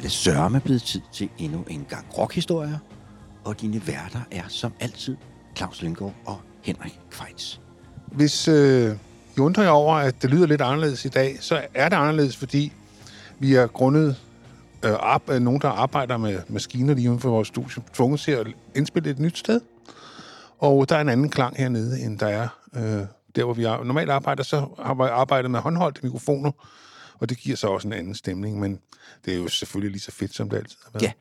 Er det sørme blevet tid til endnu en gang rockhistorier, og dine værter er som altid Claus Lyngård og Henrik Kvejts. Hvis øh, I undrer jer over, at det lyder lidt anderledes i dag, så er det anderledes, fordi vi er grundet øh, op, øh, nogen, der arbejder med maskiner lige uden for vores studie, tvunget til at indspille et nyt sted. Og der er en anden klang hernede, end der er øh, der, hvor vi er. normalt arbejder. Så har vi arbejdet med håndholdte mikrofoner, og det giver så også en anden stemning, men det er jo selvfølgelig lige så fedt, som det altid har været. Ja.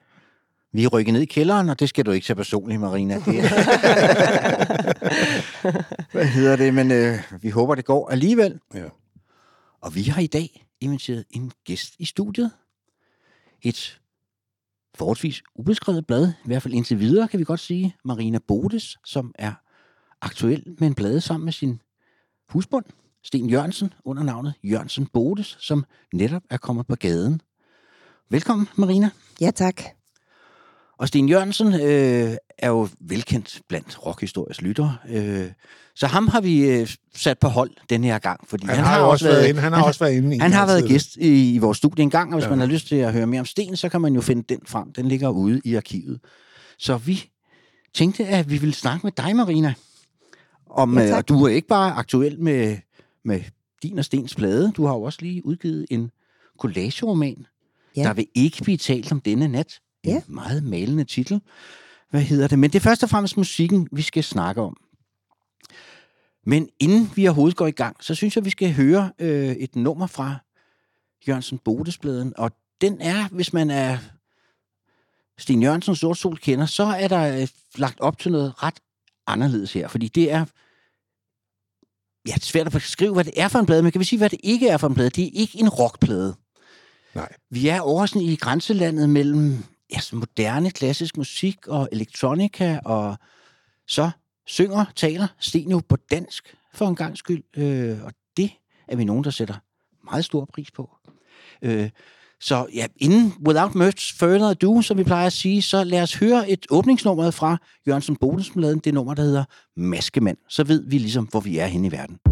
Vi er rykket ned i kælderen, og det skal du ikke tage personligt, Marina. Det er... Hvad hedder det? Men øh, vi håber, det går alligevel. Ja. Og vi har i dag inviteret en gæst i studiet. Et forholdsvis ubeskrevet blad, i hvert fald indtil videre, kan vi godt sige. Marina Bodes, som er aktuel med en blade sammen med sin husbund, Sten Jørgensen, under navnet Jørgensen Bodes, som netop er kommet på gaden. Velkommen, Marina. Ja, tak. Og Sten Jørgensen øh, er jo velkendt blandt rockhistorisk lyttere. Øh, så ham har vi øh, sat på hold den her gang. Fordi Han, han har, jo også været inde. Han har også været inde. i Han har været altid. gæst i, i vores studie en gang, og hvis Ja. man har lyst til at høre mere om Sten, så kan man jo finde den frem. Den ligger ude i arkivet. Så vi tænkte, at vi ville snakke med dig, Marina. Om, Ja, ja, tak. og du er ikke bare aktuel med, med din og Stens plade. Du har jo også lige udgivet en collageroman. Ja. Der vil ikke blive talt om denne nat. En Ja. meget malende titel. Hvad hedder det? Men det er først og fremmest musikken, vi skal snakke om. Men inden vi overhovedet går i gang, så synes jeg, vi skal høre øh, et nummer fra Jørgensen Bodesbladen. Og den er, hvis man er Sten Jørgensen Sort Sol kender, så er der øh, lagt op til noget ret anderledes her. Fordi det er ja, det er svært at beskrive, hvad det er for en plade, men kan vi sige, hvad det ikke er for en plade? Det er ikke en rockplade. Nej. Vi er over sådan i grænselandet mellem ja, sådan moderne klassisk musik og elektronika, og så synger, taler Sten jo på dansk for en gang skyld, øh, og det er vi nogen, der sætter meget stor pris på. Øh, så ja, inden, without much further ado, som vi plejer at sige, så lad os høre et åbningsnummer fra Jørgensen Bodensbladen, det nummer, der hedder Maskemand. Så ved vi ligesom, hvor vi er henne i verden.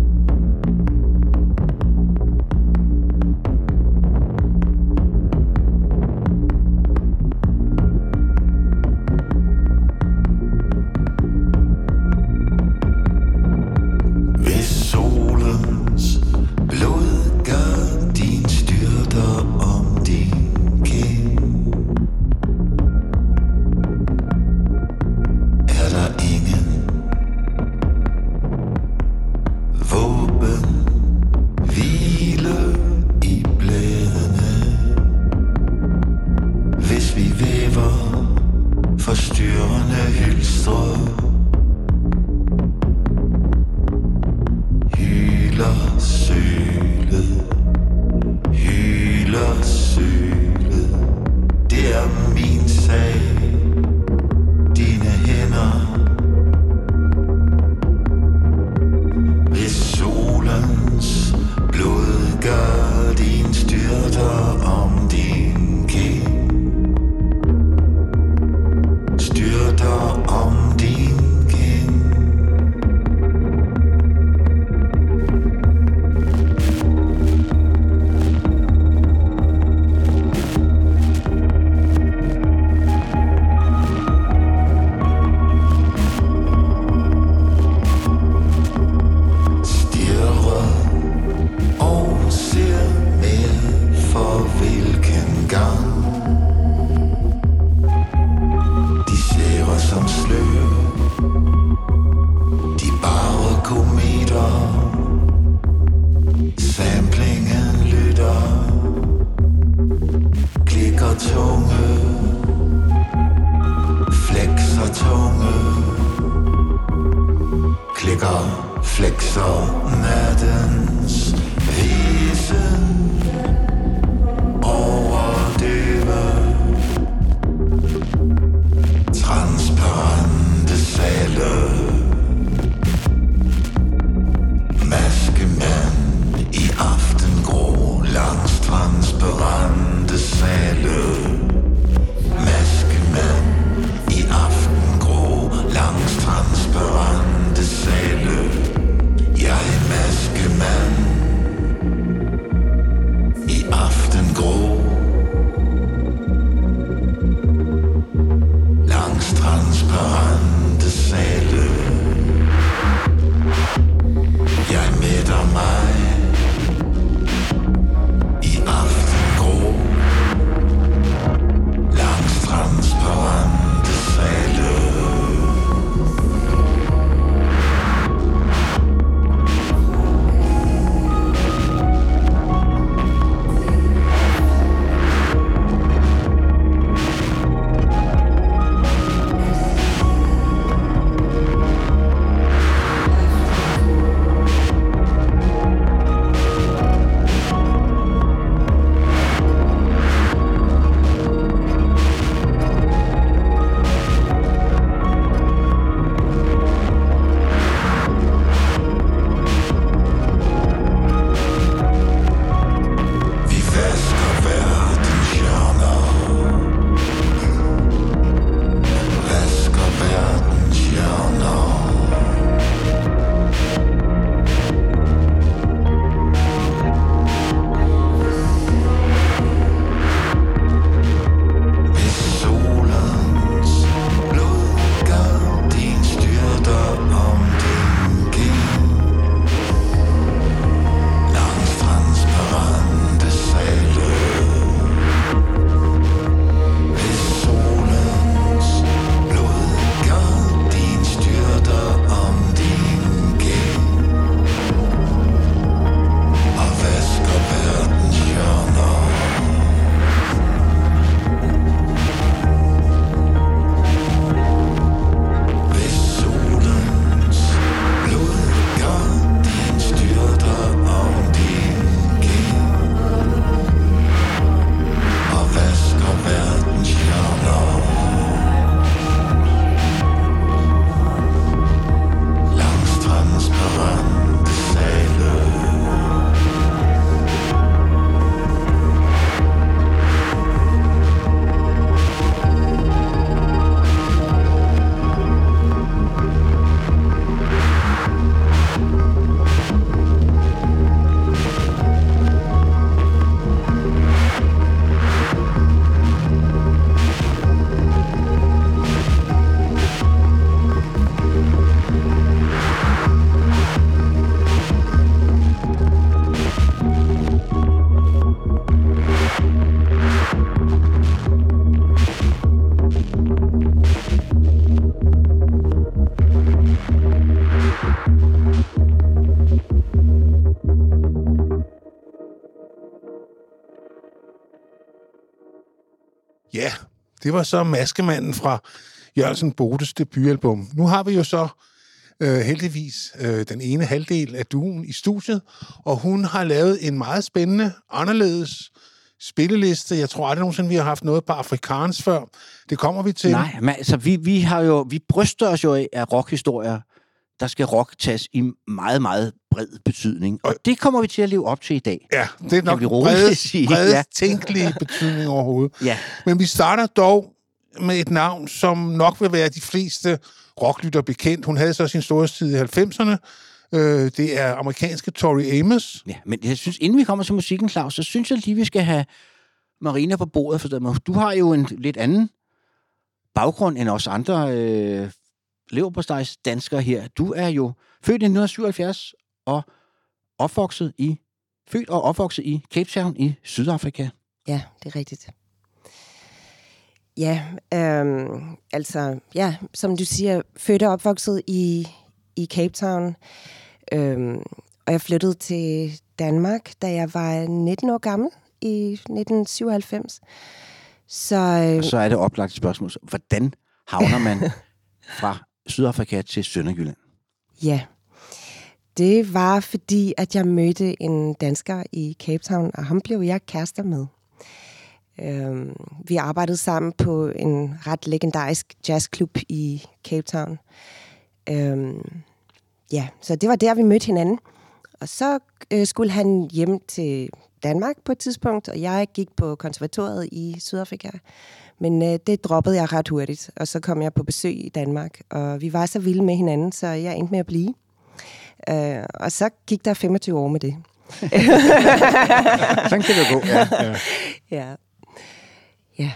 Det var så Maskemanden fra Jørgensen Bodes debutalbum. Nu har vi jo så øh, heldigvis øh, den ene halvdel af duen i studiet, og hun har lavet en meget spændende, anderledes spilleliste. Jeg tror aldrig nogensinde, vi har haft noget på afrikansk før. Det kommer vi til. Nej, men altså, vi, vi har jo, vi bryster os jo af, af rockhistorier, der skal rock tages i meget, meget bred betydning. Og det kommer vi til at leve op til i dag. Ja, det er nok bredest, bredest ja. tænkelige betydning overhovedet. Ja, Men vi starter dog med et navn, som nok vil være de fleste rocklytter bekendt. Hun havde så sin storhedstid i 90'erne. Øh, det er amerikanske Tori Amos. ja, men jeg synes, inden vi kommer til musikken, Claus, så synes jeg lige, vi skal have Marina på bordet. For du har jo en lidt anden baggrund end os andre øh, leverpostejs danskere her. Du er jo født i 1977 og opvokset i født og opvokset i Cape Town i Sydafrika. Ja, det er rigtigt. Ja, øhm, altså, ja, som du siger, født og opvokset i, i Cape Town. Øhm, og jeg flyttede til Danmark, da jeg var 19 år gammel i 1997. Så øh, Og så er det oplagt spørgsmål. Hvordan havner man fra Sydafrika til Sønderjylland? ja, Det var fordi, at jeg mødte en dansker i Cape Town, og ham blev jeg kærester med. Øhm, vi arbejdede sammen på en ret legendarisk jazzklub i Cape Town. Øhm, ja, så det var der, vi mødte hinanden. Og så øh, skulle han hjem til Danmark på et tidspunkt, og jeg gik på konservatoriet i Sydafrika. Men øh, det droppede jeg ret hurtigt, og så kom jeg på besøg i Danmark, og vi var så vilde med hinanden, så jeg endte med at blive. Øh, og så gik der 25 år med det. Sådan kan det gå, ja. Ja. Ja.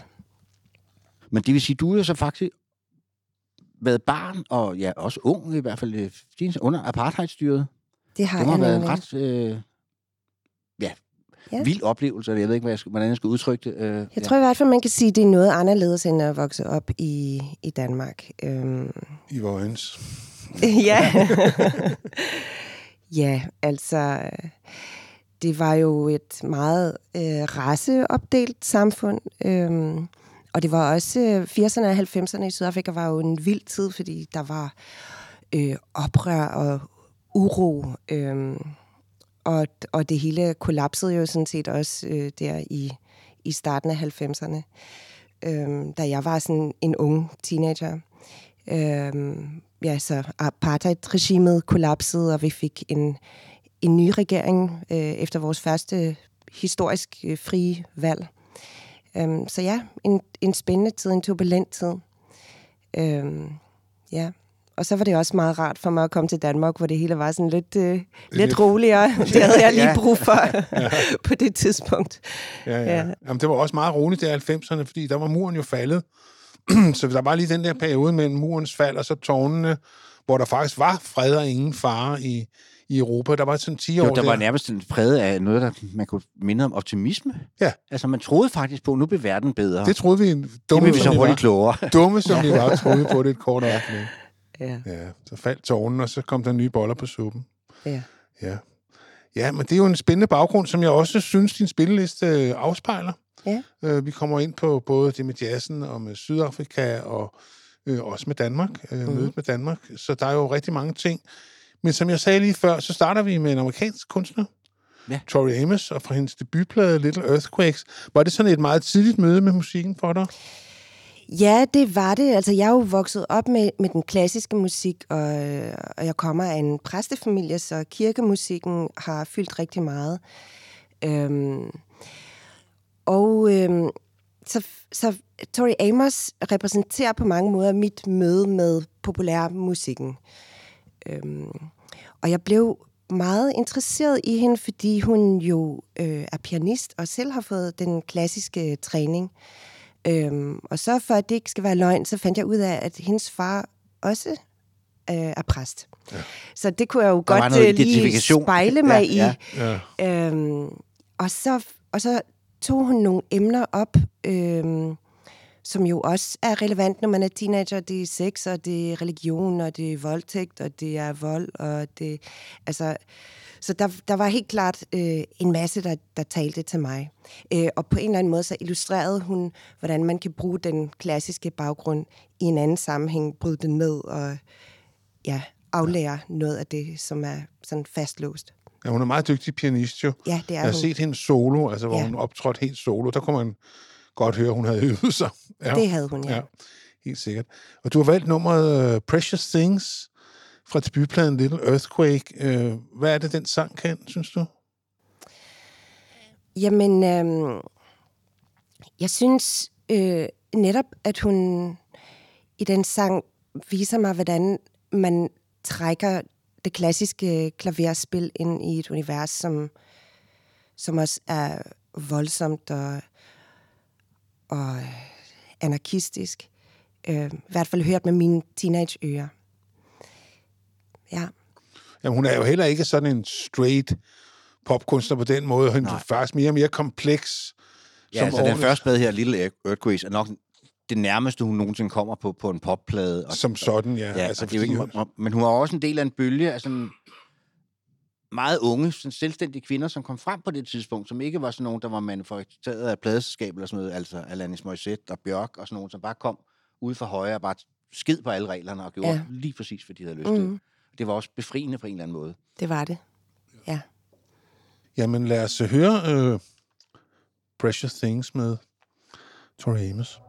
Men det vil sige, du er jo så faktisk været barn, og ja, også ung i hvert fald, øh, under apartheidstyret. Det har Det må jeg været en nemlig. ret øh, ja, Ja. vild oplevelse. Jeg ved ikke, hvad jeg skal, hvordan jeg skal udtrykke det. Øh, Jeg tror i hvert fald, man kan sige, at det er noget anderledes, end at vokse op i, i Danmark. Øhm, I Vojens. ja. ja, altså, det var jo et meget øh, raceopdelt samfund. Øhm, og det var også øh, 80'erne og 90'erne i Sydafrika var jo en vild tid, fordi der var øh, oprør og uro. Øh, og, og det hele kollapsede jo sådan set også øh, der i, i starten af 90'erne, øh, da jeg var sådan en ung teenager. Øh, ja, så apartheid-regimet kollapsede, og vi fik en, en ny regering øh, efter vores første historisk øh, frie valg. Øh, så ja, en, en spændende tid, en turbulent tid. Øh, ja. Og så var det også meget rart for mig at komme til Danmark, hvor det hele var sådan lidt, øh, lidt, Lidt- roligere. Det havde jeg lige brug for på det tidspunkt. Ja, ja. Ja. ja. Jamen, det var også meget roligt der i 90'erne, fordi der var muren jo faldet. så der var lige den der periode mellem murens fald og så tårnene, hvor der faktisk var fred og ingen fare i, i Europa. Der var sådan 10 år Jo, der var der. nærmest en præget af noget, der man kunne minde om optimisme. Ja. Altså, man troede faktisk på, at nu blev verden bedre. Det troede vi, det dumme blev vi så hurtigt var, klogere. dumme som vi var, troede på det et kort øjeblik. Ja. Ja, så faldt tårnen, og så kom der nye boller på suppen. Ja. Ja. Ja, men det er jo en spændende baggrund, som jeg også synes, din spilleliste øh, afspejler. Ja. Øh, vi kommer ind på både det med jazzen og med Sydafrika og øh, også med Danmark, øh, Mhm. mødet med Danmark. Så der er jo rigtig mange ting. Men som jeg sagde lige før, så starter vi med en amerikansk kunstner. Ja. Tori Amos, og fra hendes debutplade Little Earthquakes. Var det sådan et meget tidligt møde med musikken for dig? Ja, det var det. Altså, jeg er jo vokset op med, med den klassiske musik, og, og jeg kommer af en præstefamilie, så kirkemusikken har fyldt rigtig meget. Øhm, og øhm, så, så Tori Amos repræsenterer på mange måder mit møde med populærmusikken. Øhm, og jeg blev meget interesseret i hende, fordi hun jo øh, er pianist og selv har fået den klassiske træning. Øhm, og så for at det ikke skal være løgn, så fandt jeg ud af, at hendes far også øh, er præst. Ja. Så det kunne jeg jo Der godt øh, lige spejle mig Ja, i. ja. Ja. Øhm, og, så, og så tog hun nogle emner op, øhm, som jo også er relevant, når man er teenager. Det er sex, og det er religion, og det er voldtægt, og det er vold, og det... Altså, så der, der var helt klart øh, en masse, der, der talte til mig. Øh, og på en eller anden måde, så illustrerede hun, hvordan man kan bruge den klassiske baggrund i en anden sammenhæng, bryde det ned og ja, aflære noget af det, som er sådan fastlåst. Ja, hun er meget dygtig pianist jo. Ja, det er Jeg har hun. set hendes solo, altså hvor Ja. ja. hun optrådte helt solo. Der kunne man godt høre, at hun havde øvet sig. Ja. Det havde hun, ja. ja. Helt sikkert. Og du har valgt nummeret uh, Precious Things fra debutpladen Little Earthquake. Øh, hvad er det, den sang kan, synes du? Jamen, øh, jeg synes øh, netop, at hun i den sang viser mig, hvordan man trækker det klassiske klaverspil ind i et univers, som, som også er voldsomt og, og anarkistisk. Øh, I hvert fald hørt med mine teenageører. Ja. Jamen, hun er jo heller ikke sådan en straight popkunstner på den måde. Hun er Nej. faktisk mere og mere kompleks. Ja, som altså den første plade her, Little Earthquakes, er nok det nærmeste, hun nogensinde kommer på, på en popplade. Og, Som sådan, ja. ja, altså, det er jo ikke, hun- men hun var også en del af en bølge af sådan meget unge, sådan selvstændige kvinder, som kom frem på det tidspunkt, som ikke var sådan nogen, der var manufaktureret af pladeselskab eller sådan noget, altså Alanis Morissette og Bjørk og sådan nogen, som bare kom ud fra højre og bare skid på alle reglerne og gjorde Ja. lige præcis, hvad de havde lyst til. Mm. Det var også befriende på en eller anden måde. Det var det. Ja. Jamen lad os høre uh, Precious Things med Tori Amos.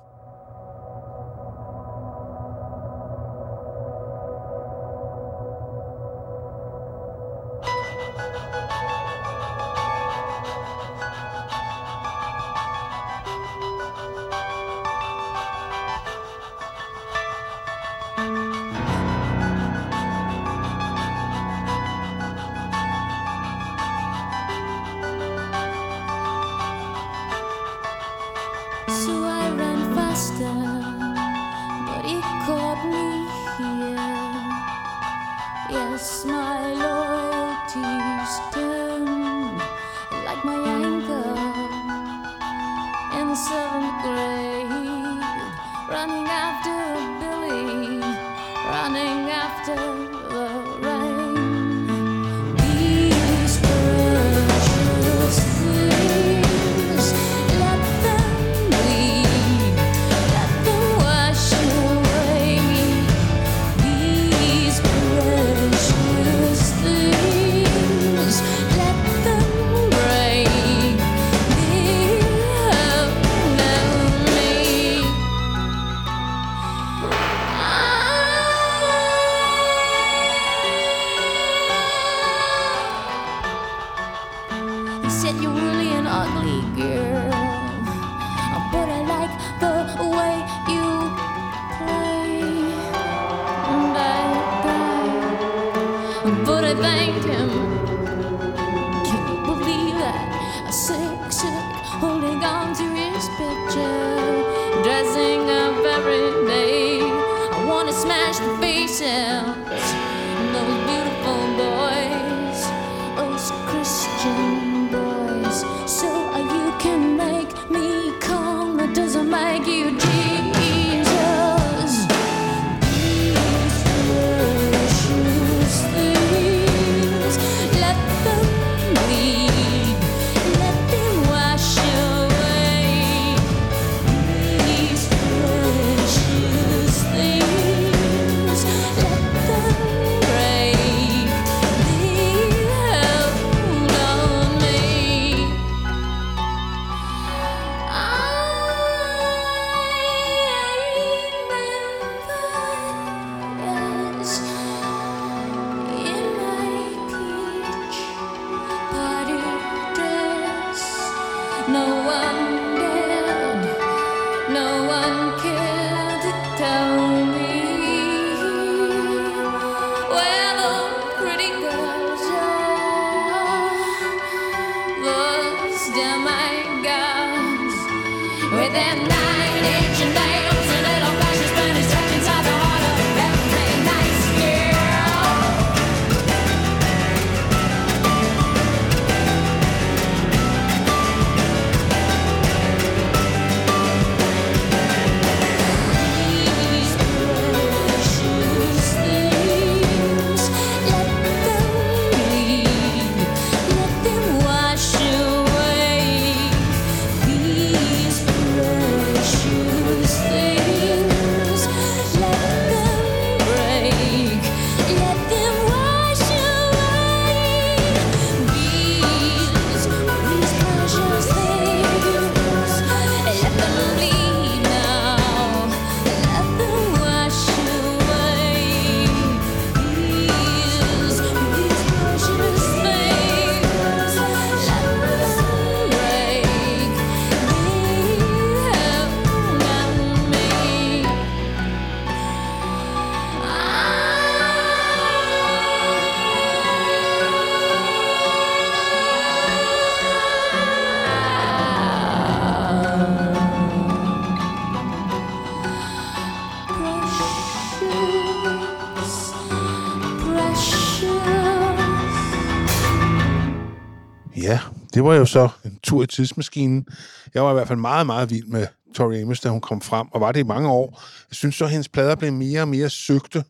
Det var jo så en tur i tidsmaskinen. Jeg var i hvert fald meget, meget vild med Tori Amos, da hun kom frem, og var det i mange år. Jeg synes så, at hendes plader blev mere og mere søgte.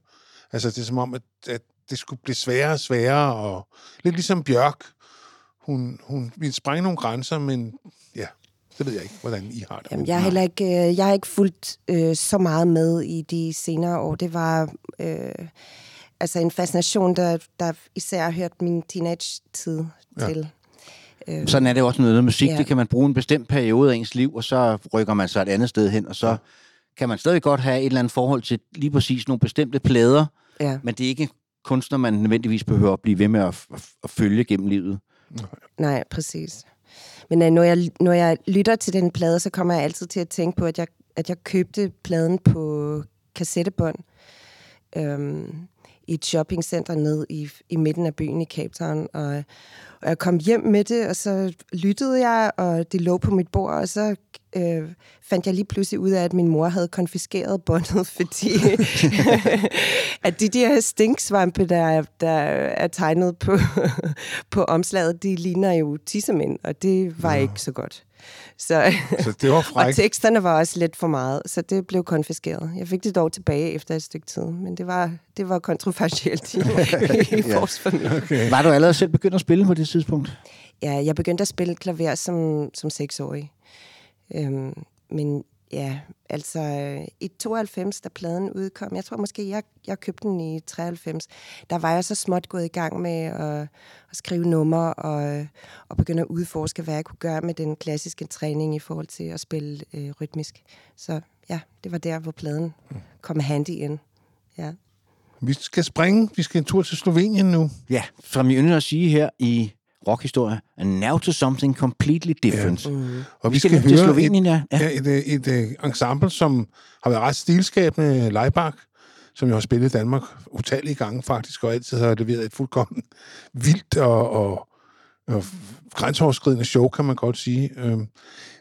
Altså, det er som om, at, at det skulle blive sværere og sværere, og lidt ligesom Bjørk. Hun, hun ville sprænge nogle grænser, men ja, det ved jeg ikke, hvordan I har det. Jamen, jeg har heller ikke, øh, jeg har ikke fulgt øh, så meget med i de senere år. Det var, øh, altså en fascination, der, der især har hørt min teenage-tid Ja. til. Øh, Sådan er det også noget med musik. Ja. Det kan man bruge en bestemt periode af ens liv, og så rykker man sig et andet sted hen, og så kan man stadig godt have et eller andet forhold til lige præcis nogle bestemte plader, ja. men det er ikke kunstner, man nødvendigvis behøver at blive ved med at, at, at følge gennem livet. Nej, præcis. Men øh, når, jeg, når jeg lytter til den plade, så kommer jeg altid til at tænke på, at jeg, at jeg købte pladen på kassettebånd øhm, i et shoppingcenter ned i, i midten af byen i Cape Town. Og, og jeg kom hjem med det, og så lyttede jeg, og det lå på mit bord, og så øh, fandt jeg lige pludselig ud af, at min mor havde konfiskeret båndet, fordi at de der stinksvampe, der, er- der er tegnet på, på omslaget, de ligner jo tissemænd, og det var ja. ikke så godt. Så, Så det var og frækt. teksterne var også lidt for meget, så det blev konfiskeret. Jeg fik det dog tilbage efter et stykke tid, men det var, det var kontroversielt i, i Ja. vores familie. Okay. Var du allerede selv begyndt at spille på det tidspunkt? Ja, jeg begyndte at spille klaver som, som seksårig. Øhm, men ja, altså øh, i 92, da pladen udkom, jeg tror måske, jeg, jeg købte den i 93, der var jeg så småt gået i gang med at, at skrive numre og, og begynde at udforske, hvad jeg kunne gøre med den klassiske træning i forhold til at spille øh, rytmisk. Så ja, det var der, hvor pladen kom handy ind. Ja. Vi skal springe. Vi skal en tur til Slovenien nu. Ja, som jeg ynder at sige her i rockhistorie, and now to something completely different. Ja. Mm. Og Vi skal, skal til Slovenien, ja. et, ja. ja, et, et, et ensemble, som har været ret stilskabende, Leibach, som jo har spillet i Danmark utallige gange faktisk, og altid har leveret et fuldkommen vildt og, og, og grænseoverskridende show, kan man godt sige. Øhm,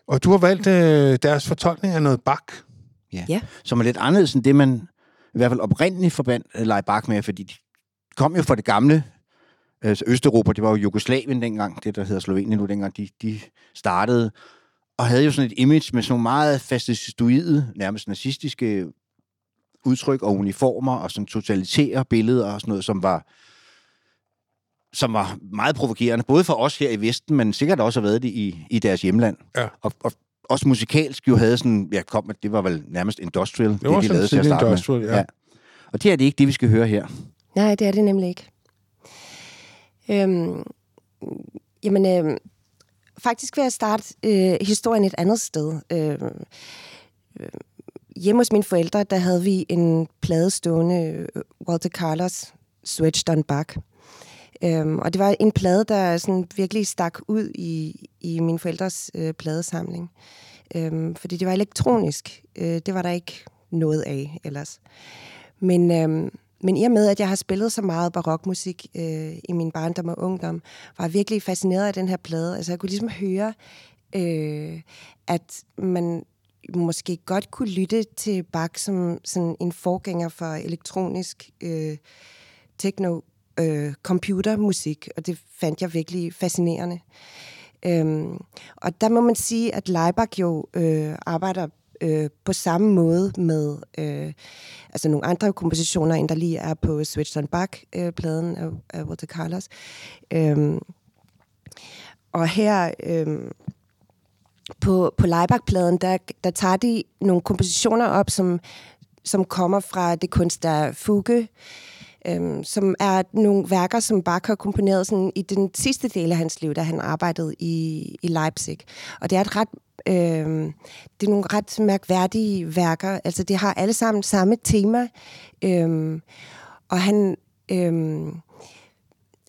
Og du har valgt øh, deres fortolkning af noget bak. Ja. Ja. Som er lidt anderledes end det, man i hvert fald oprindeligt forbandt øh, Bak med, fordi de kom jo fra det gamle altså Østeuropa, det var jo Jugoslavien dengang, det der hedder Slovenien nu dengang, de, de startede, og havde jo sådan et image med sådan nogle meget fascistoide, nærmest nazistiske udtryk og uniformer, og sådan totalitære billeder og sådan noget, som var som var meget provokerende, både for os her i Vesten, men sikkert også har været det i, i deres hjemland. Ja. Og, og også musikalsk jo havde sådan, ja, kom, det var vel nærmest industrial, det, var de sådan lavede til at starte industrial, med. ja. Og det er det ikke det, vi skal høre her. Nej, det er det nemlig ikke. Øhm, jamen, øhm, faktisk vil jeg starte øh, historien et andet sted. Øhm, øh, hjemme hos mine forældre, der havde vi en plade stående, øh, Walter Carlos, Switched on Back. Øhm, og det var en plade, der sådan virkelig stak ud i, i mine forældres øh, pladesamling. Øhm, fordi det var elektronisk. Øh, det var der ikke noget af ellers. Men, øhm, men i og med, at jeg har spillet så meget barokmusik øh, i min barndom og ungdom, var jeg virkelig fascineret af den her plade. Altså jeg kunne ligesom høre, øh, at man måske godt kunne lytte til Bach som sådan en forgænger for elektronisk øh, techno øh, computermusik, og det fandt jeg virkelig fascinerende. Øhm, og der må man sige, at Leibach jo øh, arbejder øh, på samme måde med øh, altså nogle andre kompositioner, end der lige er på Switched on Back-pladen øh, af, af Walter Carlos. Øhm, og her Øh, på, på Leibach-pladen, der, der tager de nogle kompositioner op, som, som kommer fra det kunst, der Fuge, øhm, som er nogle værker, som Bach har komponeret sådan, i den sidste del af hans liv, da han arbejdede i, i Leipzig. Og det er et ret Øh, det er nogle ret mærkværdige værker. Altså, de har alle sammen samme tema. Øh, og han... Øh,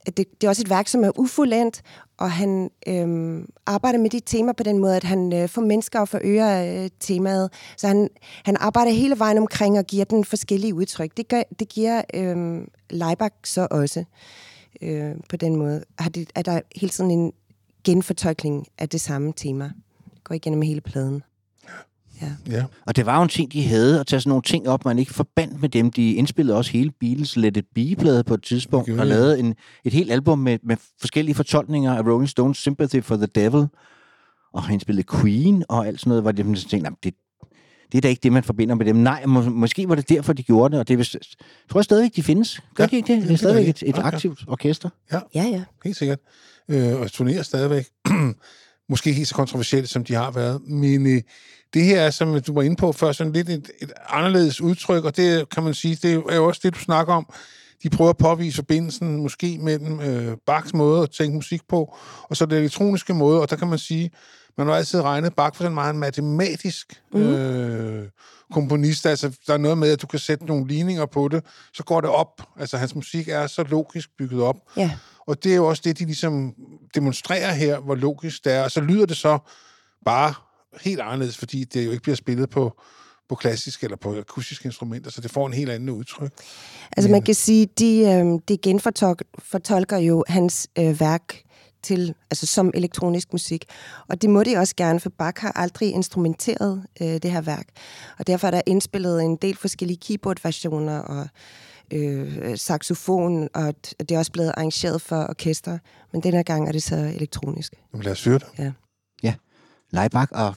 det, det er også et værk, som er ufuldendt, og han øhm, arbejder med de temaer på den måde, at han øh, mennesker og forøger øh, temaet. Så han, han arbejder hele vejen omkring og giver den forskellige udtryk. Det, gør, det giver øhm, Leibach så også øh, på den måde. Har det, er der hele tiden en genfortolkning af det samme tema. Det går igennem hele pladen. Ja. Ja. Og det var jo en ting, de havde, at tage sådan nogle ting op, man ikke forbandt med dem. De indspillede også hele Beatles Let It Be-plade på et tidspunkt, og de. lavede en, et helt album med, med forskellige fortolkninger af Rolling Stones Sympathy for the Devil, og han spillede Queen og alt sådan noget, hvor de sådan tænkte, "Jamen, det, det er da ikke det, man forbinder med dem. Nej, må, måske var det derfor, de gjorde det, og det er vist, tror jeg stadigvæk, de findes. Gør Ja, ja, de ikke det? det er stadigvæk et, et Ja, ja. aktivt orkester. Ja, ja. Helt sikkert. Øh, og turnerer stadigvæk. Måske ikke helt så kontroversielt, som de har været. Men øh, det her er, som du var inde på før, sådan lidt et, et anderledes udtryk, og det kan man sige, det er jo også det, du snakker om. de prøver at påvise forbindelsen måske mellem øh, Bachs måde at tænke musik på, og så det elektroniske måde, og der kan man sige, man har altid regnet Bach for sådan meget matematisk mm. øh, komponist. Altså, der er noget med, at du kan sætte nogle ligninger på det, så går det op. Altså, hans musik er så logisk bygget op. Ja. Og det er jo også det, de ligesom demonstrerer her, hvor logisk det er. Og så lyder det så bare helt anderledes, fordi det jo ikke bliver spillet på, på klassiske eller på akustiske instrumenter, så det får en helt anden udtryk. Altså man kan sige, de, øh, de genfortolker jo hans øh, værk til, altså som elektronisk musik. Og det må de også gerne, for Bach har aldrig instrumenteret øh, det her værk. Og derfor er der indspillet en del forskellige keyboard-versioner og øh, saxofon, og det er også blevet arrangeret for orkester. Men denne gang er det så elektronisk. Jamen, lad os høre det. Ja. Ja, Leibach og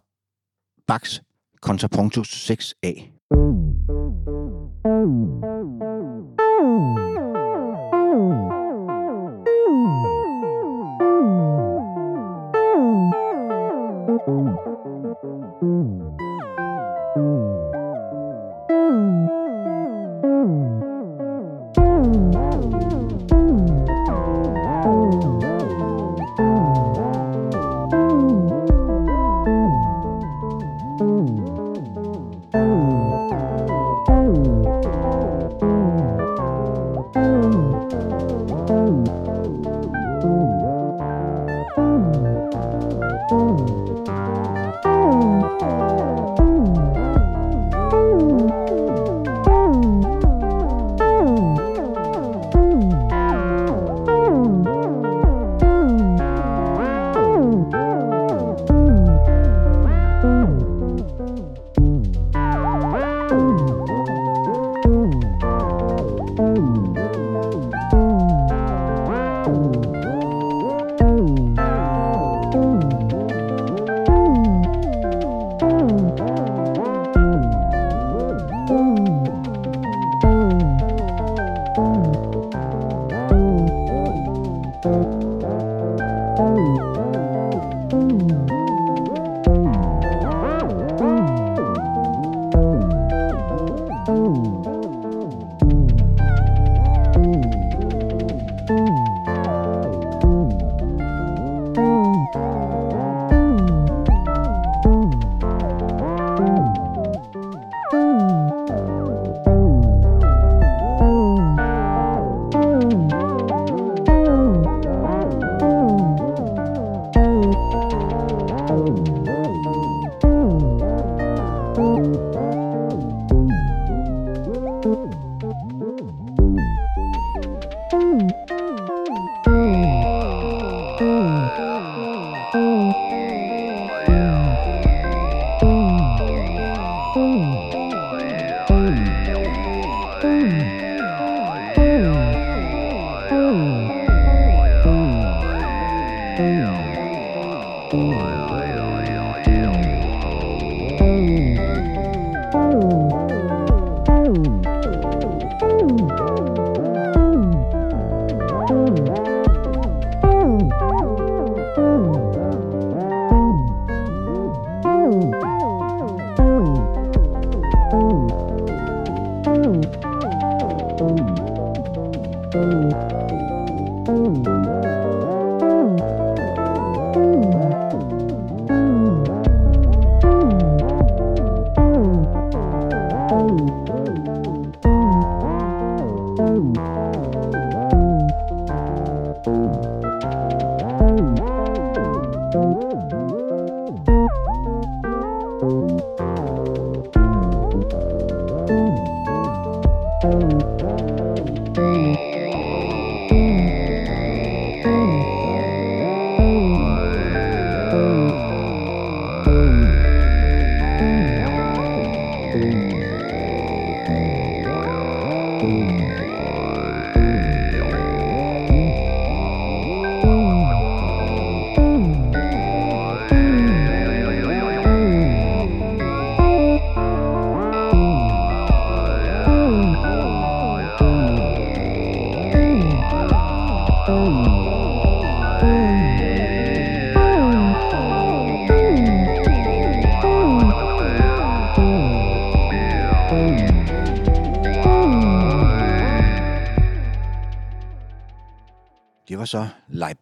Bachs Contrapunto 6a. Ooh.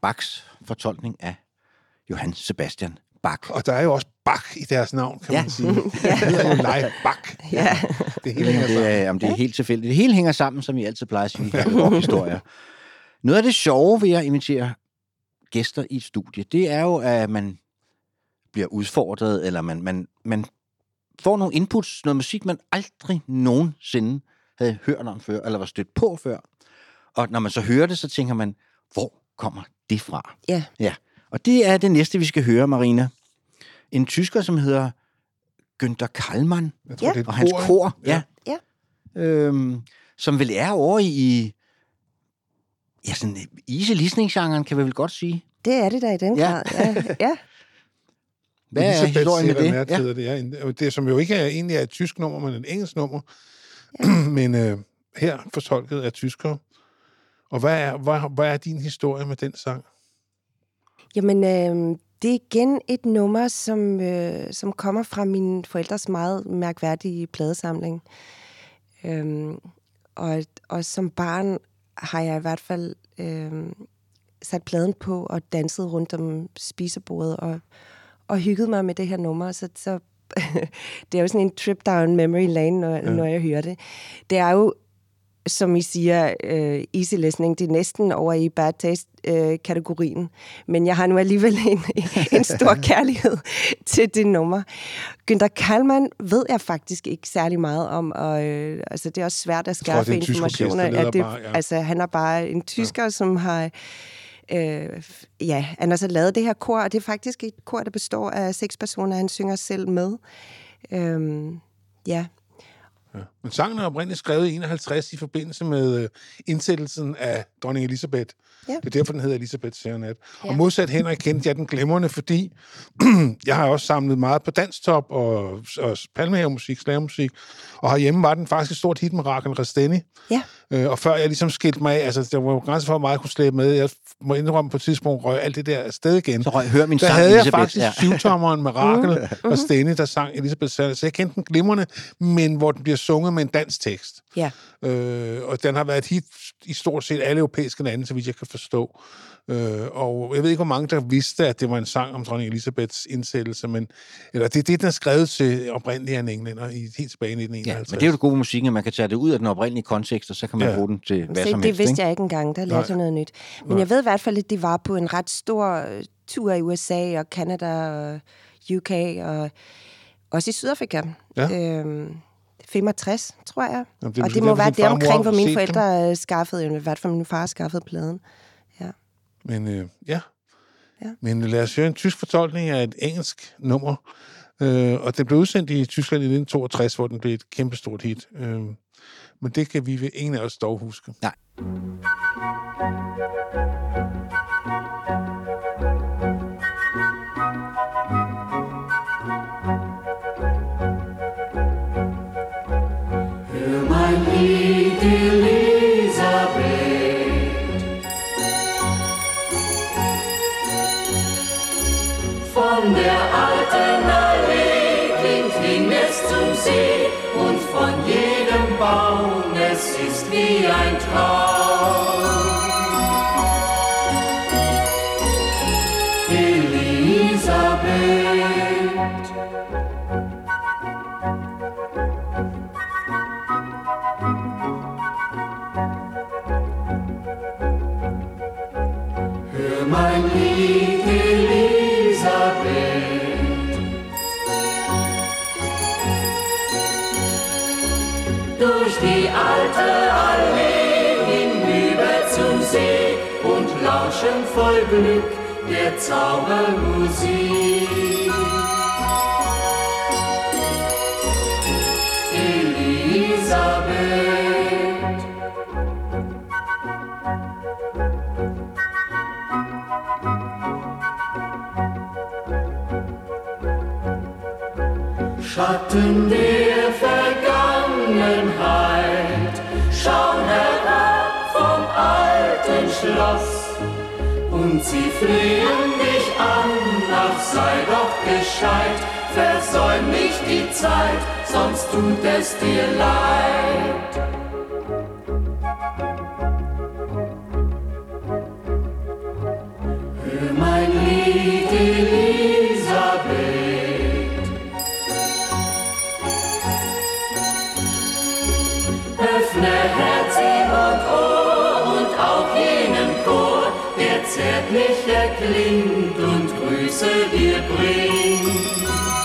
Bachs fortolkning af Johann Sebastian Bach. Og der er jo også Bach i deres navn, kan Ja. man sige. Det hedder jo Leif Bach. Ja. Det hele hænger Det sammen. er, jamen, det er helt tilfældigt. Det hele hænger sammen, som I altid plejer at sige her i rockhistorier. Noget af det sjove ved at invitere gæster i et studie, det er jo, at man bliver udfordret, eller man, man, man får nogle inputs, noget musik, man aldrig nogensinde havde hørt om før, eller var stødt på før. Og når man så hører det, så tænker man, hvor kommer det fra? Ja. Ja, og det er det næste, vi skal høre, Marina. En tysker, som hedder Günther Kallmann, Jeg tror, Ja. det er og hans kor, kor, ja. Ja. Øhm, som vel er over i, ja, sådan easy listening-genren, kan vi vel godt sige. Det er det da i den Ja. grad. Ja. ja. Hvad er Elisabeth historien med det? Ja. det, ja. En- og det, som jo ikke er, egentlig er et tysk nummer, men et engelsk nummer. men øh, her fortolket af tyskere. Og hvad er, hvad, hvad er din historie med den sang? Jamen, øh, det er igen et nummer, som, øh, som kommer fra mine forældres meget mærkværdige pladesamling. Øhm, og, og som barn har jeg i hvert fald øh, sat pladen på og danset rundt om spisebordet og, og hygget mig med det her nummer. Så, så det er jo sådan en trip down memory lane, når, ja. når jeg hører det. Det er jo som I siger, øh, easy listening, det er næsten over i bad taste-kategorien. Men jeg har nu alligevel en, en stor kærlighed til det nummer. Günther Kallmann ved jeg faktisk ikke særlig meget om, og øh, altså, det er også svært at tror, skaffe tysk informationer. orkesterleder At det, bare, ja. Altså, han er bare en tysker, ja. som har... Øh, ja, han har så lavet det her kor, og det er faktisk et kor, der består af seks personer, han synger selv med. Øhm, ja, men sangen er oprindeligt skrevet i 51 i forbindelse med øh, indsættelsen af dronning Elisabeth. Ja. Det er derfor, den hedder Elisabeth Serenat. Ja. Og modsat Henrik kendte jeg den glemrende, fordi jeg har også samlet meget på danstop og, og palmehavemusik, slagmusik. Og herhjemme var den faktisk et stort hit med Rakel Resteni. ja. Øh, og før jeg ligesom skilte mig af, altså der var jo grænser for, hvor meget jeg kunne slæbe med. Jeg må indrømme på et tidspunkt, røg alt det der afsted igen. Så røg, hør min Der sang, havde jeg Elisabeth. faktisk Ja. syvtommeren med Rakel og Stene, der sang Elisabeth Sand. Så jeg kendte den glimrende, men hvor den bliver sunget med en dansk tekst. Ja. Øh, og den har været et hit i stort set alle europæiske lande, så vidt jeg kan forstå. Øh, og jeg ved ikke, hvor mange der vidste, at det var en sang om dronning Elisabeths indsættelse, men eller det er det, den er skrevet til oprindeligt af en englænder i, helt tilbage i Ja, 1951. men det er jo det gode musikken, at man kan tage det ud af den oprindelige kontekst, og så kan man Ja. bruge den til hvad Se, som det helst. vidste ikke? jeg ikke engang. Der lærte jeg noget nyt. Men Nej. jeg ved i hvert fald, at de var på en ret stor øh, tur i USA og Canada og UK og også i Sydafrika. Ja. Øhm, 65, tror jeg. Jamen, det og det må derfor, være det omkring, hvor mine dem. forældre øh, skaffede, eller i hvert fald min far skaffede pladen. Men øh, ja. Ja. Men lad os høre en tysk fortolkning af et engelsk nummer. Øh, og den blev udsendt i Tyskland i 1962, hvor den blev et kæmpestort hit. Øh, men det kan vi ved ingen af os dog huske. Nej. Wie ein Traum. Elisabeth. Hör mein Lied, die alte Allee hinüber zum See und lauschen voll Glück der Zaubermusik. Elisabeth. Schatten der Schloss und sie flehen dich an, ach sei doch gescheit, versäum nicht die Zeit, sonst tut es dir leid. zärtlich erklingt und Grüße dir bringt.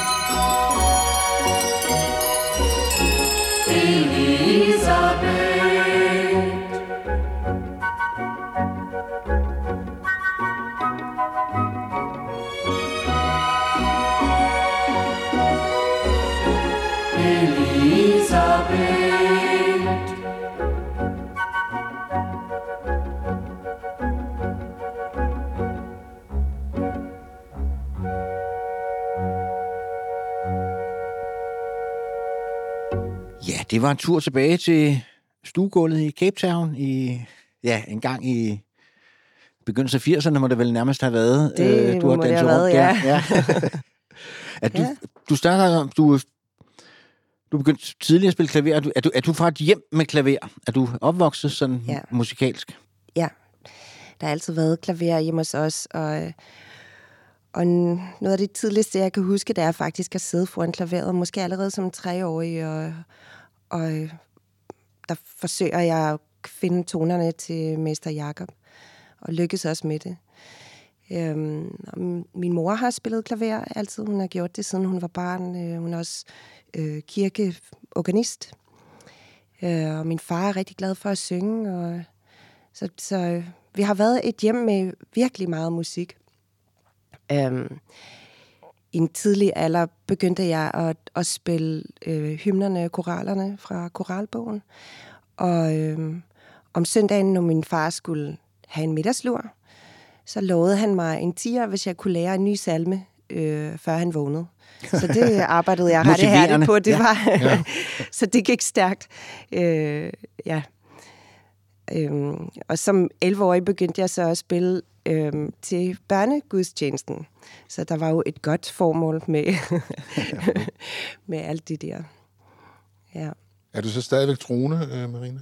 Ja, det var en tur tilbage til stuegulvet i Cape Town i, ja, en gang i begyndelsen af 80'erne må det vel nærmest have været. Det øh, må det have været, ja. der. ja. at du, Ja. du starter om, du, du begyndte tidligere at spille klaver. Er du, er, du, er du fra et hjem med klaver? Er du opvokset sådan Ja. musikalsk? Ja, der har altid været klaver hjemme hos os, og, og noget af det tidligste, jeg kan huske, det er faktisk at sidde foran klaveret, måske allerede som treårig, og, og øh, der forsøger jeg at finde tonerne til Mester Jakob, og lykkes også med det. Øhm, min- min mor har spillet klaver altid. Hun har gjort det, siden hun var barn. Øh, hun er også øh, kirkeorganist. Øh, og min far er rigtig glad for at synge, og så, så øh, vi har været et hjem med virkelig meget musik. Øhm, i en tidlig alder begyndte jeg at, at spille øh, hymnerne, koralerne fra koralbogen. Og øh, om søndagen, når min far skulle have en middagslur, så lovede han mig en tiger, hvis jeg kunne lære en ny salme, øh, før han vågnede. Så det arbejdede jeg ret hærdigt på. Det Ja. var, så det gik stærkt. Øh, ja. Øhm, og som 11-årig begyndte jeg så at spille øhm, til børnegudstjenesten. Så der var jo et godt formål med, med alt det der. Ja. Er du så stadigvæk troende, øh, Marina?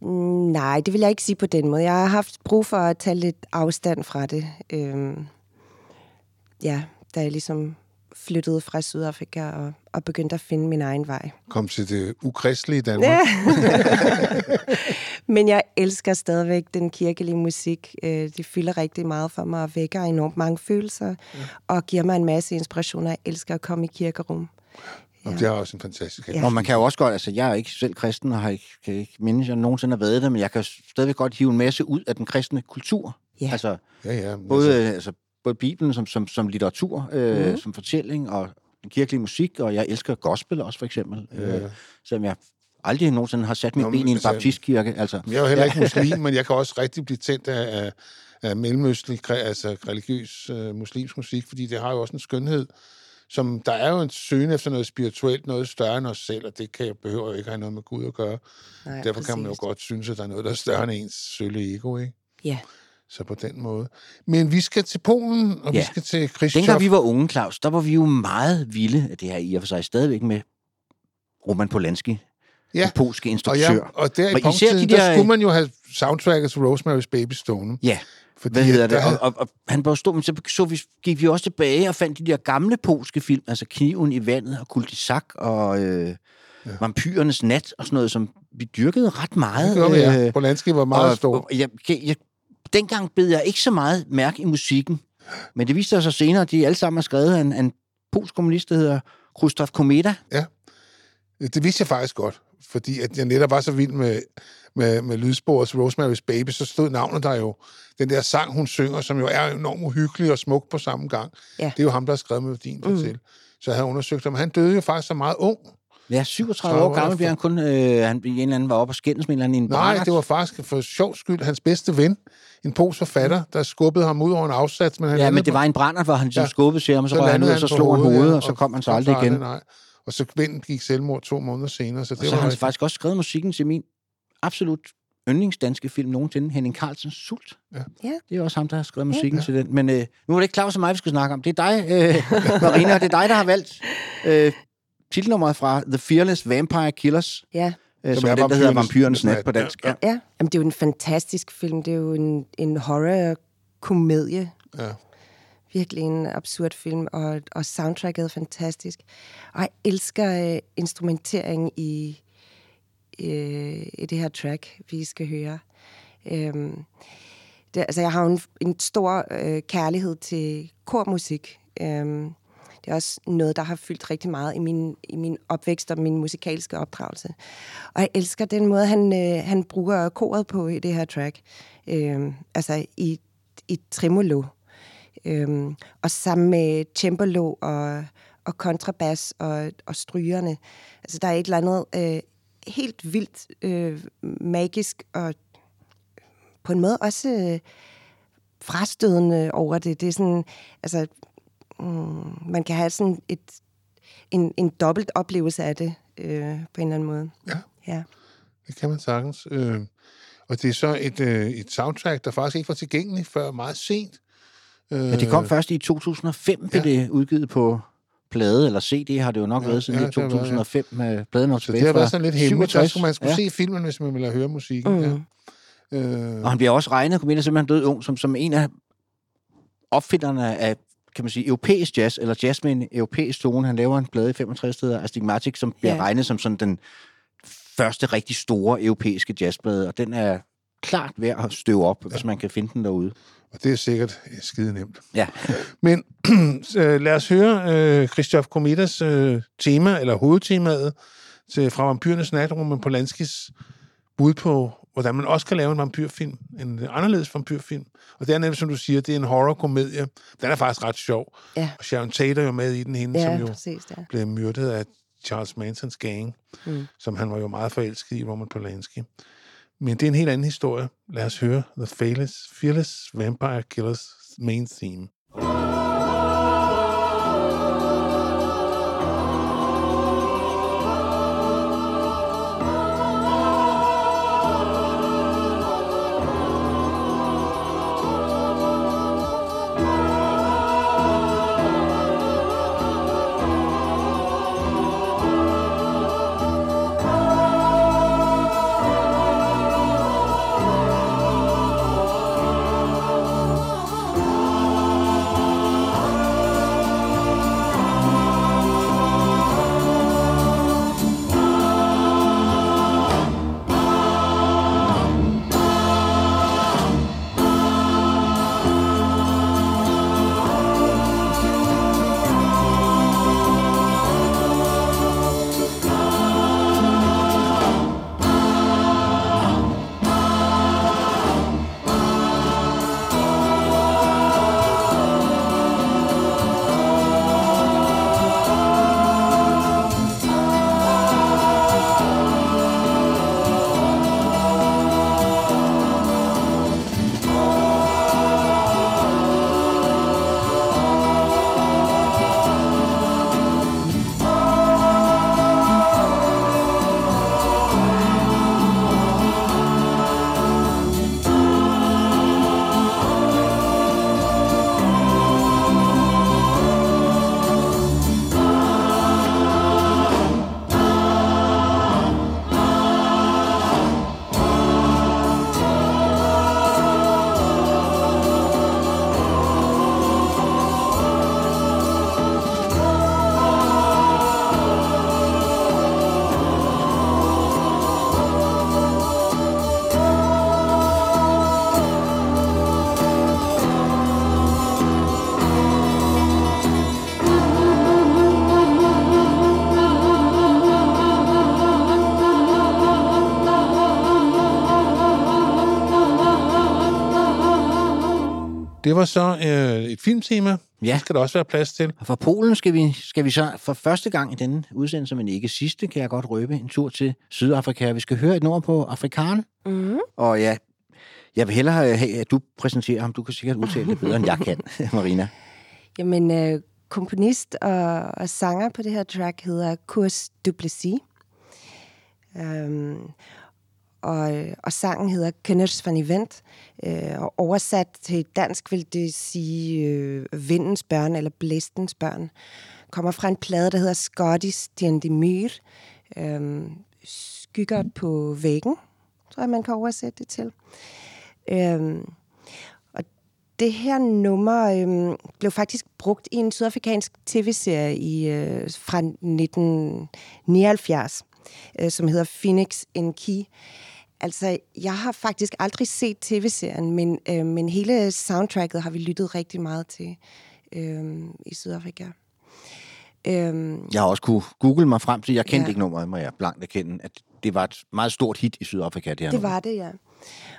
Mm, Nej, det vil jeg ikke sige på den måde. Jeg har haft brug for at tage lidt afstand fra det. Øhm, ja, da jeg ligesom flyttede fra Sydafrika og, og begyndte at finde min egen vej. Kom til det ukristelige Danmark. Ja. Men jeg elsker stadigvæk den kirkelige musik. Øh, Det fylder rigtig meget for mig og vækker enormt mange følelser og giver mig en masse inspiration. Jeg elsker at komme i kirkerum. Og det er også en fantastisk Ja. Og man kan jo også godt, altså jeg er ikke selv kristen, og har ikke, kan ikke mindes, at jeg nogensinde har været det, men jeg kan stadigvæk godt hive en masse ud af den kristne kultur. Ja. Altså Ja, ja. både, altså, altså, både Bibelen som, som, som litteratur, øh, Mhm. som fortælling, og den kirkelige musik, og jeg elsker gospel også, for eksempel. Ja. Øh, selvom jeg aldrig nogensinde har sat mit Nå, ben i en altså, baptistkirke. Altså, Jeg er jo heller ikke muslim, men jeg kan også rigtig blive tændt af, af, af mellemøstlig, altså religiøs øh, muslimsk musik, fordi det har jo også en skønhed, som der er jo en søgen efter noget spirituelt, noget større end os selv, og det kan jeg behøver jo ikke have noget med Gud at gøre. Nej, Derfor kan man jo præcis. godt synes, at der er noget, der er større end ens sølle ego, ikke? Ja. Så på den måde. Men vi skal til Polen, og ja. Vi skal til Khrushchev. Dengang vi var unge, Claus, der var vi jo meget vilde, det her i og for sig stadigvæk med Roman Polanski, Ja. den polske og, instruktør. ja, og der i Og især de der, der- skulle man jo have soundtracket til Rosemary's Baby stående. Ja, Fordi hvad hedder det? der Og, og, og han var stå, men så, så vi, gik vi også tilbage og fandt de der gamle polske film, altså Kniven i vandet og Kultisak og øh, ja. Vampyrernes nat og sådan noget, som vi dyrkede ret meget. Det gjorde vi, ja. øh, Polanski var meget og, stor. Og, jeg, jeg, jeg, dengang bed jeg ikke så meget mærke i musikken, men det viste sig så senere, at de alle sammen er skrevet af en, en polsk kommunist, der hedder Krzysztof Komeda. Det vidste jeg faktisk godt, fordi at jeg netop var så vild med, med, med lydsporets Rosemary's Baby, så stod navnet der jo. Den der sang, hun synger, som jo er enormt uhyggelig og smuk på samme gang. Ja. Det er jo ham, der har skrevet melodien mm. til. Så jeg havde undersøgt ham. Han døde jo faktisk så meget ung. Ja, 37 Så år gammel bliver han kun. Øh, han, en eller anden var oppe og skændes med en eller anden en Nej, brændert. det var faktisk for sjov skyld hans bedste ven, en polsk forfatter, der skubbede ham ud over en afsats. Men han Ja, men det var en brænder, hvor han ligesom Ja. skubbede til ham, og så, så røg han ud, og så slog han hovedet, ja, og så kom han så aldrig igen. Nej. Og så vennen gik selvmord to måneder senere. Så det Og så var har han rigtig- faktisk også skrevet musikken til min absolut yndlingsdanske film nogensinde, Henning Carlsens Sult. Ja. Ja. Det er også ham, der har skrevet musikken ja. til den. Men øh, nu er det ikke Claus og mig, vi skal snakke om. Det er dig, øh, Marina, og det er dig, der har valgt øh, titelnummeret fra The Fearless Vampire Killers, Ja. øh, som, Som er den, der hedder Nat Nat. på dansk. Ja. Ja. Ja, Jamen, det er jo en fantastisk film. Det er jo en, en horror-komedie. Ja. Virkelig en absurd film, og, og soundtracket er fantastisk. Og jeg elsker øh, instrumenteringen i, øh, i det her track, vi skal høre. Øhm, det, altså, jeg har en, en stor øh, kærlighed til kormusik. Øhm, det er også noget, der har fyldt rigtig meget i min, i min opvækst og min musikalske opdragelse. Og jeg elsker den måde, han, øh, han bruger koret på i det her track. Øhm, altså i, i tremolo. Øhm, og sammen med cembalo og, og kontrabas og, og strygerne. Altså der er et eller andet øh, helt vildt øh, magisk og på en måde også øh, frastødende over det. Det er sådan, altså, mm, man kan have sådan et, en, en dobbelt oplevelse af det øh, på en eller anden måde. Ja. Ja. Det kan man sagtens. Øh, og det er så et, øh, et soundtrack, der faktisk ikke var tilgængeligt før meget sent. Øh, Men det kom først i 2005, blev ja. det udgivet på plade, eller CD har det jo nok Ja, været siden ja, ja, det har været, ja. 2005 med pladen op Så tilbage det har været sådan lidt hemmeligt. Så 67. skulle man skulle ja. se filmen, hvis man ville høre musikken. Mm. Ja. Øh, Og han bliver også regnet, kom ind og simpelthen død ung, som, som en af opfinderne af kan man sige, europæisk jazz, eller jazz med en europæisk tone. Han laver en plade i 65 steder, Astigmatic, som bliver Ja. regnet som sådan den første rigtig store europæiske jazzplade, og den er klart værd at støve op, ja. hvis man kan finde den derude. Og det er sikkert øh, skide nemt. Ja. Men øh, lad os høre øh, Christoph Komitas øh, tema, eller hovedtemaet, til, fra Vampyrenes Natrum med Polanskis bud på, hvordan man også kan lave en vampyrfilm, en anderledes vampyrfilm. Og det er nemlig, som du siger, det er en horrorkomedie. Den er faktisk ret sjov. Ja. Og Sharon Tate er jo med i den, hende, Ja, som jo præcis. Ja. blev myrdet af Charles Mansons gang, Mm. som han var jo meget forelsket i, Roman Polanski. Men det er en helt anden historie. Lad os høre The Fearless, Fearless Vampire Killers main theme. Var så øh, et filmtema. Ja. Det skal der også være plads til. Og fra Polen skal vi, skal vi så for første gang i denne udsendelse, men ikke sidste, kan jeg godt røbe, en tur til Sydafrika. Vi skal høre et nummer på afrikan. Mm. Og ja, jeg vil hellere have, at du præsenterer ham. Du kan sikkert udtale det bedre, end jeg kan, Marina. Jamen, øh, komponist og, og sanger på det her track hedder Kurs Duplessis. Um, og, øh, og sangen hedder Kenneth van Event. Øh, og oversat til dansk vil det sige øh, Vindens børn eller Blæstens børn. Kommer fra en plade, der hedder Scottis Dendemir, Øh, skygger på væggen, tror jeg, man kan oversætte det til. Øh, og det her nummer øh, blev faktisk brugt i en sydafrikansk tv-serie i, øh, fra 1979, øh, som hedder Phoenix in Key, Altså, jeg har faktisk aldrig set tv-serien, men, øh, men hele soundtracket har vi lyttet rigtig meget til øh, i Sydafrika. Øh, Jeg har også kunne google mig frem til, jeg kendte Ja. ikke nummeret, må jeg blankt erkende, at det var et meget stort hit i Sydafrika, det her det nummer. var det, ja.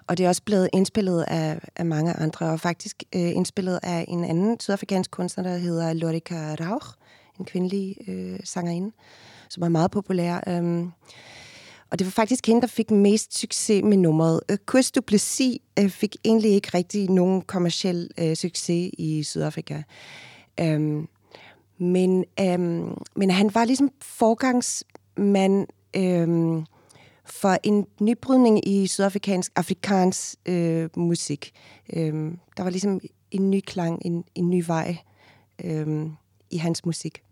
Og det er også blevet indspillet af, af mange andre, og faktisk øh, indspillet af en anden sydafrikansk kunstner, der hedder Lorika Rauch, en kvindelig øh, sangerinde, som er meget populær. Øhm, og det var faktisk hende, der fik mest succes med nummeret. Øh, Kurs du øh, fik egentlig ikke rigtig nogen kommersiel øh, succes i Sydafrika. Øhm, men, øhm, men han var ligesom forgangsmand øhm, for en nybrydning i sydafrikansk afrikansk øh, musik. Øhm, der var ligesom en ny klang, en, en ny vej øhm, i hans musik.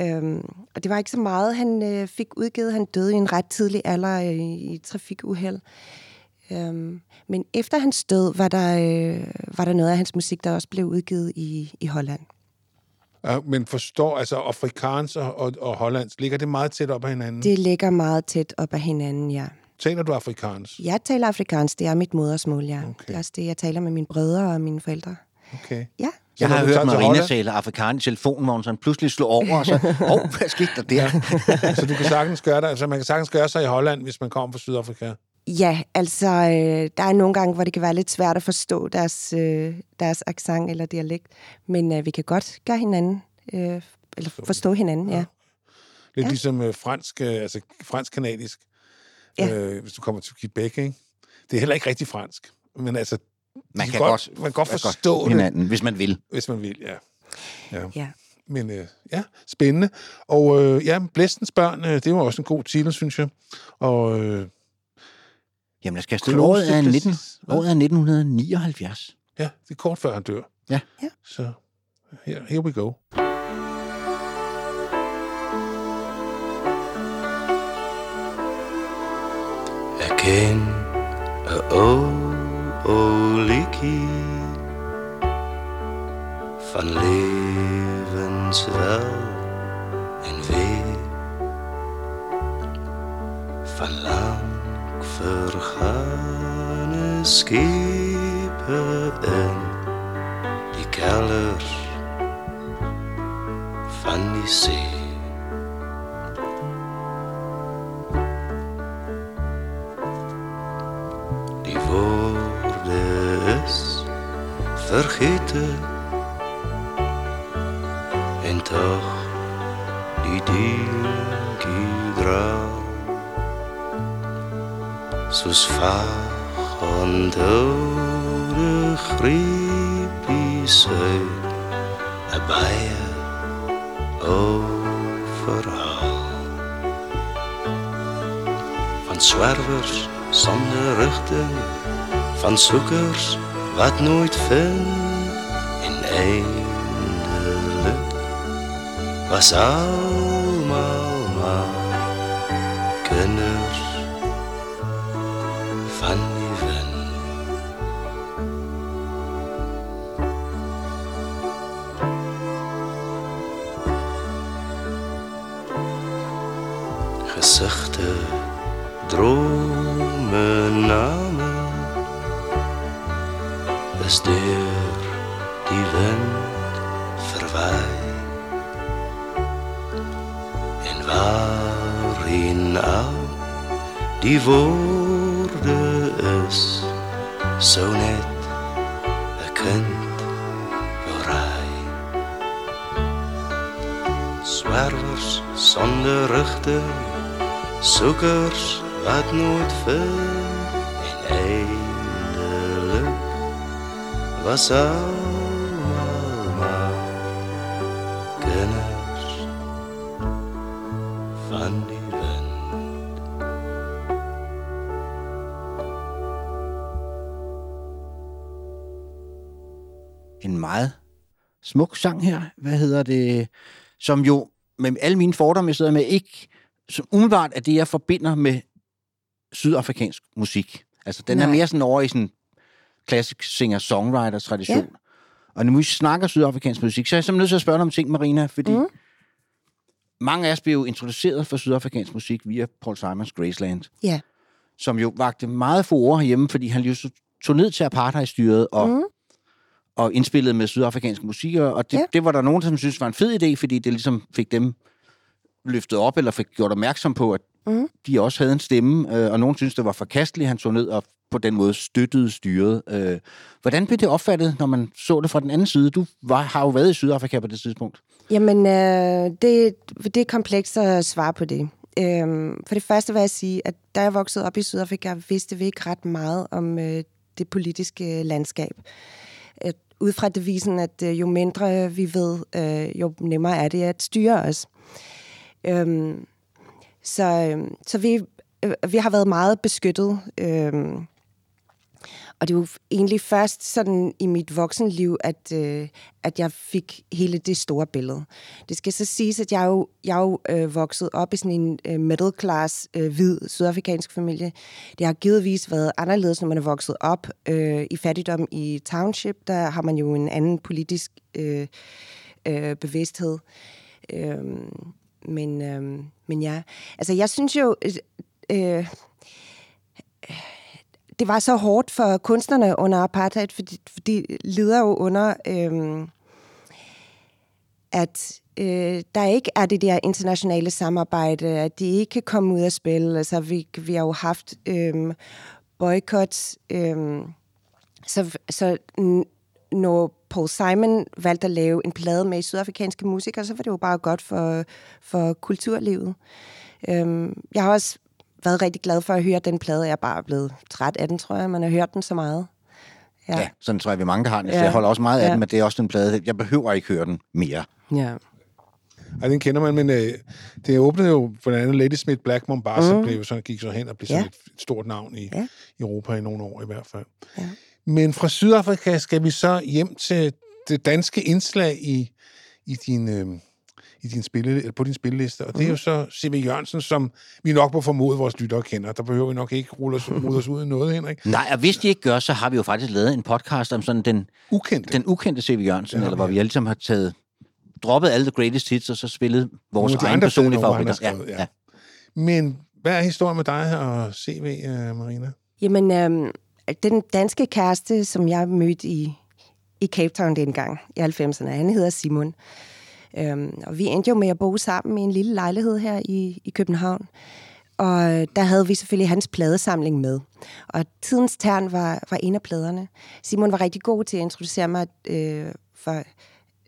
Øhm, og det var ikke så meget, han øh, fik udgivet. Han døde i en ret tidlig alder øh, i et trafikuheld. Øhm, men efter hans død var der, øh, var der noget af hans musik, der også blev udgivet i, i Holland. Ja, men forstår, altså afrikansk og, og, og hollandsk, ligger det meget tæt op ad hinanden? Det... Ligger meget tæt op ad hinanden, ja. Taler du afrikansk? Jeg taler afrikansk, det er mit modersmål, ja. Okay. Det er også det, jeg taler med mine brødre og mine forældre. Okay. Ja. Jeg har hørt Marina tale afrikaner i telefonen, hvor hun sådan pludselig slog over, og så, åh, oh, hvad skete der der? Så du kan sagtens gøre det, altså man kan sagtens gøre sig i Holland, hvis man kommer fra Sydafrika. Ja, altså, øh, der er nogle gange, hvor det kan være lidt svært at forstå deres, øh, deres accent eller dialekt, men øh, vi kan godt gøre hinanden, øh, eller forstå hinanden, ja. Lidt Ja. ja. ligesom øh, fransk, øh, altså fransk-kanadisk, Ja. øh, hvis du kommer til Quebec, ikke? Det er heller ikke rigtig fransk, men altså, Man de kan godt, godt, man kan godt kan forstå det, hinanden, hvis man vil. hvis man vil, ja. ja. ja. Men øh, ja, spændende. Og øh, ja, Blæstens børn, øh, det var også en god titel, synes jeg. Og øh, Jamen, jeg skal. Klogeste Året er, 19, præcis. Hvad? året er 1979. ja, det er kort før han dør. Ja. Ja. Så here, here we go. Jeg ken een oliekie van levenswel en weer van lang vergane schepen in die kelders van die zee. Die woorden vergeten. En toch, die denk iedereen, zoals vaag en dode griep is uit, een bijen overal. Van zwervers zonder richting, van zoekers wat nooit vindt. En eindelijk was allemaal maar kinders van die wind. Gezichten, dromen, namen is deur die wind verwy. En waarin al die woorde is so net 'n kind verry swerwers sonder rigting soekers wat nooit vind was allemaal maar kennis van die wind. En meget smuk sang her. Hvad hedder det? Som jo, med alle mine fordomme, jeg sidder med, ikke som umiddelbart er det, jeg forbinder med sydafrikansk musik. Altså, den Nej. er mere sådan over i sådan klassisk singer-songwriter-tradition. Ja. Og når vi snakker sydafrikansk musik, så er jeg simpelthen nødt til at spørge dig om ting, Marina, fordi mm. mange af os blev jo introduceret for sydafrikansk musik via Paul Simons Graceland. Ja. som jo vagte meget for herhjemme, fordi han jo så tog ned til apartheidstyret og, mm. og indspillede med sydafrikanske musikere, og det, Ja. det var der nogen, som synes var en fed idé, fordi det ligesom fik dem løftet op, eller fik gjort opmærksom på, at Mhm. de også havde en stemme, øh, og nogen synes det var forkasteligt, han tog ned og på den måde støttede styret. Øh, hvordan blev det opfattet, når man så det fra den anden side? Du var, har jo været i Sydafrika på det tidspunkt. Jamen, øh, det, det er komplekst at svare på det. Øh, for det første vil jeg sige, at da jeg voksede op i Sydafrika, vidste vi ikke ret meget om øh, det politiske øh, landskab. At, ud fra devisen, at øh, jo mindre vi ved, øh, jo nemmere er det at styre os. Øhm, så, øh, så vi, øh, vi har været meget beskyttet. Øh, og det var egentlig først sådan i mit voksenliv, at, øh, at jeg fik hele det store billede. Det skal så siges, at jeg jo, jeg jo øh, vokset op i sådan en øh, middle class, øh, hvid, sydafrikansk familie. Det har givetvis været anderledes, når man er vokset op øh, i fattigdom i township. Der har man jo en anden politisk øh, øh, bevidsthed. Øh, men, øh, men ja, altså jeg synes jo... Øh, øh det var så hårdt for kunstnerne under apartheid, fordi for de lider jo under, øhm, at øh, der ikke er det der internationale samarbejde, at de ikke kan komme ud og spille. Altså, vi, vi har jo haft øhm, boykots, Øhm, så, så n- når Paul Simon valgte at lave en plade med sydafrikanske musikere, så var det jo bare godt for, for kulturlivet. Øhm, jeg har også været rigtig glad for at høre den plade. Jeg er bare blevet træt af den, tror jeg. Man har hørt den så meget. Ja. ja sådan tror jeg, vi mange, der har den. Ja. Jeg holder også meget af Ja. den, men det er også en plade. Jeg behøver ikke høre den mere. ja. Ej, den kender man, men øh, det åbnede jo blandt andet Lady Smith Black Mombasa, mm. blev så, gik så hen og blev sådan Ja. et, et stort navn i Ja. Europa i nogle år i hvert fald. Ja. Men fra Sydafrika skal vi så hjem til det danske indslag i, i din, øh, i din spille, eller på din spilleliste, og det er jo så C.V. Jørgensen, som vi nok må formode, vores lyttere kender. Der behøver vi nok ikke rulle os, rulle os ud i noget, Henrik. Nej, og hvis de ikke gør, så har vi jo faktisk lavet en podcast om sådan den, Ukendte. den ukendte C.V. Jørgensen, har eller hvor ja. vi alle ligesom har taget droppet alle the greatest hits, og så spillet vores egen andre personlige favoritter. skrevet, ja. Men hvad er historien med dig og CV, uh, Marina? Jamen, øhm, den danske kæreste, som jeg mødte i, i Cape Town dengang i 90'erne, han hedder Simon. Øhm, og vi endte jo med at bo sammen i en lille lejlighed her i, i København. Og øh, der havde vi selvfølgelig hans pladesamling med. Og Tidens Tern var, var en af pladerne. Simon var rigtig god til at introducere mig øh, for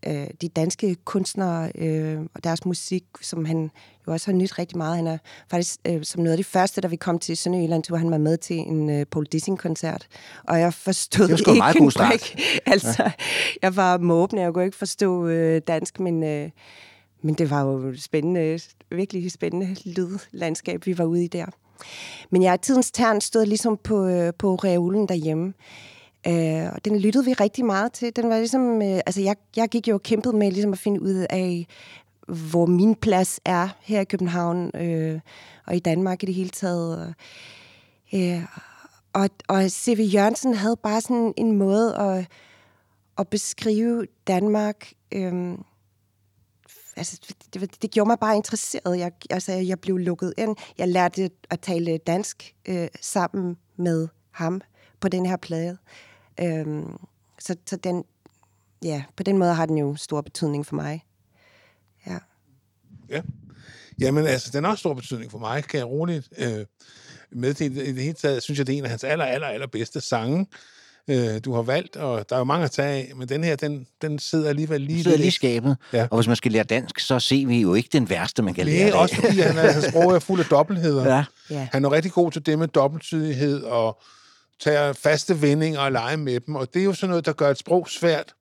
øh, de danske kunstnere øh, og deres musik, som han jo også har nyt rigtig meget. Han er faktisk øh, som noget af det første, da vi kom til Sønderjylland, tog han var med til en øh, Paul Dissing-koncert. Og jeg forstod Det ikke meget en brik. Altså, ja. jeg var måbende, jeg kunne ikke forstå øh, dansk, men... Øh, men det var jo spændende, virkelig spændende lydlandskab, vi var ude i der. Men ja, tidens tern stod ligesom på, øh, på reolen derhjemme. Øh, og den lyttede vi rigtig meget til. Den var ligesom, øh, altså jeg, jeg gik jo og kæmpede med ligesom at finde ud af, hvor min plads er her i København øh, og i Danmark i det hele taget. Øh, og, og C.V. Jørgensen havde bare sådan en måde at, at beskrive Danmark. Øh, altså, det, det gjorde mig bare interesseret. Jeg, altså, jeg blev lukket ind. Jeg lærte at tale dansk øh, sammen med ham på den her plade. Øhm, så, så den, ja, på den måde har den jo stor betydning for mig. Ja. Ja. Jamen, altså, den har også stor betydning for mig, kan jeg roligt øh, med til. I det hele taget synes jeg, det er en af hans aller, aller, aller bedste sange, øh, du har valgt, og der er jo mange at tage af, men den her, den, den sidder alligevel lige... Det sidder lige i skabet. Ja. Og hvis man skal lære dansk, så ser vi jo ikke den værste, man kan lære Det er også fordi, han er, hans sprog er fuld af dobbeltheder. Ja. Ja. Han er rigtig god til det med dobbelttydighed og tager faste vendinger og lege med dem, og det er jo sådan noget, der gør et sprog svært.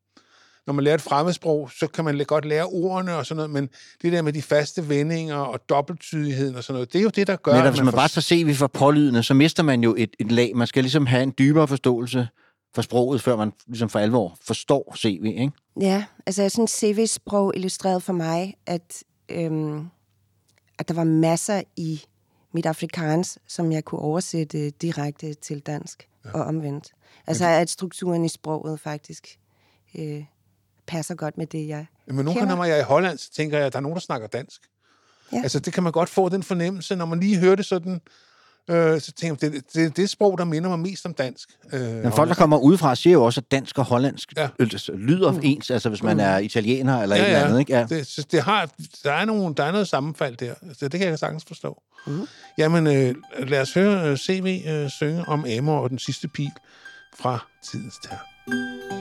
Når man lærer et fremmedsprog, så kan man godt lære ordene og sådan noget, men det der med de faste vendinger og dobbelttydigheden og sådan noget, det er jo det, der gør, Men at hvis man bare tager se, vi for pålydende, så mister man jo et, et lag. Man skal ligesom have en dybere forståelse for sproget, før man ligesom for alvor forstår CV, ikke? Ja, altså jeg synes, CV's sprog illustrerede for mig, at, øhm, at der var masser i mit afrikansk, som jeg kunne oversætte direkte til dansk ja. og omvendt. Altså at strukturen i sproget faktisk øh, passer godt med det, jeg Men nogle gange, når jeg er i Holland, så tænker jeg, at der er nogen, der snakker dansk. Ja. Altså, det kan man godt få den fornemmelse, når man lige hører det sådan Øh, så tænkte jeg, det, det er det sprog, der minder mig mest om dansk. Øh, Men folk, der kommer udefra, siger jo også, at dansk og hollandsk Ja. ja. lyder ens, altså hvis man er italiener eller Ja, et eller andet, ikke? Ja. Det, så det har, der, er nogle, der er noget sammenfald der, så det kan jeg sagtens forstå. Mm. Jamen, øh, lad os høre øh, CV øh, synge om Amor og den sidste pil fra tidens tær.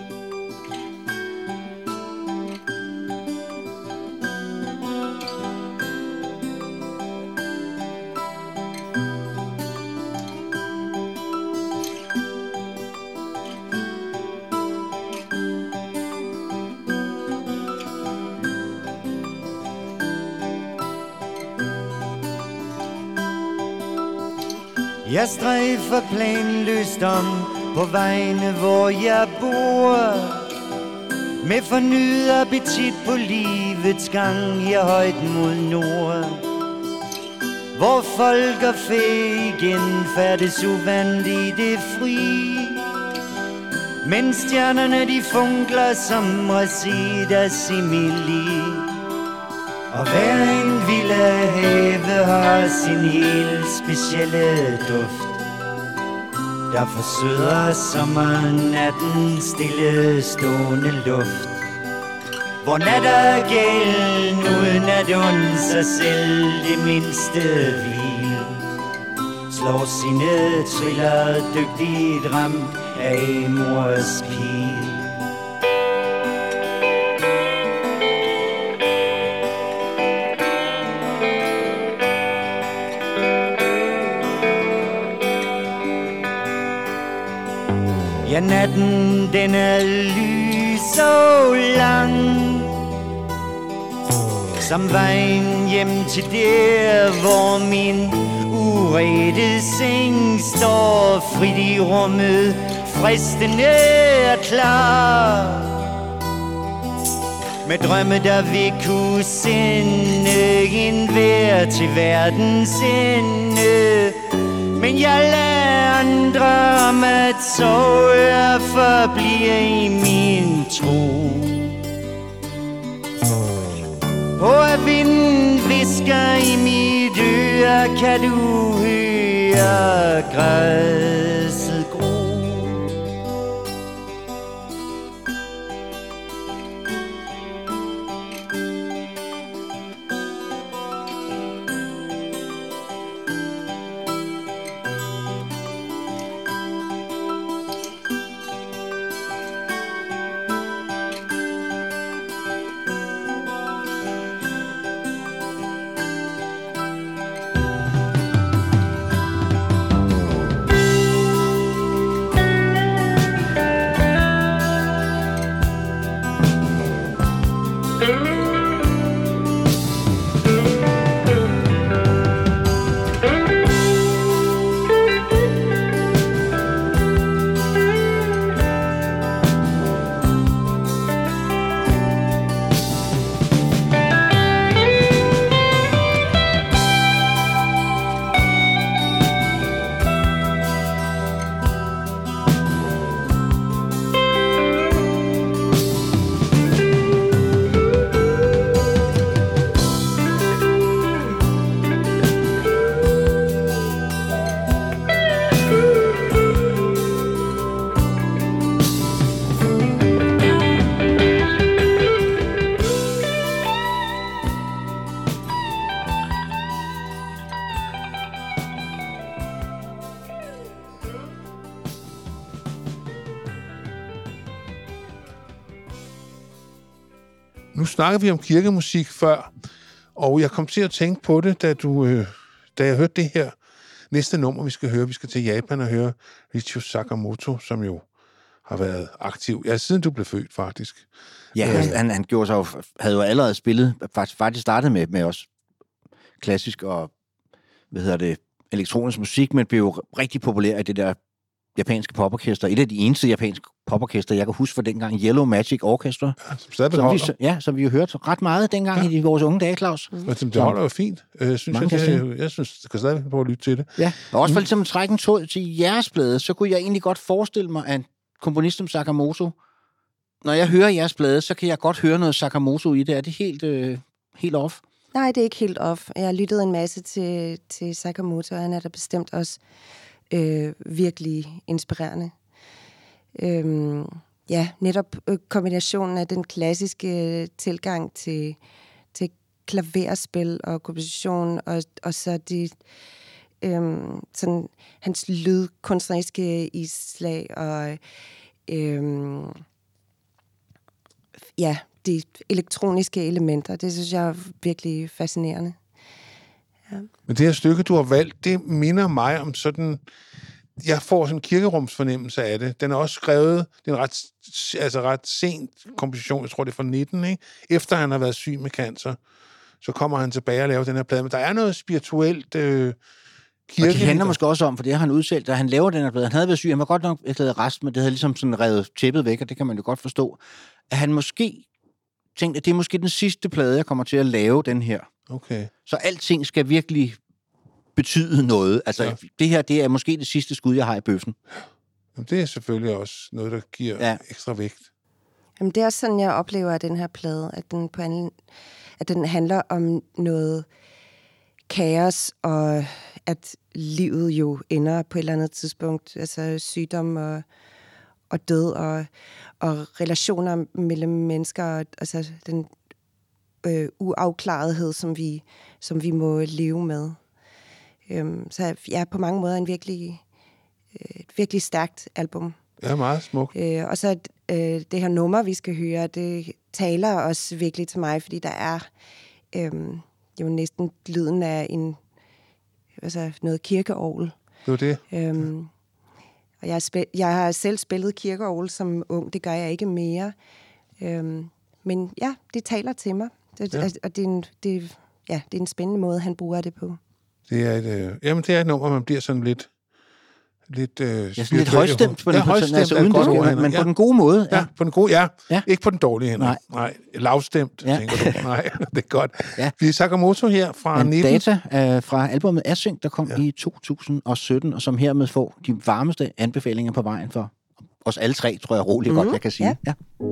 Jeg strejfer planløst om på vejene, hvor jeg bor. Med fornyet appetit på livets gang her højt mod nord. Hvor folk og fæ igen færdes uvandt i det fri. Men stjernerne de funkler som reciter simili har sin helt specielle duft. Der forsøder den stille stående luft. Hvor nat er gælden uden at undre sig selv det mindste hvil? Slår sine triller dygtigt ramt af mors pil. Ja, natten den er lys og lang Som vejen hjem til der, hvor min urette seng står frit i rummet. Fristende og klar. Med drømme, der vil kunne sende en vær til verdens ende. Men jeg lader andre om at så jeg forblive i min tro. På at vinden visker i mit øre, kan du høre græd Nu snakker vi om kirkemusik før, og jeg kom til at tænke på det, da, du, øh, da jeg hørte det her næste nummer, vi skal høre. Vi skal til Japan og høre Richio Sakamoto, som jo har været aktiv. Ja, siden du blev født, faktisk. Ja, han, han, han gjorde sig jo, havde jo allerede spillet, faktisk, faktisk startet med, med også klassisk og, hvad hedder det, elektronisk musik, men blev jo rigtig populær i det der japanske poporkester. Et af de eneste japanske poporkester, jeg kan huske fra dengang, Yellow Magic Orchestra, Som stadig som vi, holder. ja, som vi jo hørte ret meget dengang ja. i vores unge dage, Claus. Men det holder jo fint. Øh, synes Mange jeg, kan det, jeg synes, jeg kan stadig prøve at lytte til det. Ja, og også for ligesom at trække en tråd til jeres blade, så kunne jeg egentlig godt forestille mig, at komponist som Sakamoto, når jeg hører jeres blade, så kan jeg godt høre noget Sakamoto i det. Er det helt, øh, helt off? Nej, det er ikke helt off. Jeg har lyttet en masse til, til Sakamoto, og han er da bestemt også øh, virkelig inspirerende. Øhm, ja, netop øh, kombinationen af den klassiske øh, tilgang til, til klaverspil og komposition, og, og så de, øhm, sådan, hans lydkunstneriske islag, og øhm, ja, de elektroniske elementer. Det synes jeg er virkelig fascinerende. Men det her stykke, du har valgt, det minder mig om sådan... Jeg får sådan en kirkerumsfornemmelse af det. Den er også skrevet, det er en ret, altså ret sent komposition, jeg tror det er fra 19, ikke? Efter han har været syg med cancer, så kommer han tilbage og laver den her plade. Men der er noget spirituelt øh, Og kirke. det handler måske også om, for det har han udselt, da han laver den her plade. Han havde været syg, han var godt nok erklæret rest, men det havde ligesom sådan revet tæppet væk, og det kan man jo godt forstå. At han måske tænkte, at det er måske den sidste plade, jeg kommer til at lave den her. Okay. Så alting skal virkelig betyde noget. Altså, Ja. det her, det er måske det sidste skud, jeg har i bøffen. Jamen, det er selvfølgelig også noget, der giver ja. Ja. ekstra vægt. Jamen, det er også sådan, jeg oplever at den her plade, at den, på anden, at den handler om noget kaos, og at livet jo ender på et eller andet tidspunkt, altså sygdom og, og død, og, og relationer mellem mennesker, og, altså den øh, uafklarethed, som vi, som vi må leve med. Øhm, så jeg er på mange måder en virkelig, øh, et virkelig stærkt album. Ja, meget smukt. Øh, og så øh, det her nummer, vi skal høre, det taler også virkelig til mig, fordi der er øh, jo næsten lyden af en, altså noget kirkeovl. Det var det. Øhm, og jeg, spil- jeg har selv spillet kirkeovl som ung, det gør jeg ikke mere. Øhm, men ja, det taler til mig. Det, Ja. ja. Og det er, en, det, ja, det er en spændende måde, han bruger det på. Det er et, øh, jamen, det er et nummer, man bliver sådan lidt... Lidt, øh, Ja, sådan lidt højstemt på den, ja, sådan, altså uden det Henrik. men ja. på den gode måde. Ja, på den gode, ja. ja. Ja. Ikke på den dårlige, Henrik. Nej. Nej. Lavstemt, ja. Ja. tænker du. Nej, det er godt. Ja. Vi er Sakamoto her fra Men 19. data øh, fra albumet Async, der kom Ja. ja. i 2017, og som hermed får de varmeste anbefalinger på vejen for os alle tre, tror jeg roligt mm, godt, jeg kan sige. ja. ja.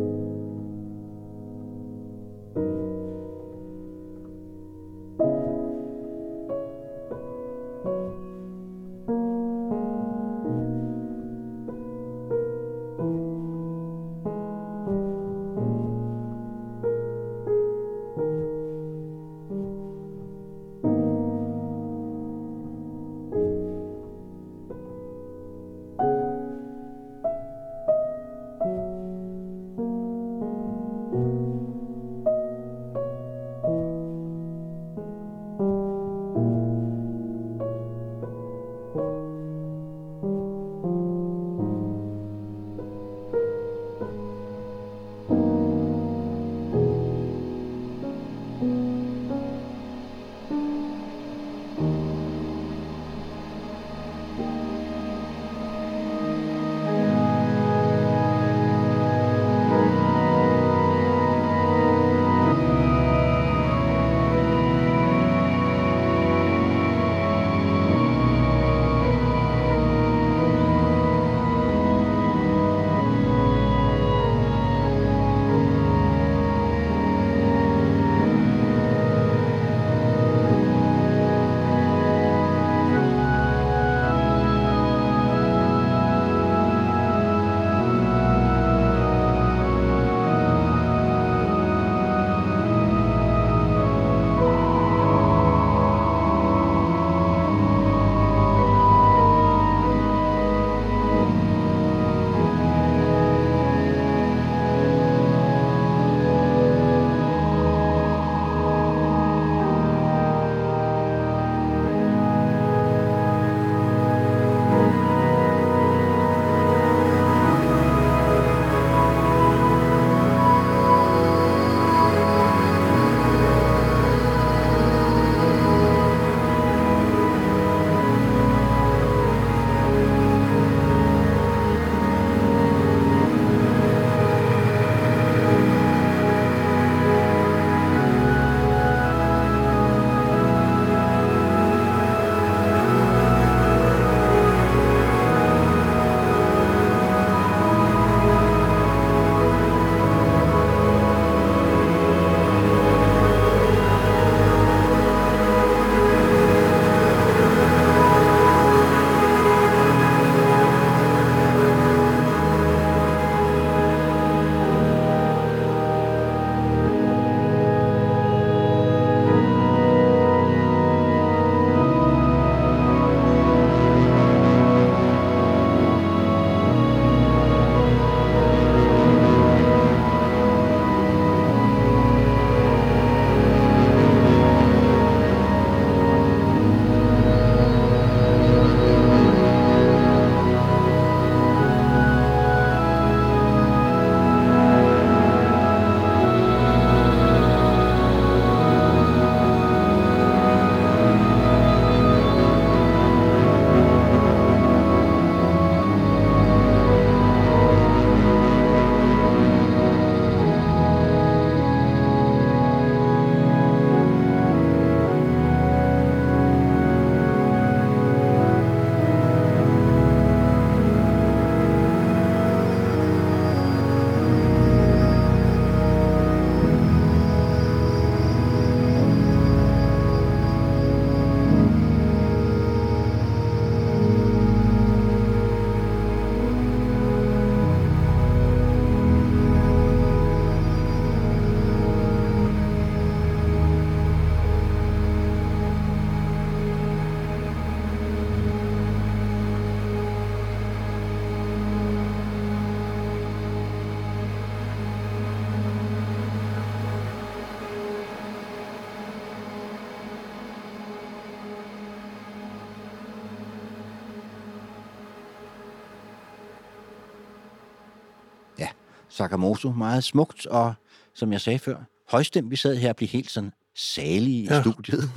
Sakamoto. Meget smukt, og som jeg sagde før, højstemt. Vi sad her og blev helt sådan salige i Ja. studiet.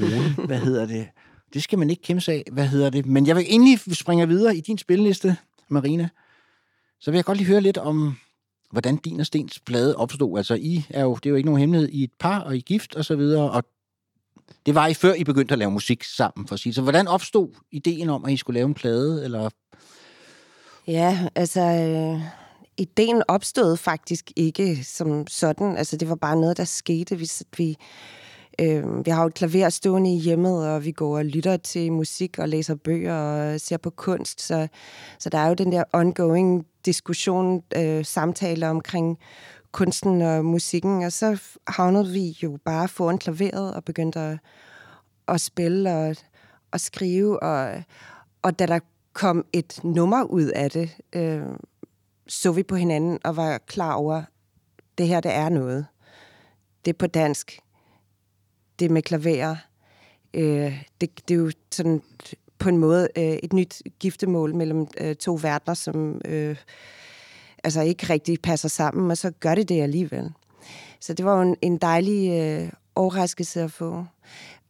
Hvad hedder det? Det skal man ikke kæmpe sig af. Hvad hedder det? Men jeg vil inden vi springer videre i din spilleliste, Marina, så vil jeg godt lige høre lidt om, hvordan din og Stens plade opstod. Altså, I er jo, det er jo ikke nogen hemmelighed, I et par, og I gift, og så videre, og det var I før, I begyndte at lave musik sammen, for at sige. Så hvordan opstod ideen om, at I skulle lave en plade, eller Ja, altså, øh, ideen opstod faktisk ikke som sådan. Altså, det var bare noget, der skete. Vi, vi, øh, vi har jo et klaver stående i hjemmet, og vi går og lytter til musik og læser bøger og ser på kunst. Så, så der er jo den der ongoing diskussion, øh, samtaler omkring kunsten og musikken. Og så havnede vi jo bare foran klaveret og begyndte at, at spille og, og skrive. Og, og da der kom et nummer ud af det, øh, så vi på hinanden og var klar over, det her, det er noget. Det er på dansk. Det er med klaver. Øh, det, det er jo sådan på en måde øh, et nyt giftemål mellem øh, to verdener, som øh, altså ikke rigtig passer sammen, og så gør det det alligevel. Så det var jo en, en dejlig øh, overraskelse at få.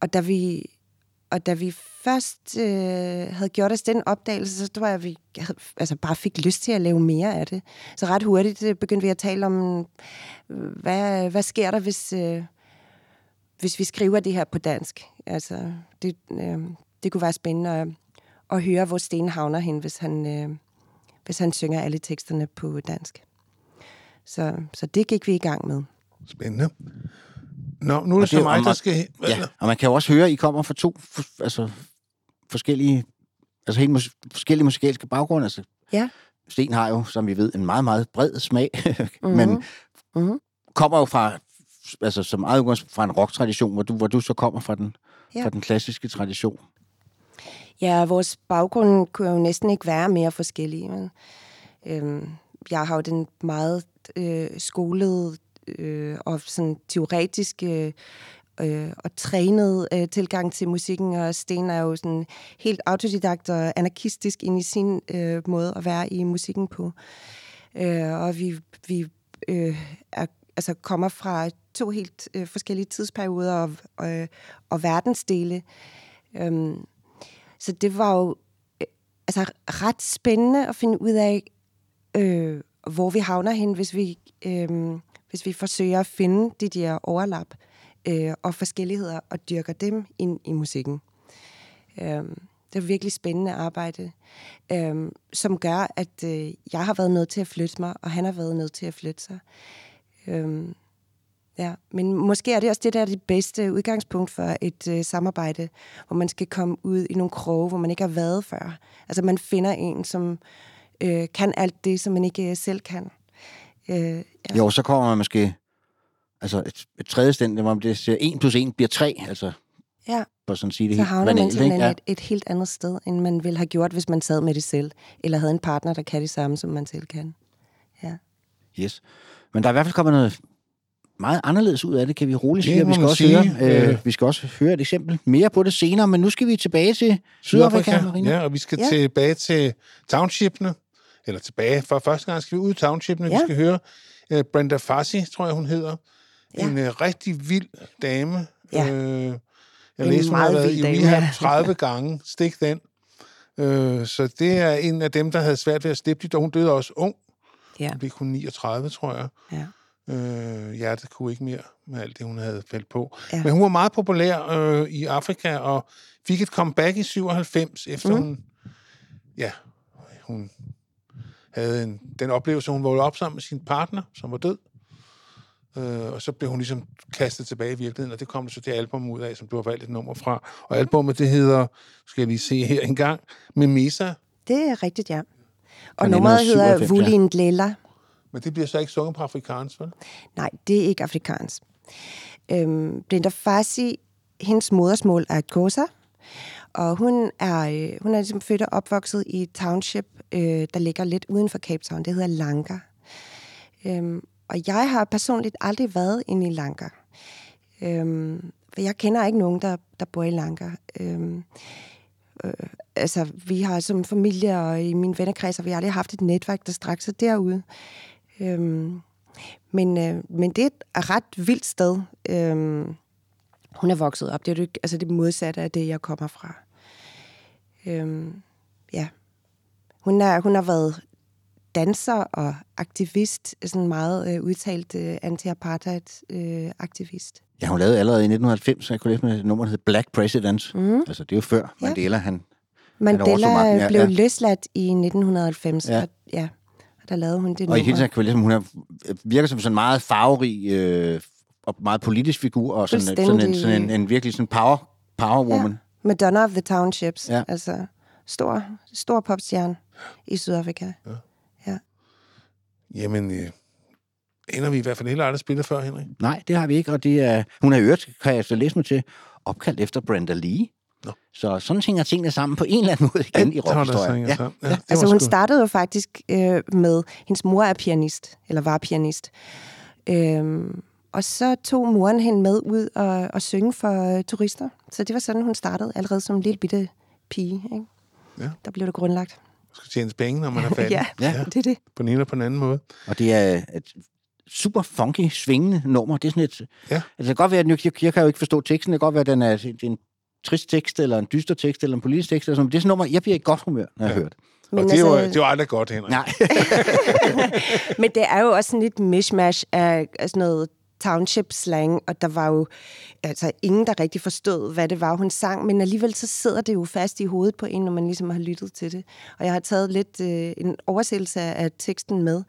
Og da vi, og da vi først øh, havde gjort os den opdagelse, så tror jeg, at vi havde, altså bare fik lyst til at lave mere af det. Så ret hurtigt øh, begyndte vi at tale om, øh, hvad, hvad sker der, hvis, øh, hvis vi skriver det her på dansk. Altså, det, øh, det kunne være spændende at, at høre, hvor Sten havner hen, hvis han, øh, hvis han synger alle teksterne på dansk. Så, så det gik vi i gang med. Spændende. Nå, nu er Og det så det- mig, og der man- skal... Ja, og man kan jo også høre, at I kommer fra to for, altså, forskellige, altså helt mus- forskellige musikalske baggrunde. Altså, Ja. Sten har jo, som vi ved, en meget, meget bred smag, Mhm. men Mhm. kommer jo fra, altså som eget udgangspunkt fra en rocktradition, hvor du, hvor du så kommer fra den, Ja. fra den klassiske tradition. Ja, vores baggrund kunne jo næsten ikke være mere forskellige. Men, øhm, jeg har jo den meget øh, skolede øh, og sådan teoretiske øh, øh, og trænet øh, tilgang til musikken, og Sten er jo sådan helt autodidakt og anarkistisk ind i sin øh, måde at være i musikken på. Øh, og vi, vi øh, er, altså kommer fra to helt øh, forskellige tidsperioder og, og, og verdensdele. Øh, så det var jo øh, altså, ret spændende at finde ud af, øh, hvor vi havner hen, hvis vi, øh, hvis vi forsøger at finde de der overlap øh, og forskelligheder og dyrker dem ind i musikken. Øh, det er virkelig spændende arbejde, øh, som gør, at øh, jeg har været nødt til at flytte mig, og han har været nødt til at flytte sig. Øh, Ja, men måske er det også det, der er det bedste udgangspunkt for et øh, samarbejde, hvor man skal komme ud i nogle kroge, hvor man ikke har været før. Altså man finder en, som øh, kan alt det, som man ikke øh, selv kan. Øh, ja. Jo, så kommer man måske, altså et, et tredje stand, hvor det siger 1 plus 1 bliver 3, altså ja, for sådan at sige det så helt havner man simpelthen? Ja. et, et helt andet sted, end man ville have gjort, hvis man sad med det selv, eller havde en partner, der kan det samme, som man selv kan. Ja. Yes. Men der er i hvert fald kommet noget meget anderledes ud af det, kan vi roligt Det sige. og Vi skal, også sige. høre, øh, Øh. vi skal også høre et eksempel mere på det senere, men nu skal vi tilbage til Sydafrika, Marina. Ja, og vi skal Ja. ja. tilbage til townshipene. Eller tilbage. For første gang skal vi ud i townshipene. Ja. Vi skal høre uh, Brenda Fassi, tror jeg, hun hedder. Ja. En uh, rigtig vild dame. Ja. Øh, jeg læste, hun har været i rehab 30 gange. Stik den. Øh, så det er en af dem, der havde svært ved at slippe det, og hun døde også ung. Ja. Hun blev kun 39, tror jeg. Ja. Øh, hjertet kunne ikke mere med alt det, hun havde faldt på. Ja. Men hun var meget populær øh, i Afrika, og fik et comeback i 97, efter mm. hun, ja, hun havde en, den oplevelse, hun vågnede op sammen med sin partner, som var død. Øh, og så blev hun ligesom kastet tilbage i virkeligheden, og det kom der så det album ud af, som du har valgt et nummer fra. Og albumet, det hedder, skal jeg lige se her en gang, Memesa, Det er rigtigt, ja. Og nummeret hedder 1997, ja. Vulin Lela. men det bliver så ikke sunget på afrikansk, vel? Nej, det er ikke afrikansk. Øhm, Brenda Fassi, hendes modersmål er Kosa, og hun er, øh, hun er ligesom født og opvokset i et township, øh, der ligger lidt uden for Cape Town. Det hedder Lanka. Øhm, og jeg har personligt aldrig været inde i Lanka. Øhm, for jeg kender ikke nogen, der, der bor i Lanka. Øhm, øh, altså, vi har som familie og i min vennekreds, har vi aldrig haft et netværk, der strakte sig derude. Øhm, men, øh, men det er et ret vildt sted. Øhm, hun er vokset op. Det er jo ikke, altså det modsatte af det, jeg kommer fra. Øhm, ja. Hun, er, hun har været danser og aktivist, sådan meget øh, udtalt øh, anti-apartheid-aktivist. Ja, hun lavede allerede i 1990, så jeg kunne læse med et nummer, der hed Black President. Mm. Altså, det er jo før Ja. Mandela, han... overtog Mandela magten, ja, blev ja. løsladt i 1990, Ja. ja. Og, ja. Og der lavede hun det Og i hele nummer. taget kan vi læse, hun er, virker som sådan meget farverig øh, og meget politisk figur, og sådan, sådan, en, sådan en, en virkelig sådan power, power woman. Madonna of the Townships. Ja. Ja. Altså, stor, stor popstjerne i Sydafrika. Jamen, øh, ender vi i hvert fald heller aldrig spillet før, Henrik? Nej, det har vi ikke, og det er, hun er i øvrigt, kan jeg så læse mig til, opkaldt efter Brenda Lee. Nå. Så sådan hænger tingene sammen på en eller anden måde igen i tager der rockhistorien. Ja. Ja, Altså, hun startede jo faktisk øh, med, hendes mor er pianist, eller var pianist. Øhm, og så tog moren hende med ud og, og synge for øh, turister. Så det var sådan, hun startede, allerede som en lille bitte pige. Ikke? Ja. Der blev det grundlagt. skal tjenes penge, når man er færdig. Ja, Ja. det er det. På den ene eller på den anden måde. Og det er et super funky, svingende nummer. Det er sådan et... Ja. Altså, det kan godt være, at jeg, jeg kan jo ikke forstå teksten. Det kan godt være, at den er, det er en trist tekst, eller en dyster tekst, eller en politisk tekst. Eller sådan. noget. Det er sådan et nummer, jeg bliver i godt humør, når jeg Ja. hører det. Men Men, og det, er jo, altså, det er jo aldrig godt, Henrik. Nej. men det er jo også sådan lidt mishmash af sådan noget township slang, og der var jo altså ingen, der rigtig forstod, hvad det var, hun sang, men alligevel så sidder det jo fast i hovedet på en, når man ligesom har lyttet til det. Og jeg har taget lidt øh, en oversættelse af teksten med.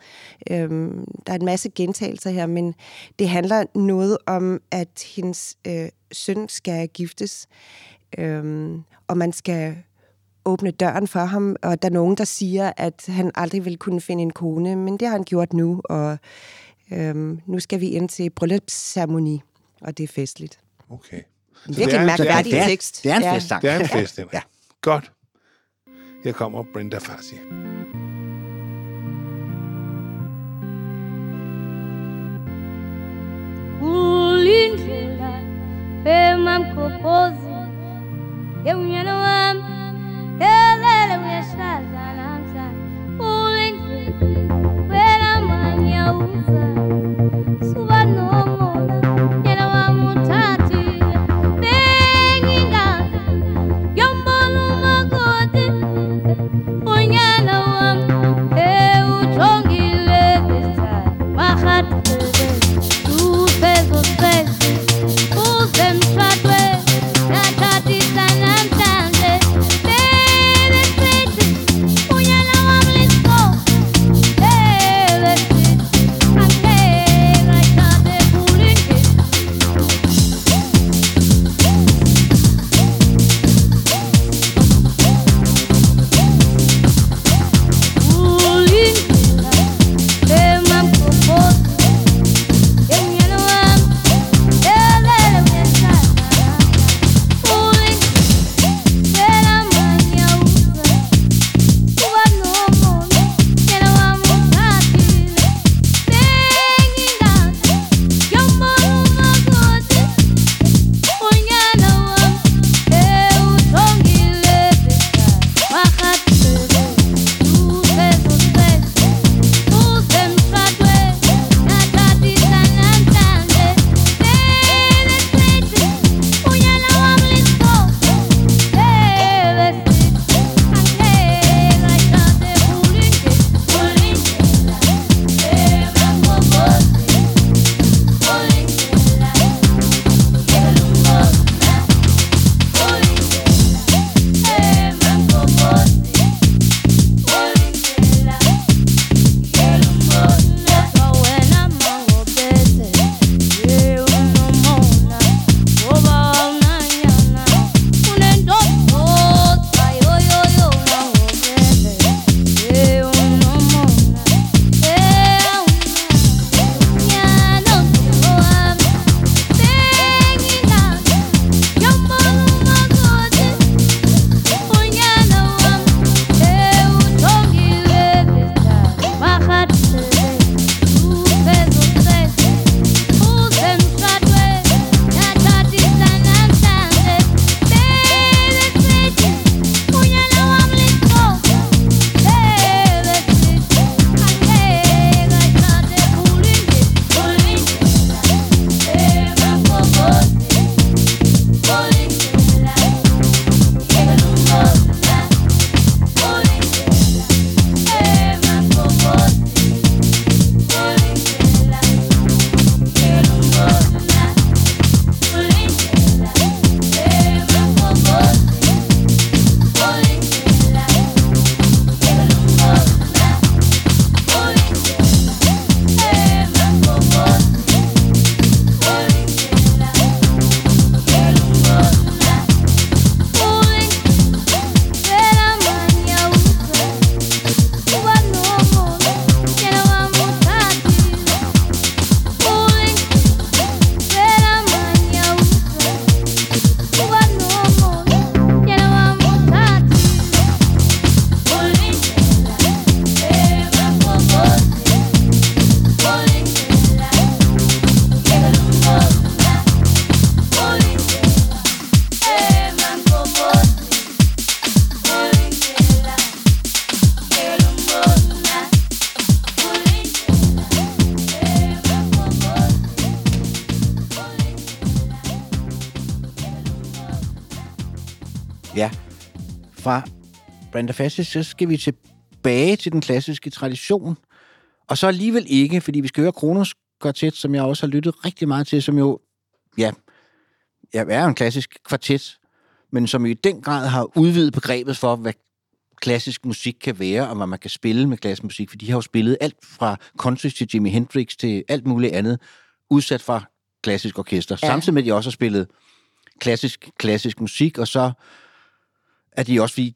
Øhm, der er en masse gentagelser her, men det handler noget om, at hendes øh, søn skal giftes, øhm, og man skal åbne døren for ham, og der er nogen, der siger, at han aldrig vil kunne finde en kone, men det har han gjort nu, og øhm, nu skal vi ind til bryllupsceremoni, og det er festligt. Okay. Det virkelig er en- mærkværdig det er, tekst. Det er en Ja. festsang. Det er en fest, Henrik. Ja. Godt. Her kommer Brenda Fassi. ulindlela emamgobhozi yewunyana wami elele uyashadla namhlanje ulindlela welamanyauza suba Brenda Fassi, så skal vi tilbage til den klassiske tradition. Og så alligevel ikke, fordi vi skal høre Kronos kvartet, som jeg også har lyttet rigtig meget til, som jo, ja, ja er en klassisk kvartet, men som i den grad har udvidet begrebet for, hvad klassisk musik kan være, og hvad man kan spille med klassisk musik, for de har jo spillet alt fra country til Jimi Hendrix til alt muligt andet, udsat fra klassisk orkester. Ja. Samtidig med, at de også har spillet klassisk, klassisk musik, og så er de også, fordi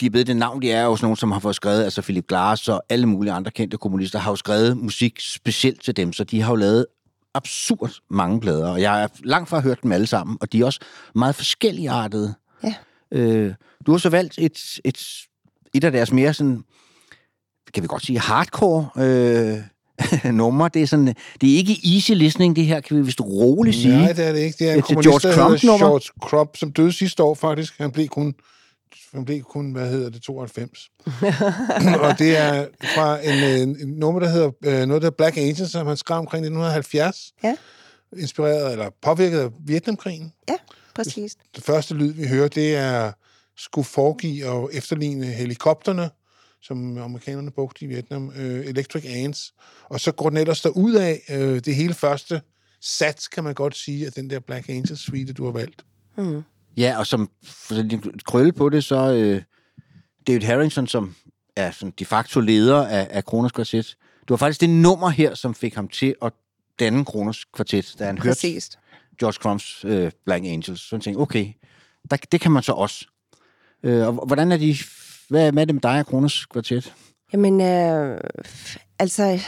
de er blevet det navn, de er jo sådan nogen, som har fået skrevet, altså Philip Glass og alle mulige andre kendte komponister, har jo skrevet musik specielt til dem, så de har jo lavet absurd mange plader, og jeg har langt fra hørt dem alle sammen, og de er også meget forskelligartede. Ja. Øh, du har så valgt et, et, et af deres mere sådan, kan vi godt sige, hardcore øh, numre. Det er, sådan, det er ikke easy listening, det her, kan vi vist roligt sige. Nej, det er det ikke. Det er en Det er kommunist, George Crump-nummer. George Crump, som døde sidste år faktisk. Han blev kun, han blev kun hvad hedder det, 92. og det er fra en, en, en nummer, der hedder øh, noget, der hedder Black Angels, som han skrev omkring 1970. Ja. Inspireret eller påvirket af Vietnamkrigen. Ja, præcis. Det første lyd, vi hører, det er skulle foregive og efterligne helikopterne, som amerikanerne brugte i Vietnam, øh, Electric Ants. Og så går den ellers derud af øh, det hele første sats, kan man godt sige, af den der Black Angels suite, du har valgt. Mm. Ja, og som krølle på det, så øh, David Harrington, som er sådan de facto leder af, af Kronos Kvartet. Det var faktisk det nummer her, som fik ham til at danne Kronos Kvartet, da han hørte Præcis. George Crumps øh, Black Angels. Så han tænkte, okay, der, det kan man så også. Øh, og hvordan er de... Hvad, hvad er det med dig og Kronos Kvartet? Jamen, øh, altså,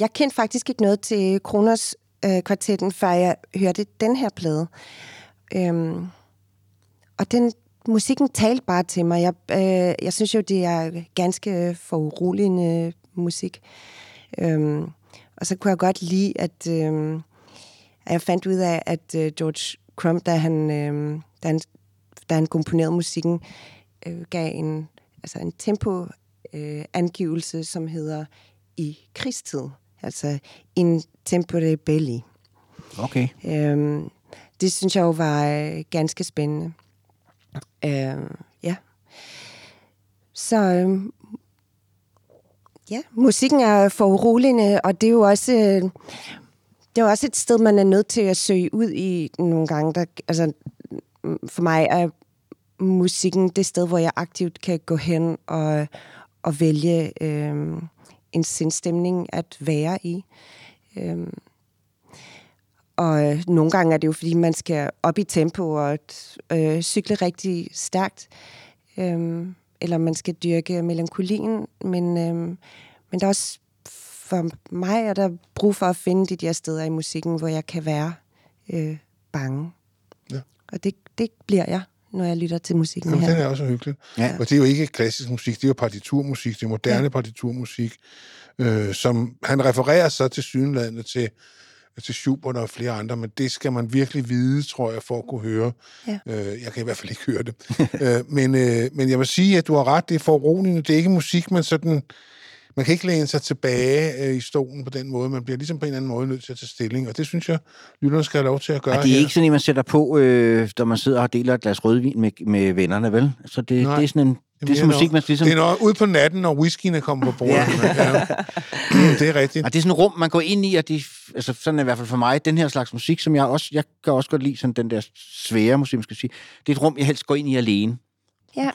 jeg kendte faktisk ikke noget til Kronos øh, kvartetten, før jeg hørte den her plade. Øhm, og den musikken talte bare til mig. Jeg, øh, jeg synes jo, det er ganske foruroligende musik. Øhm, og så kunne jeg godt lide, at, øh, at jeg fandt ud af, at øh, George Crump, da han, øh, da han, da han komponerede musikken, øh, gav en, altså en tempo øh, angivelse, som hedder i krigstid. Altså in tempore belli. Okay. Øhm, det synes jeg jo var øh, ganske spændende. Øh, ja. Så øh, ja, musikken er foruroligende, og det er jo også... Øh, det er jo også et sted, man er nødt til at søge ud i nogle gange. Der, altså, for mig er musikken det sted, hvor jeg aktivt kan gå hen og, og vælge øh, en sindstemning at være i. Øh, og øh, nogle gange er det jo, fordi man skal op i tempo og øh, cykle rigtig stærkt. Øh, eller man skal dyrke melankolien. Men, øh, men der er også for mig er der brug for at finde de der steder i musikken, hvor jeg kan være øh, bange. Ja. Og det, det bliver jeg, når jeg lytter til musikken Jamen, den her. er også hyggelig. Ja. Og det er jo ikke klassisk musik, det er jo partiturmusik, det er moderne ja. partiturmusik, øh, som han refererer så til synlandet til, til Schubert og flere andre, men det skal man virkelig vide, tror jeg, for at kunne høre. Ja. Øh, jeg kan i hvert fald ikke høre det. øh, men, øh, men jeg vil sige, at du har ret, det er foruroligende, det er ikke musik, man sådan... Man kan ikke læne sig tilbage øh, i stolen på den måde. Man bliver ligesom på en eller anden måde nødt til at tage stilling, og det synes jeg, lytterne skal have lov til at gøre Ja, det er ikke sådan en, man sætter på, øh, når man sidder og deler et glas rødvin med, med vennerne, vel? Så det, Nej. det er sådan en... Det er sådan musik, man ligesom... Det er noget ude på natten, når whiskyen er kommet på bordet. ja. ja. Det er rigtigt. Og det er sådan et rum, man går ind i, og det, altså sådan er i hvert fald for mig, den her slags musik, som jeg også, jeg kan også godt lide, sådan den der svære musik, man skal sige. Det er et rum, jeg helst går ind i alene. Ja.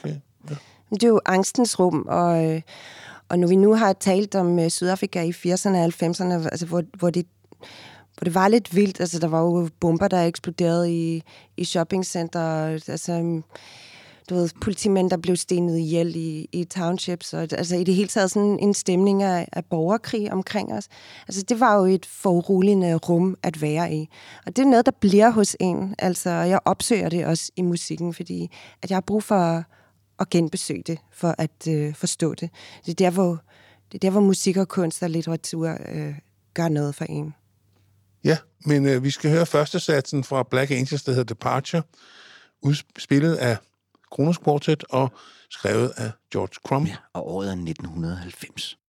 Det er jo angstens rum, og, øh, og når vi nu har talt om øh, Sydafrika i 80'erne og 90'erne, altså, hvor, hvor, det, hvor det var lidt vildt, altså der var jo bomber, der eksploderede i, i shoppingcenter, altså øhm, du ved, politimænd, der blev stenet ihjel i, i townships, og altså i det hele taget sådan en stemning af, af borgerkrig omkring os. Altså det var jo et foruroligende rum at være i. Og det er noget, der bliver hos en. Altså jeg opsøger det også i musikken, fordi at jeg har brug for at genbesøge det, for at øh, forstå det. Det er der, hvor, det er der, hvor musik og kunst og litteratur øh, gør noget for en. Ja, men øh, vi skal høre første satsen fra Black Angels, der hedder Departure, udspillet af Kronos Quartet og skrevet af George Crump. Ja, og året er 1990.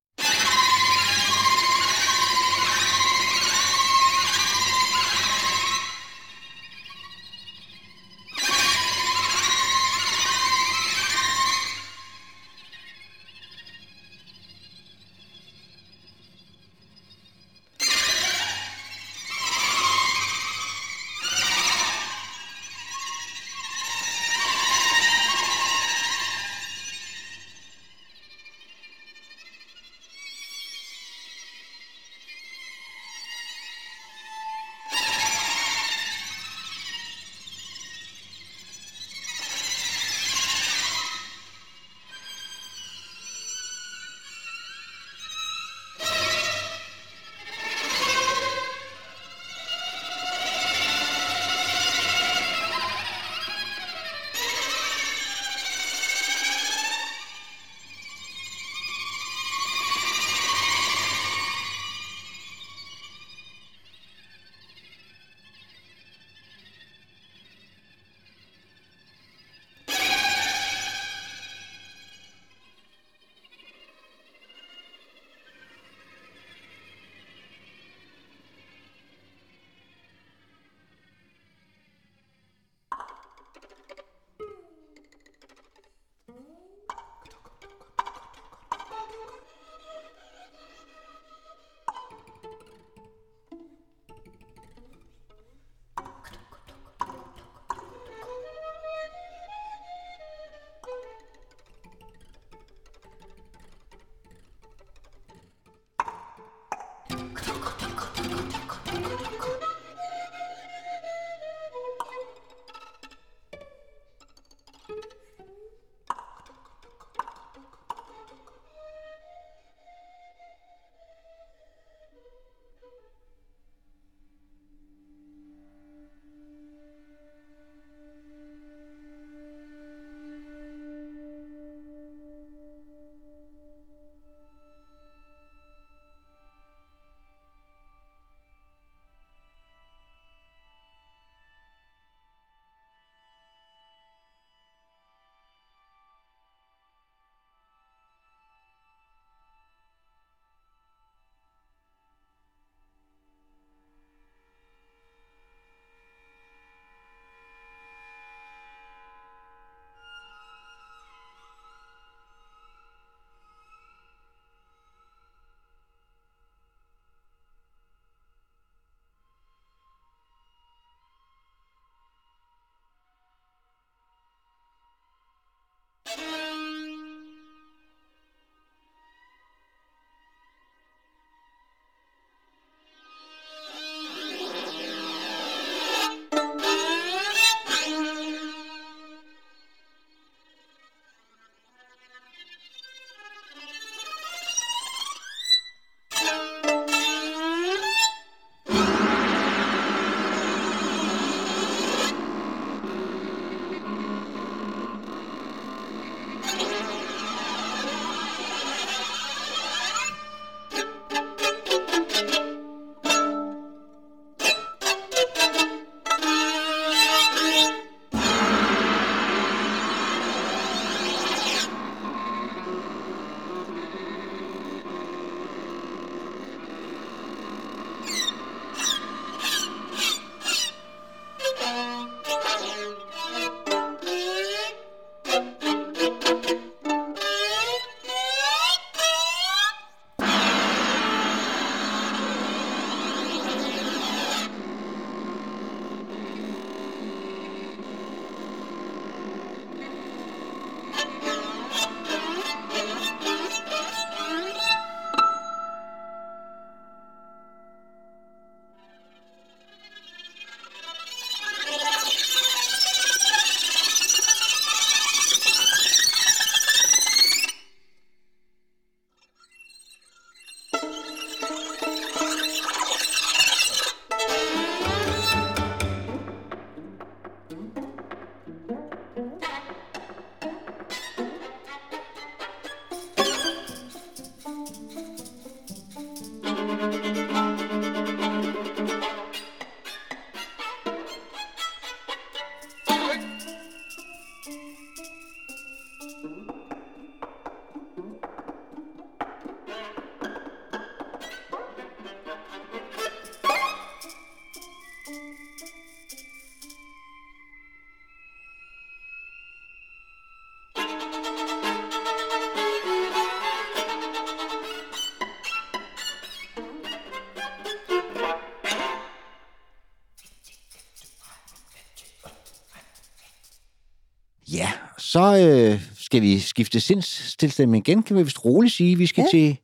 så øh, skal vi skifte sindstilstemning igen, kan vi vist roligt sige. Vi skal Ja. til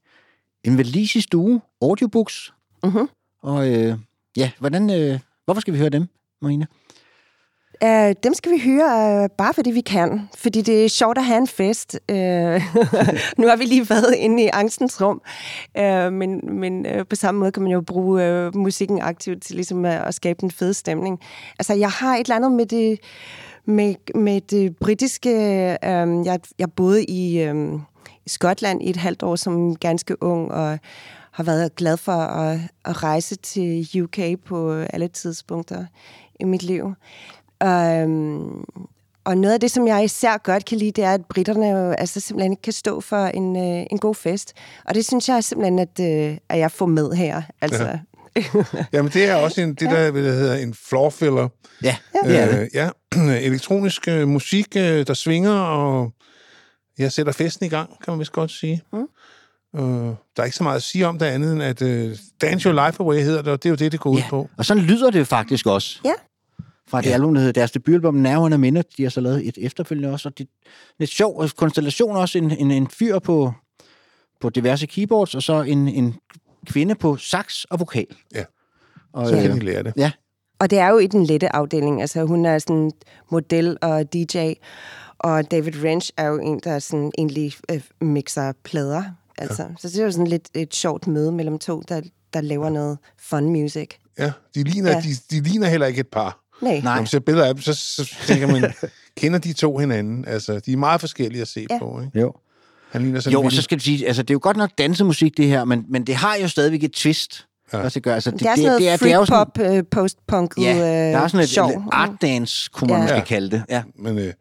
en valisisk uge, audiobooks. Mhm. Og øh, ja, hvordan, øh, hvorfor skal vi høre dem, Marina? Uh, dem skal vi høre uh, bare fordi vi kan, fordi det er sjovt at have en fest. Uh, nu har vi lige været inde i angstens rum, uh, men, men uh, på samme måde kan man jo bruge uh, musikken aktivt til ligesom at, at skabe en fed stemning. Altså, jeg har et eller andet med det, med, med det britiske... Øh, jeg, jeg boede i, øh, i Skotland i et halvt år som ganske ung, og har været glad for at, at rejse til UK på alle tidspunkter i mit liv. Øhm, og noget af det, som jeg især godt kan lide, det er, at britterne jo altså simpelthen ikke kan stå for en, øh, en god fest. Og det synes jeg simpelthen, at, øh, at jeg får med her. Altså, ja. Jamen, det er også en, det, der, hvad det hedder en floor filler. Ja, det er det. Øh, ja, elektronisk øh, musik, øh, der svinger, og jeg sætter festen i gang, kan man vist godt sige. Mm. Øh, der er ikke så meget at sige om det andet, end at øh, Dance Your Life Away hedder det, og det er jo det, det går ud Ja, på. og sådan lyder det faktisk også. Ja. Fra det album, der hedder deres debutalbum, Nerverne Minder. De har så lavet et efterfølgende også, og det er lidt sjov og konstellation også. En, en, en fyr på, på diverse keyboards, og så en, en kvinde på sax og vokal. Ja. Og, Så kan øh, de lære det. ja, Og det er jo i den lette afdeling. Altså, hun er sådan model og DJ, og David Wrench er jo en, der sådan egentlig øh, mixer plader. Altså, ja. Så det er jo sådan lidt et sjovt møde mellem to, der, der laver noget fun music. Ja, de ligner, Ja. De, de ligner heller ikke et par. Nej. Når Nej. man ser billeder af dem, så, så tænker man, kender de to hinanden? Altså, de er meget forskellige at se Ja. på, ikke? jo. Han ligner sådan Jo, og så skal du sige, altså det er jo godt nok dansemusik, det her, men, men det har jo stadigvæk et twist. Ja. Også det, gør. Altså, det, Det er sådan noget det, er, det er jo sådan, øh, post-punk, ja, der er sådan et, sjov. art dance, kunne man Ja. måske kalde det. Ja, Men øh,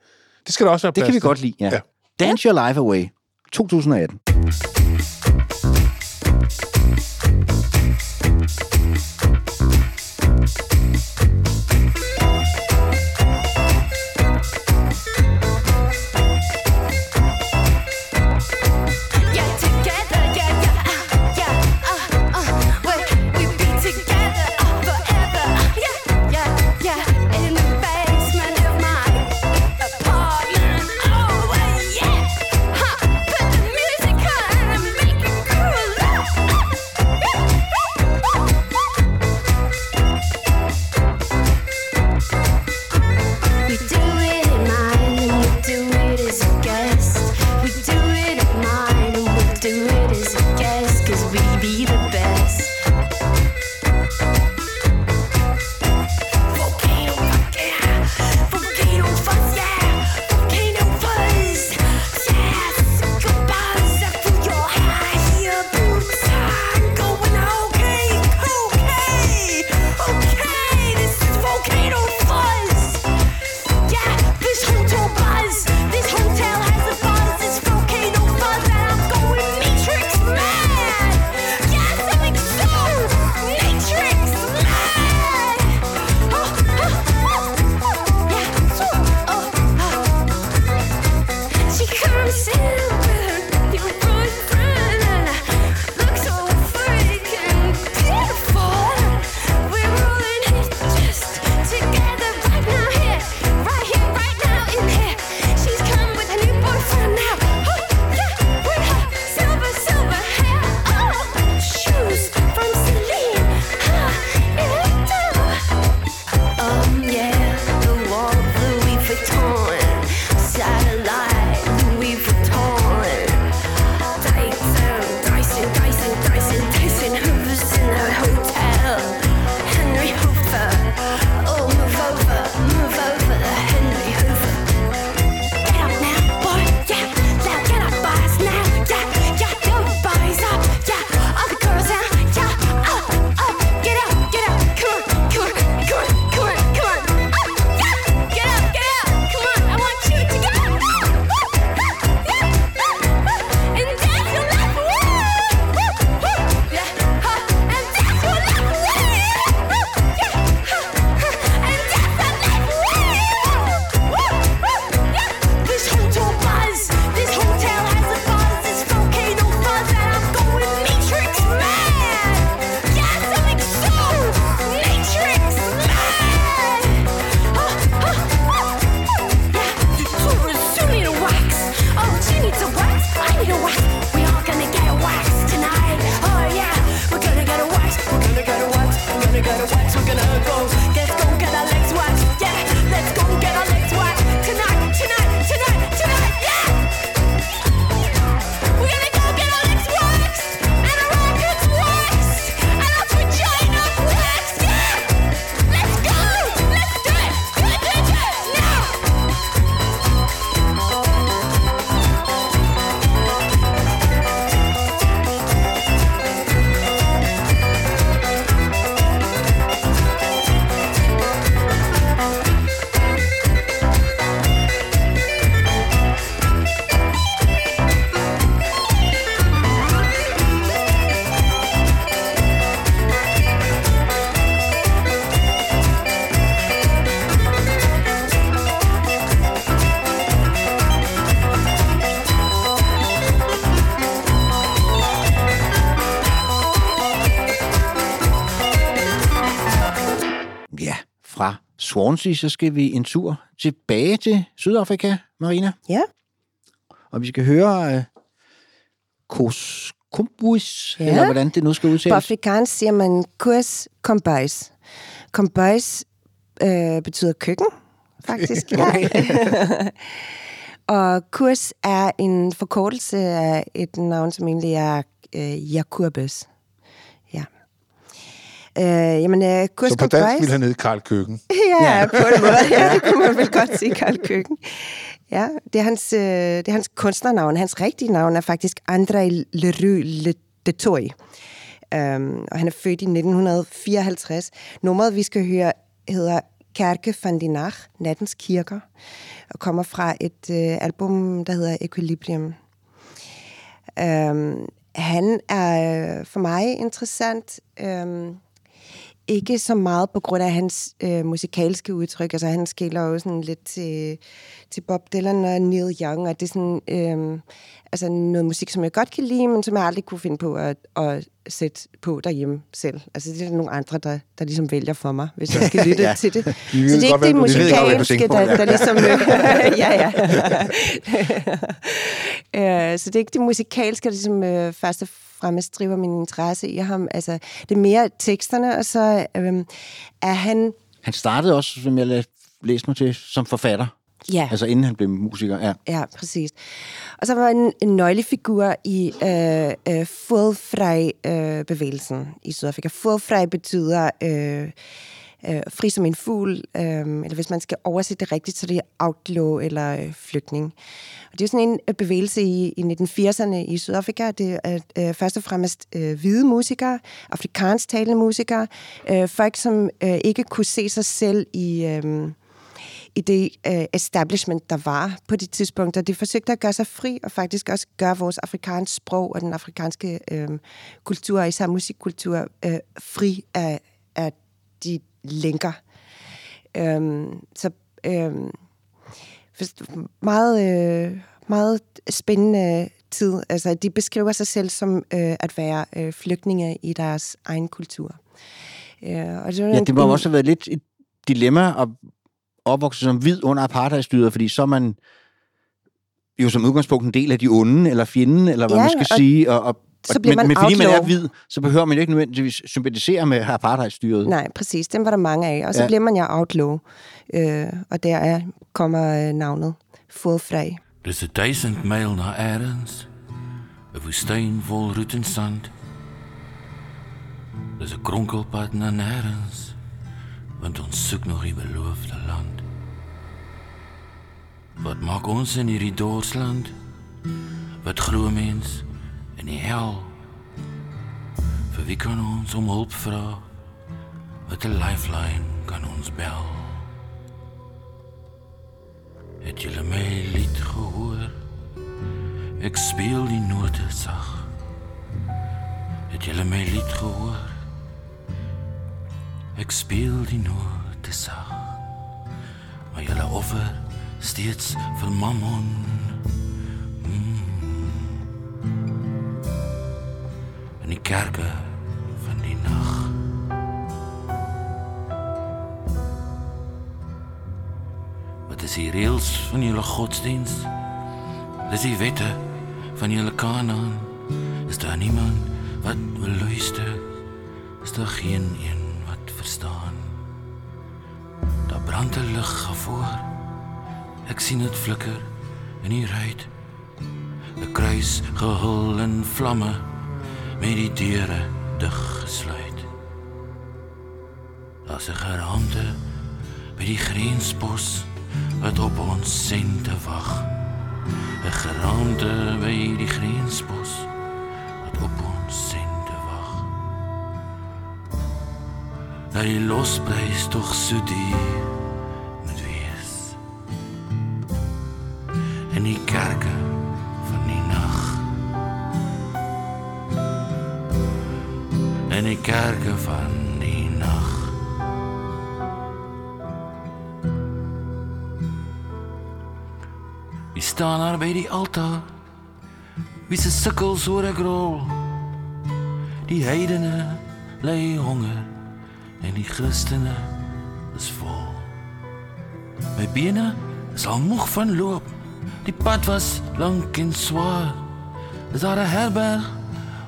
det skal der også være det plads kan vi godt lide, ja. ja. Ja. Dance Your Life Away, 2018. Swansea, så skal vi en tur tilbage til Sydafrika, Marina. Ja. Og vi skal høre uh, Koskumbuis, Ja. ja. eller hvordan det nu skal På udtales. afrikansk siger man kurs kombuis. Kombuis øh, betyder køkken, faktisk. ja. og kurs er en forkortelse af et navn, som egentlig er øh, Jakubus. Øh, jamen, øh, kurs Så på dansk kombuis- ville han hedde Karl Køkken. Ja, ja, på en måde. Ja, det kunne man vel godt sige, Karl Køkken. Ja, det er hans, øh, det er hans kunstnernavn. Hans rigtige navn er faktisk André Leroux Le de Toy. Um, og han er født i 1954. Nummeret, vi skal høre, hedder Kerke van die Nacht, Nattens Kirker, og kommer fra et øh, album, der hedder Equilibrium. Um, han er øh, for mig interessant, um, ikke så meget på grund af hans øh, musikalske udtryk. Altså, han skiller jo sådan lidt til, til Bob Dylan og Neil Young, og det er sådan øh, altså noget musik, som jeg godt kan lide, men som jeg aldrig kunne finde på at, at sætte på derhjemme selv. Altså, det er nogle andre, der, der ligesom vælger for mig, hvis jeg skal lytte Ja. til det. Så det er ikke det musikalske, der, der ligesom... Øh, ja, ja. Øh, så det er ikke det musikalske, der ligesom øh, først og fremmest driver min interesse i ham. Altså, det er mere teksterne, og så øh, er han... Han startede også, som jeg læste mig til, som forfatter. Ja. Altså inden han blev musiker, ja. Ja, præcis. Og så var en, en nøglefigur i øh, øh, Fålfrej-bevægelsen i Sydafrika. Fålfrej betyder øh, øh, fri som en fugl, øh, eller hvis man skal oversætte det rigtigt, så det er outlaw eller øh, flygtning. Og det er sådan en øh, bevægelse i, i 1980'erne i Sydafrika. Det er øh, øh, først og fremmest øh, hvide musikere, afrikansk talende musikere, øh, folk, som øh, ikke kunne se sig selv i... Øh, i det øh, establishment, der var på de tidspunkter. De forsøgte at gøre sig fri, og faktisk også gøre vores afrikanske sprog og den afrikanske øh, kultur, især musikkultur, øh, fri af, af de lænker. Øhm, så øhm, meget, øh, meget spændende tid. Altså, de beskriver sig selv som øh, at være øh, flygtninge i deres egen kultur. Øh, og det, var Ja, det må en- også have været lidt et dilemma at opvokse som hvid under apartheidstyret, fordi så er man jo som udgangspunkt en del af de onde, eller fjenden, eller hvad Ja, man skal og sige. Og, og, så bliver men, man men fordi man er hvid, så behøver man jo ikke nødvendigvis sympatisere med apartheidstyret. Nej, præcis. Dem var der mange af. Og så Ja. bliver man ja outlaw. Øh, og der er, kommer øh, navnet Fålfrej. Dis 'n duisend myl na elders, 'n woestyn vol roet en sand. Dis 'n kronkelpad na nêrens, want ons soek nog die beloofde land. Wat maak ons in hierdie doorsland? Wat glo mens in die hel? Vir wie kan ons om hulp vra? Wat 'n lifeline kan ons bel? Het julle my lied gehoor? Ek speel die note sag. Het julle my lied gehoor? Ek speel die note sag. Maar julle offer steeds vir mammon. In die kerke van die nag. Wat is die reëls van julle godsdiens? Dis die wette van julle Kanaan. Is daar niemand wat wil luister? Is daar geen een wat brand 'n lig voor. Ek sien dit flikker in die ruit. 'n Kruis gehul in vlamme met die deure dig gesluit. Daar's 'n geraamte by die grenspos wat op ons sente wag. 'n Geraamte by die grenspos wat op ons sente wag. Dat die losprys tog so duur moet wees. In die kerke In die kerke van die nag. Wie staan daar by die altaar? Wie se sukkels oor ek rol? Die heidene lê honger en die Christene is vol. My bene is al moeg van loop. Die pad was lank en swaar. Is daar 'n herberg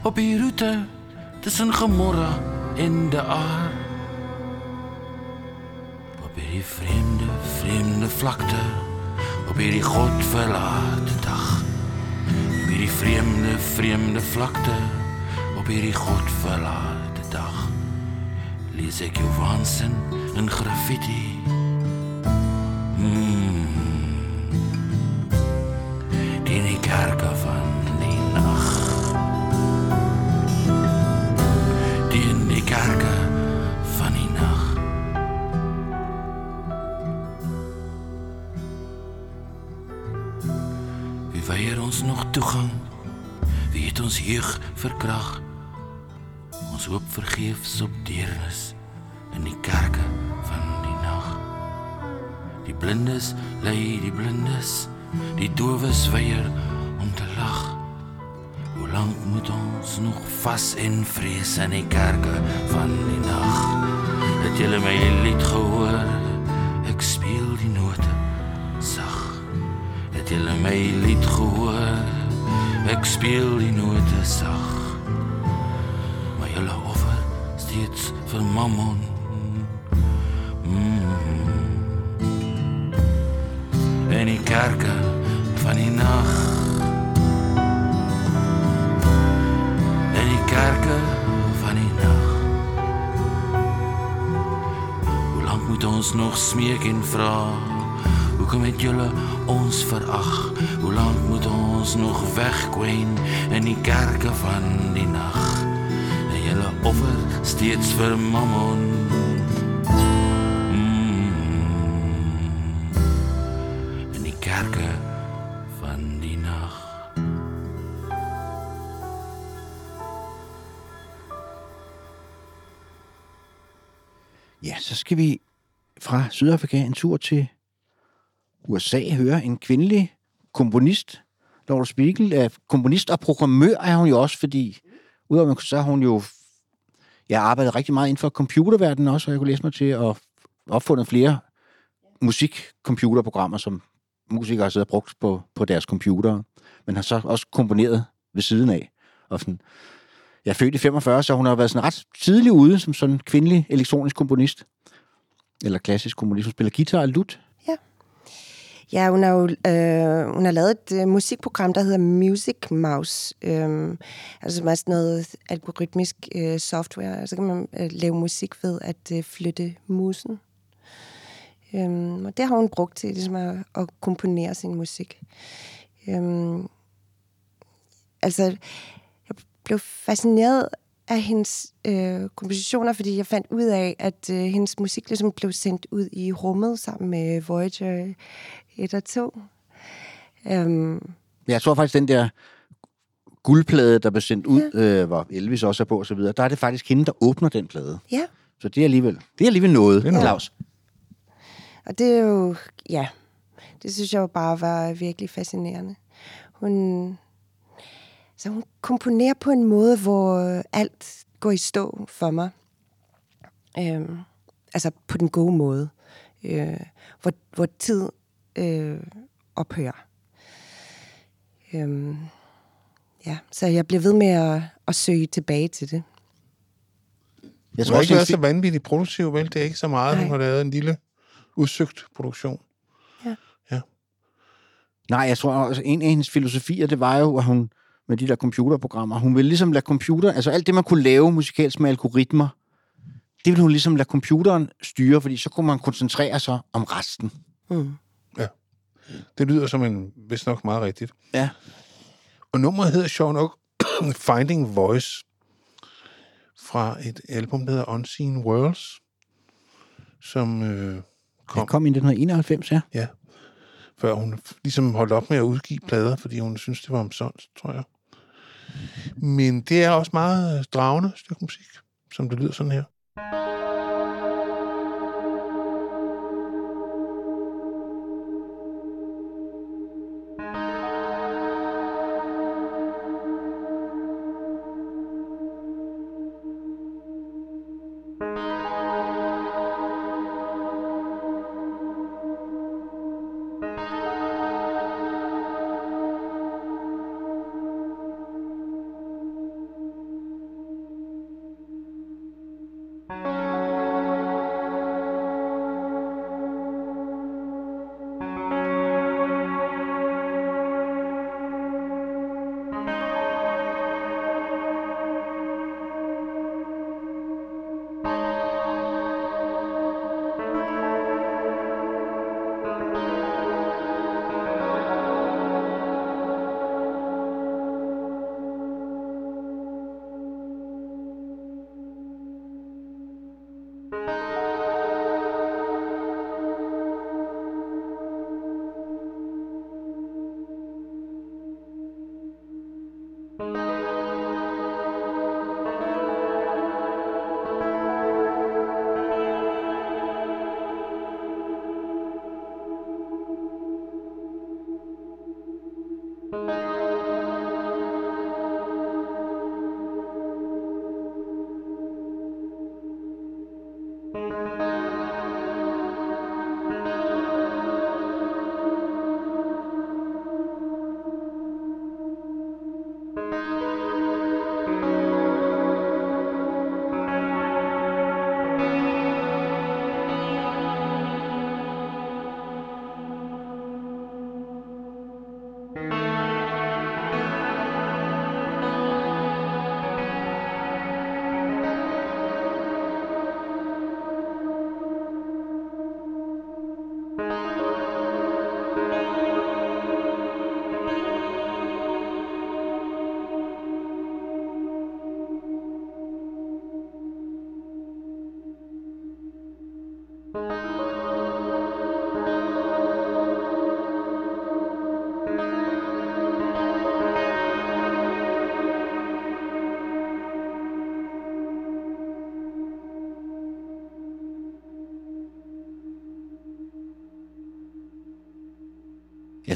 op die roete tussen Gemorra en de Aar? Op hierdie vreemde, vreemde vlakte, op hierdie godverlate dag. Op hierdie vreemde, vreemde vlakte, op hierdie godverlate dag. Lees ek jou waansin in graffiti. Mm. Die in die kerke van die nag. Kerke van die nag. Wie weier ons nog toegang? Wie het ons jeug verkrag? Ons hoop vergeefs op deernis in die kerke van die nag. Die blindes lei die blindes, die dowes weier om te lag. Hoe lank moet ons nog vas en vrees in die kerke van die nag? Het julle my lied gehoor? Ek speel die note sag. Het julle my lied gehoor? Ek speel die note sag. Maar julle offer steeds vir mammon. Mm. In die kerke van die nag. Kerke van die nag. Hoe lank moet ons nog smeek en vra? Hoekom het julle ons verag? Hoe lank moet ons nog wegkwyn in die kerke van die nag? En julle offer steeds vir mammon. Skal vi fra Sydafrika en tur til USA høre en kvindelig komponist. Laura Spiegel er komponist og programmør er hun jo også, fordi udover så har hun jo jeg arbejdede arbejdet rigtig meget inden for computerverdenen også, og jeg kunne læse mig til at opfundet flere musikcomputerprogrammer, som musikere har siddet og brugt på, på deres computere, men har så også komponeret ved siden af. Og sådan, jeg er født i 45, så hun har været sådan ret tidlig ude som sådan kvindelig elektronisk komponist. Eller klassisk komponist. Hun spiller guitar og lut. Ja, hun har jo øh, hun har lavet et øh, musikprogram, der hedder Music Mouse. Øh, altså som er sådan noget algoritmisk øh, software. Så kan man øh, lave musik ved at øh, flytte musen. Øh, og det har hun brugt til ligesom at, at komponere sin musik. Øh, altså, jeg blev fascineret af hendes øh, kompositioner, fordi jeg fandt ud af, at øh, hendes musik ligesom blev sendt ud i rummet sammen med Voyager 1 og 2. Øhm, Jeg tror faktisk, den der guldplade, der blev sendt ud, ja. øh, hvor Elvis også er på osv., der er det faktisk hende, der åbner den plade. ja, Så det er alligevel, det er alligevel noget, er noget. Claus. og det er jo, ja, det synes jeg jo bare var virkelig fascinerende. Hun, så hun komponerer på en måde, hvor alt går i stå for mig. Øhm, altså på den gode måde. Øh, hvor, hvor tid øh, ophører. Øhm, ja, så jeg bliver ved med at, at søge tilbage til det. Jeg tror har også, ikke er været så vanvittigt produktiv, vel? Det er ikke så meget, Nej. hun har lavet en lille udsøgt produktion. Nej, jeg tror også, en af hendes filosofier, det var jo, at hun med de der computerprogrammer, hun ville ligesom lade computer, altså alt det, man kunne lave musikalsk med algoritmer, det ville hun ligesom lade computeren styre, fordi så kunne man koncentrere sig om resten. Mm. Det lyder som en, vist nok meget rigtigt. Ja. Og nummeret hedder sjovt nok Finding Voice fra et album, der hedder Unseen Worlds, som øh, Kom. Det kom i 1991, ja. ja, før hun ligesom holdt op med at udgive plader, fordi hun synes det var omsonst, tror jeg. Men det er også meget dragende stykke musik, som det lyder sådan her.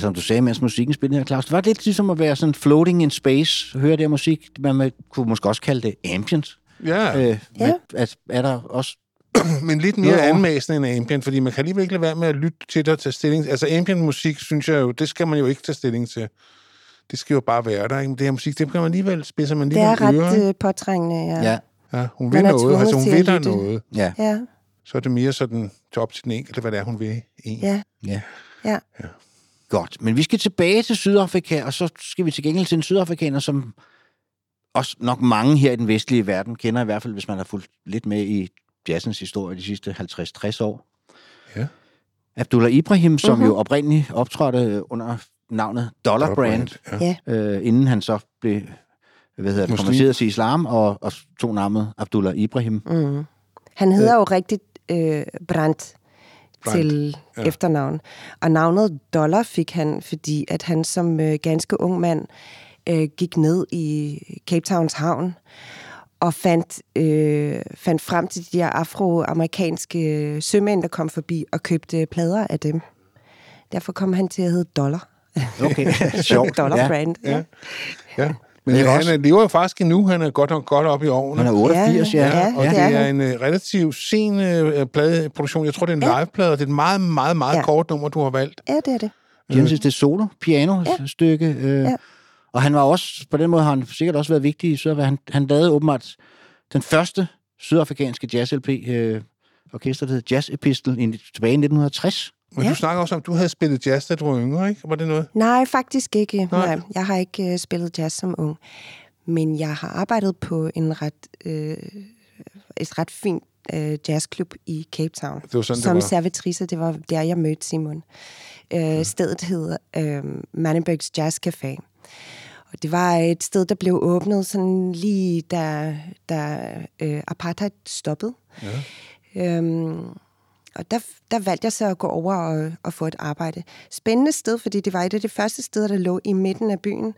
Som du sagde, mens musikken spillede her, Claus. Det var lidt ligesom at være sådan floating in space, høre der musik. Man kunne måske også kalde det ambient. Ja, Øh, Ja. at, er der også... men lidt mere over. anmæsende end ambient, fordi man kan alligevel ikke lade være med at lytte til det og tage stilling. Altså ambient musik, synes jeg jo, det skal man jo ikke tage stilling til. Det skal jo bare være der, ikke? Men det her musik, det kan man alligevel, spidser man Det alligevel er øre, ret ikke? øh, påtrængende, ja. Ja, Ja, hun vil er noget, altså hun vil der noget. ja, Ja, Så er det mere sådan til op til den enkelte, hvad det er, hun vil en. ja, ja. ja. Godt. Men vi skal tilbage til Sydafrika, og så skal vi til gengæld til en sydafrikaner, som også nok mange her i den vestlige verden kender, i hvert fald hvis man har fulgt lidt med i jazzens historie de sidste 50-60 år. Ja. Abdullah Ibrahim, som Mhm. jo oprindeligt optrådte under navnet Dollar, Dollar Brand, Brand, ja. Øh, inden han så blev hvad hedder det, konverteret til islam og, og tog navnet Abdullah Ibrahim. Mm. Han hedder jo rigtigt øh, Brandt Brandt, til ja. ja. efternavn. Og navnet Dollar fik han, fordi at han som øh, ganske ung mand øh, gik ned i Cape Towns havn og fandt, øh, fandt frem til de her afroamerikanske sømænd, der kom forbi og købte plader af dem. Derfor kom han til at hedde Dollar. Okay, sjovt. Dollar ja. Brand. Ja. Ja. Men han også- er, lever jo faktisk endnu. Han er godt nok godt op i årene. Han er 88, ja. Ja, ja. ja. og det det er er, han. en uh, relativt sen uh, pladeproduktion. Jeg tror, det er en Ja. liveplade, og det er et meget, meget, meget Ja. kort nummer, du har valgt. ja, det er det. Genesis, det er solo, piano stykke. Øh, Ja. Og han var også, på den måde har han sikkert også været vigtig i Sydafrika. Han, han lavede åbenbart den første sydafrikanske jazz-LP, øh, orkester, der hed Jazz Epistle, i, tilbage i 1960. Men Ja. du snakker også om, at du havde spillet jazz, da du var yngre, ikke? Var det noget? Nej, faktisk ikke. Nej. Nej. Jeg har ikke øh, spillet jazz som ung. Men jeg har arbejdet på en ret, øh, et ret fint øh, jazzklub i Cape Town. Det var sådan, det som var. servitrice. Det var der, jeg mødte Simon. Øh, stedet hedder øh, Mannebergs Jazz Café. Og det var et sted, der blev åbnet sådan lige da, da øh, apartheid stoppede. Ja. Øhm, og der, der valgte jeg så at gå over og, og få et arbejde. Spændende sted, fordi det var et af de første steder, der lå i midten af byen,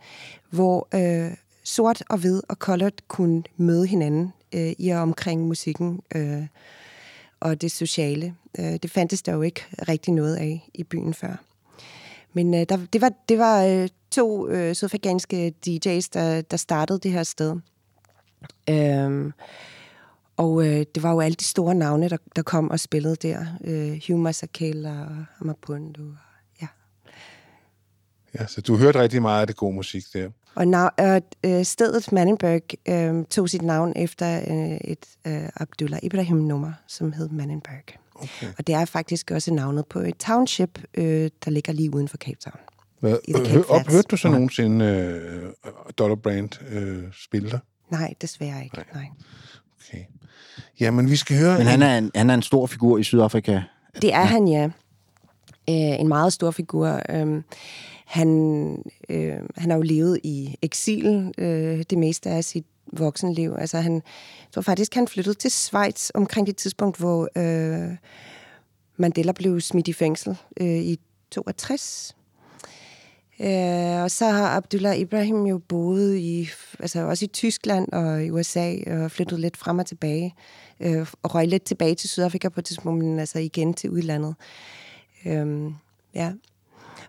hvor øh, sort og hvid og colored kunne møde hinanden øh, i og omkring musikken øh, og det sociale. Øh, det fandtes der jo ikke rigtig noget af i byen før. Men øh, der, det var, det var øh, to øh, sydafrikanske DJ's, der, der startede det her sted. Øh, og øh, det var jo alle de store navne, der, der kom og spillede der. Øh, Hugh Masakela og Amapundu. Ja. Ja, så du hørte rigtig meget af det gode musik der. Og nav- øh, stedet Mannenberg øh, tog sit navn efter øh, et øh, Abdullah Ibrahim-nummer, som hed Mannenberg. Okay. Og det er faktisk også navnet på et township, øh, der ligger lige uden for Cape Town. Hvad, I øh, Cape hør, hørte du så nogensinde øh, Dollar Brand øh, spille der? Nej, desværre ikke. Nej. Okay. Jamen, vi skal høre... Men han er, en, han er en stor figur i Sydafrika. Det er ja. han, ja. Øh, en meget stor figur. Øhm, han, øh, han har jo levet i eksil øh, det meste af sit voksenliv. Altså han, jeg tror faktisk, han flyttede til Schweiz omkring det tidspunkt, hvor øh, Mandela blev smidt i fængsel øh, i 62. Øh, og så har Abdullah Ibrahim jo boet i, altså også i Tyskland og i USA og flyttet lidt frem og tilbage. Øh, og røg lidt tilbage til Sydafrika på et tidspunkt, men altså igen til udlandet. Øh, ja.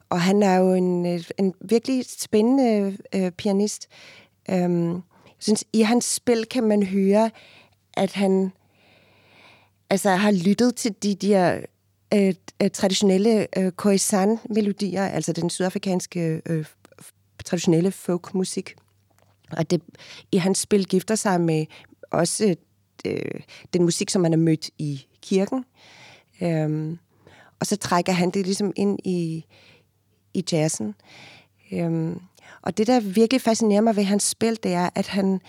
Og han er jo en, en virkelig spændende øh, pianist. Øh, jeg synes, i hans spil kan man høre, at han altså, har lyttet til de der Øh, øh, traditionelle øh, khoisan-melodier, altså den sydafrikanske øh, traditionelle folkmusik. Og det, i hans spil gifter sig med også øh, den musik, som man har mødt i kirken. Øhm, og så trækker han det ligesom ind i, i jazzen. Øhm, og det, der virkelig fascinerer mig ved hans spil, det er, at han,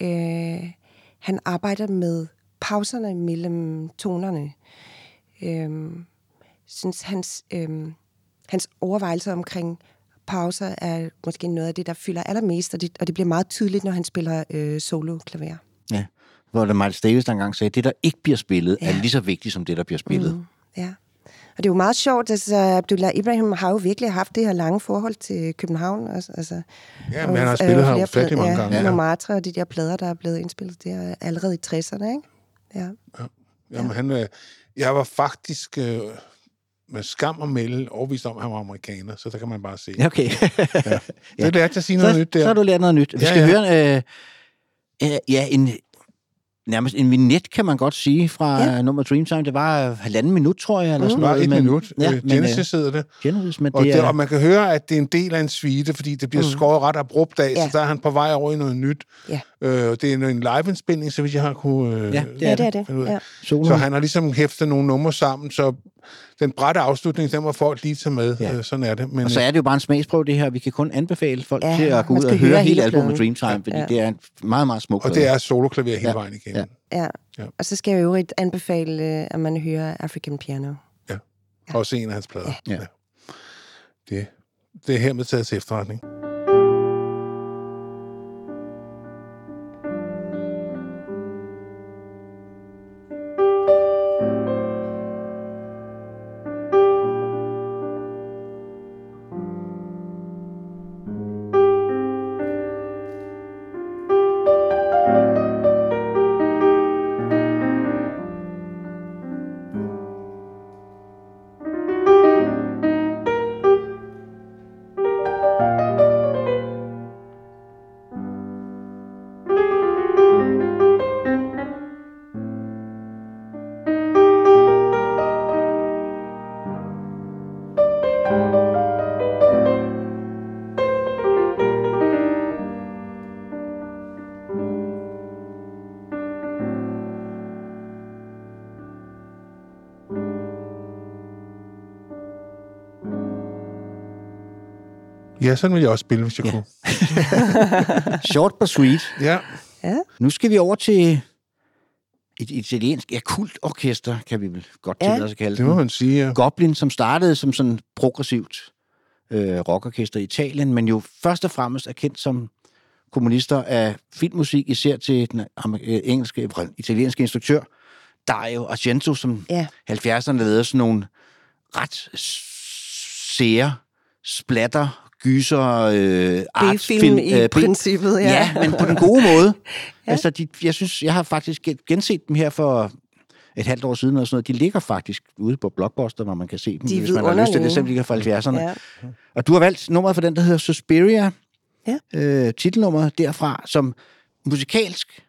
øh, han arbejder med pauserne mellem tonerne. Øhm, synes, hans, øhm, hans overvejelser omkring pauser er måske noget af det, der fylder allermest, og det, og det bliver meget tydeligt, når han spiller øh, solo-klaver. Ja. Hvor der Miles Davis der engang sagde, at det, der ikke bliver spillet, ja. er Ja. lige så vigtigt som det, der bliver spillet. Mm. Ja. Og det er jo meget sjovt, altså Abdullah Ibrahim har jo virkelig haft det her lange forhold til København. Altså, altså, Ja, men han har spillet her ufattelig mange gange. Ja, Ja. Montmartre og de der plader, der er blevet indspillet der allerede i 60'erne, ikke? Ja. Jamen, han, øh, jeg var faktisk øh, med skam og melde overvist om, at han var amerikaner, så der kan man bare se. Okay. Ja. Det lærte jeg at sige noget så, nyt der. Så har du lært noget nyt. Vi Ja, skal ja. høre øh, øh, ja, en, nærmest en vignet, kan man godt sige, fra ja. Ja. nummer Dreamtime. Det var øh, halvanden minut, tror jeg, eller Det sådan var noget. et men- minut. Ja, men, Genesis hedder det. øh, Genesis, men Og, det det, er... og man kan høre, at det er en del af en suite, fordi det bliver mm. skåret ret abrupt af. Ja. så der er han på vej over i noget nyt. Ja. Øh, det er en live-indspilning, så vidt jeg har kunne... Øh, Ja, det Ja, det er det. finde ud af. Ja. Så han har ligesom hæftet nogle numre sammen, så den brætte afslutning, den må folk lige tage med. Ja. Ja. Øh, sådan er det. Men, Og så er det jo bare en smagsprøve, det her. Vi kan kun anbefale folk Ja, til at gå ud og høre høre hele albumet. Dreamtime, fordi Ja. det er en meget, meget smuk og det er soloklaver hele Ja. vejen igennem. Ja. Ja. Ja. Ja. Og så skal jeg jo øvrigt anbefale, øh, at man hører African Piano. Også en af hans plader. Ja. Det, det er hermed taget til efterretning. Ja, sådan ville jeg også spille, hvis jeg ja. kunne. Short but sweet. Ja. Ja. Nu skal vi over til et italiensk, ja, kultorkester, kan vi vel godt Ja. tillade os at kalde Det må den. man sige, ja. Goblin, som startede som sådan progressivt øh, rockorkester i Italien, men jo først og fremmest er kendt som kommunister af filmmusik, især til den øh, engelske, italienske instruktør Dario Argento, som Ja. 70'erne lavede sådan nogle ret sære splatter, gyser, øh, B-film i øh, princippet, ja. ja. men på den gode måde. ja. Altså, de, jeg synes, jeg har faktisk gen- genset dem her for et halvt år siden, og sådan noget. De ligger faktisk ude på Blockbuster, hvor man kan se dem, De hvis man har lyst til det, selvom de ligger fra 70'erne. Ja. Og du har valgt nummeret for den, der hedder Suspiria. Ja. Øh, titelnummeret derfra, som musikalsk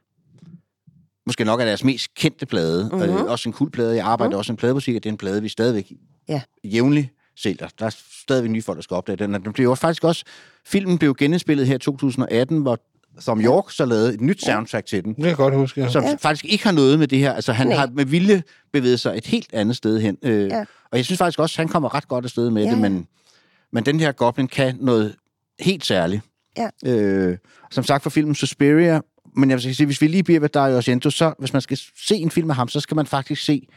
måske nok er deres mest kendte plade. Mm-hmm. Mhm. Øh, også en kul plade. Jeg arbejder mm. også en plademusik, og det er en plade, vi stadigvæk Ja. jævnligt sælger. Der er stadigvæk nye folk, der skal opdage den. Den blev jo faktisk også... Filmen blev genindspillet her i 2018, hvor Thom Yorke så lavede et nyt soundtrack til den. Det kan jeg godt huske, ja. Som Ja. faktisk ikke har noget med det her. Altså, han Nej. har med vilje bevæget sig et helt andet sted hen. Øh, Ja. Og jeg synes faktisk også, at han kommer ret godt afsted med Ja, det, men, men den her Goblin kan noget helt særligt. Ja. Øh, som sagt for filmen Suspiria, men jeg vil sige, hvis vi lige bliver ved Dario Argento, så hvis man skal se en film af ham, så skal man faktisk se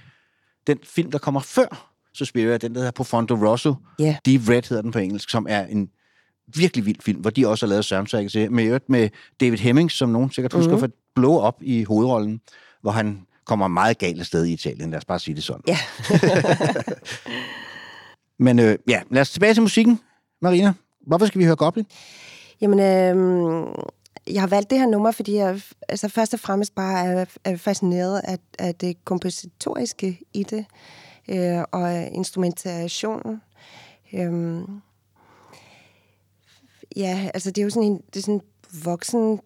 den film, der kommer før Suspiria, den der hedder Profondo Rosso. Ja. Deep Red hedder den på engelsk, som er en virkelig vild film, hvor de også har lavet soundtrack til, med, med David Hemmings, som nogen sikkert husker Mhm. for Blow Up i hovedrollen, hvor han kommer meget galt af sted i Italien, lad os bare sige det sådan. Ja. Men øh, ja, lad os tilbage til musikken, Marina. Hvorfor skal vi høre Goblin? Jamen, øh, jeg har valgt det her nummer, fordi jeg altså, først og fremmest bare er, er fascineret af, af det kompositoriske i det, øh, og instrumentationen. Øhm, ja, altså det er jo sådan en, det er sådan en voksen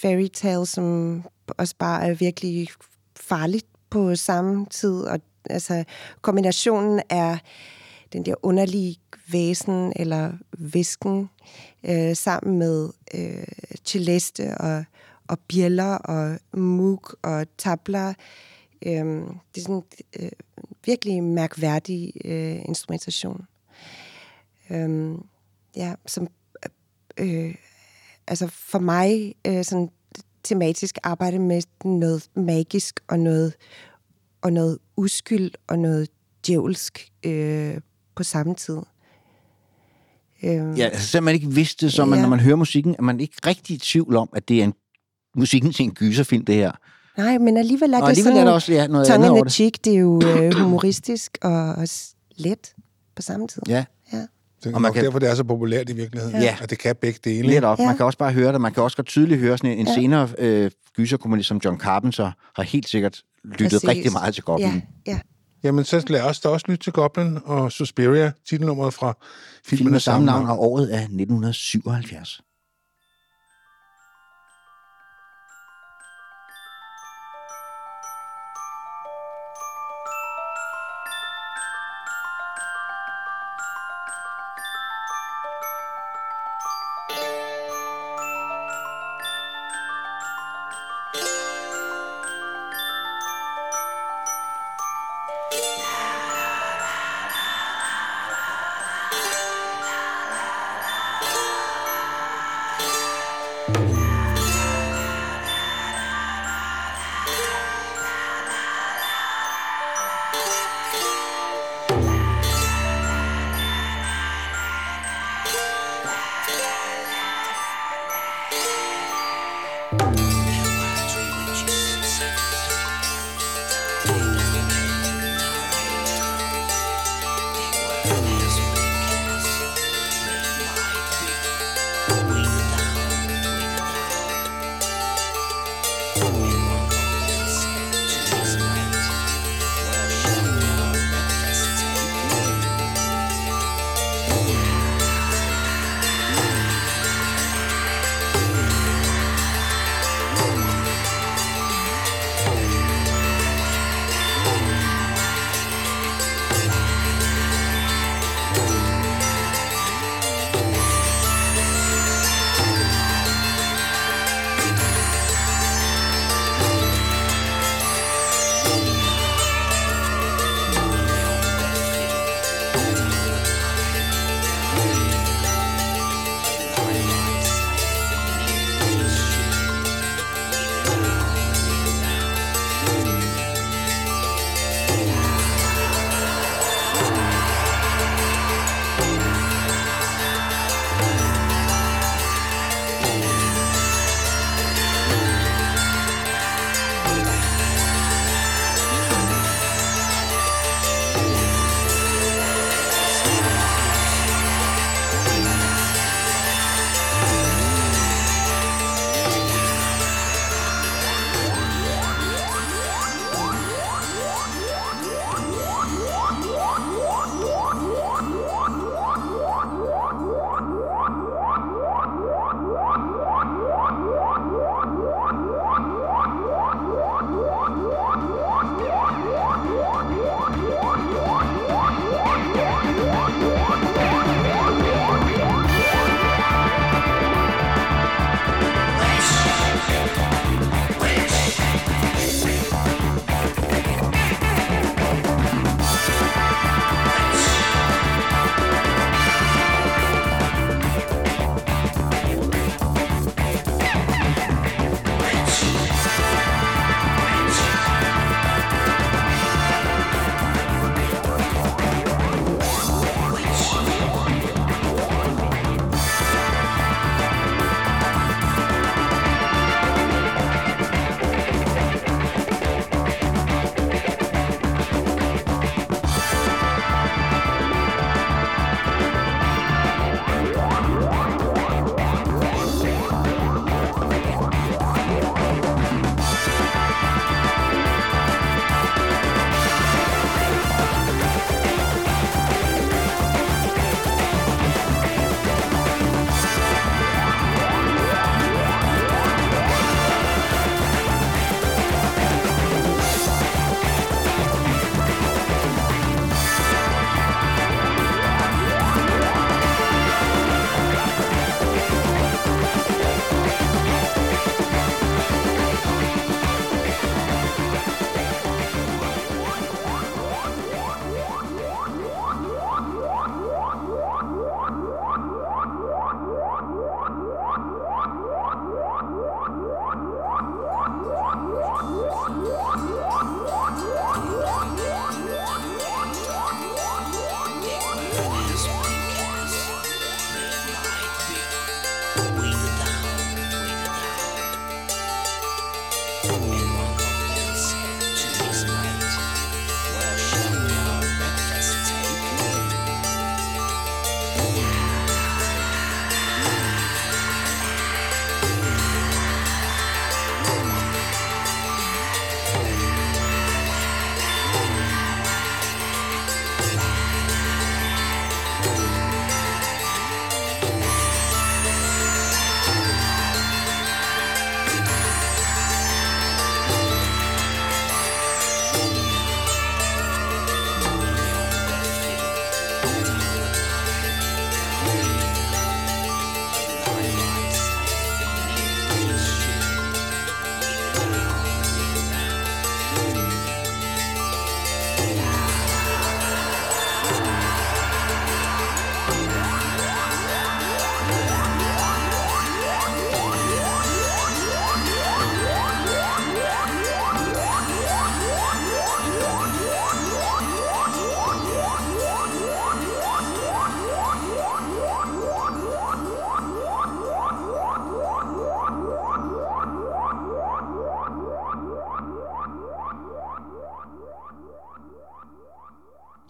fairy tale, som også bare er virkelig farligt på samme tid, og altså kombinationen er den der underlige væsen eller visken øh, sammen med øh, celeste og, og bjæller og mug og tabler. Øh, det er sådan øh, virkelig mærkværdig øh, instrumentation. Øh, ja, som øh, altså for mig øh, sådan tematisk arbejde med noget magisk og noget og noget uskyld og noget djævelsk øh, på samme tid. Øh, Ja, altså selvom man ikke vidste så man, Ja. når man hører musikken, er man ikke rigtig i tvivl om, at det er en musikken til en gyserfilm, det her. Nej, men alligevel er Og det alligevel sådan er der også ja, noget tongue andet in over the det. cheek. Det er jo øh, humoristisk og også let på samme tid. Ja, Ja. Det er Og man kan- derfor, det er så populært i virkeligheden. Ja. At det kan begge dele. lidt op. Ja. Man kan også bare høre det. Man kan også godt tydeligt høre sådan en, en Ja. senere øh, gyserkommunist som John Carpenter har helt sikkert lyttet Præcis. rigtig meget til Goblin. Ja, ja. Jamen, så lad os da også lytte til Goblin og Suspiria, titelnummeret fra filmen Filmen af af samme navn, og året er 1977.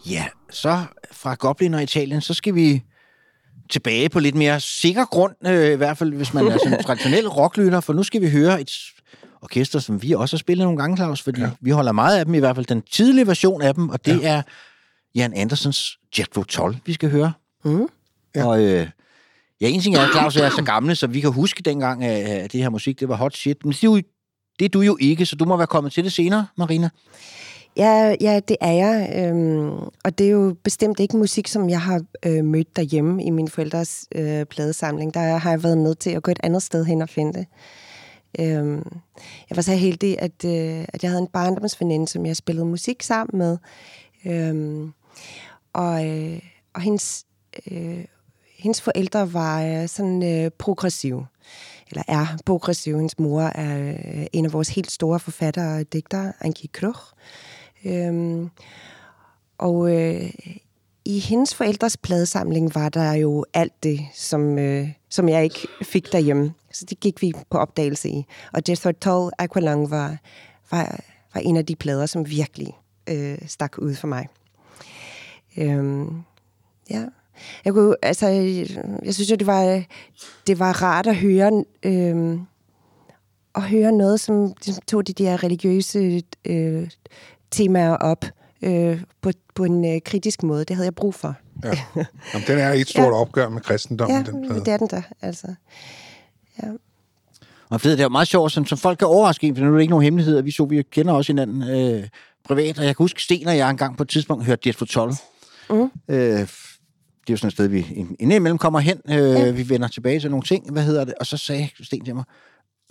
Ja, så fra Goblin og Italien, så skal vi tilbage på lidt mere sikker grund, øh, i hvert fald hvis man er sådan traditionel rocklytter, for nu skal vi høre et orkester, som vi også har spillet nogle gange, Claus, fordi ja. vi holder meget af dem, i hvert fald den tidlige version af dem, og det ja. er Jan Andersens Jethro Tull, vi skal høre. Mm. Ja. Og øh, ja, en ting er, at Claus er så gamle, så vi kan huske dengang, at det her musik, det var hot shit, men det er, jo, det er du jo ikke, så du må være kommet til det senere, Marina. Ja, ja, det er jeg. Øhm, og det er jo bestemt ikke musik, som jeg har øh, mødt derhjemme i min forældres øh, pladesamling. Der har jeg været nødt til at gå et andet sted hen og finde det. Øhm, jeg var så heldig, at, øh, at jeg havde en barndomsveninde, som jeg spillede musik sammen med. Øhm, og, øh, og hendes, øh, hendes forældre var øh, sådan øh, progressive eller er progressiv. Hendes mor er øh, en af vores helt store forfattere og digtere, Anki Kruch. Øhm, og øh, i hendes forældres pladesamling var der jo alt det, som, øh, som jeg ikke fik derhjemme. Så det gik vi på opdagelse i. Og Jethro Tull Aqualung var, var, var en af de plader, som virkelig øh, stak ud for mig. Øhm, ja. Jeg, kunne, altså, jeg, jeg synes jo, det var, det var rart at høre, øh, at høre noget, som ligesom tog de der religiøse øh, temaer op øh, på, på en øh, kritisk måde. Det havde jeg brug for. Ja. Jamen, den er et stort Ja. opgør med kristendommen, Ja, den plade. det er den da, altså. Ja. Og det er jo meget sjovt, som, som folk kan overraske en, for nu er det ikke nogen hemmelighed, at vi så, vi kender også hinanden øh, privat, og jeg kan huske, Sten og jeg engang på et tidspunkt hørte Jethro Tull. Mm. Øh, det er jo sådan et sted, vi ind- indimellem kommer hen. Øh, ja. Vi vender tilbage til nogle ting. Hvad hedder det? Og så sagde Sten til mig,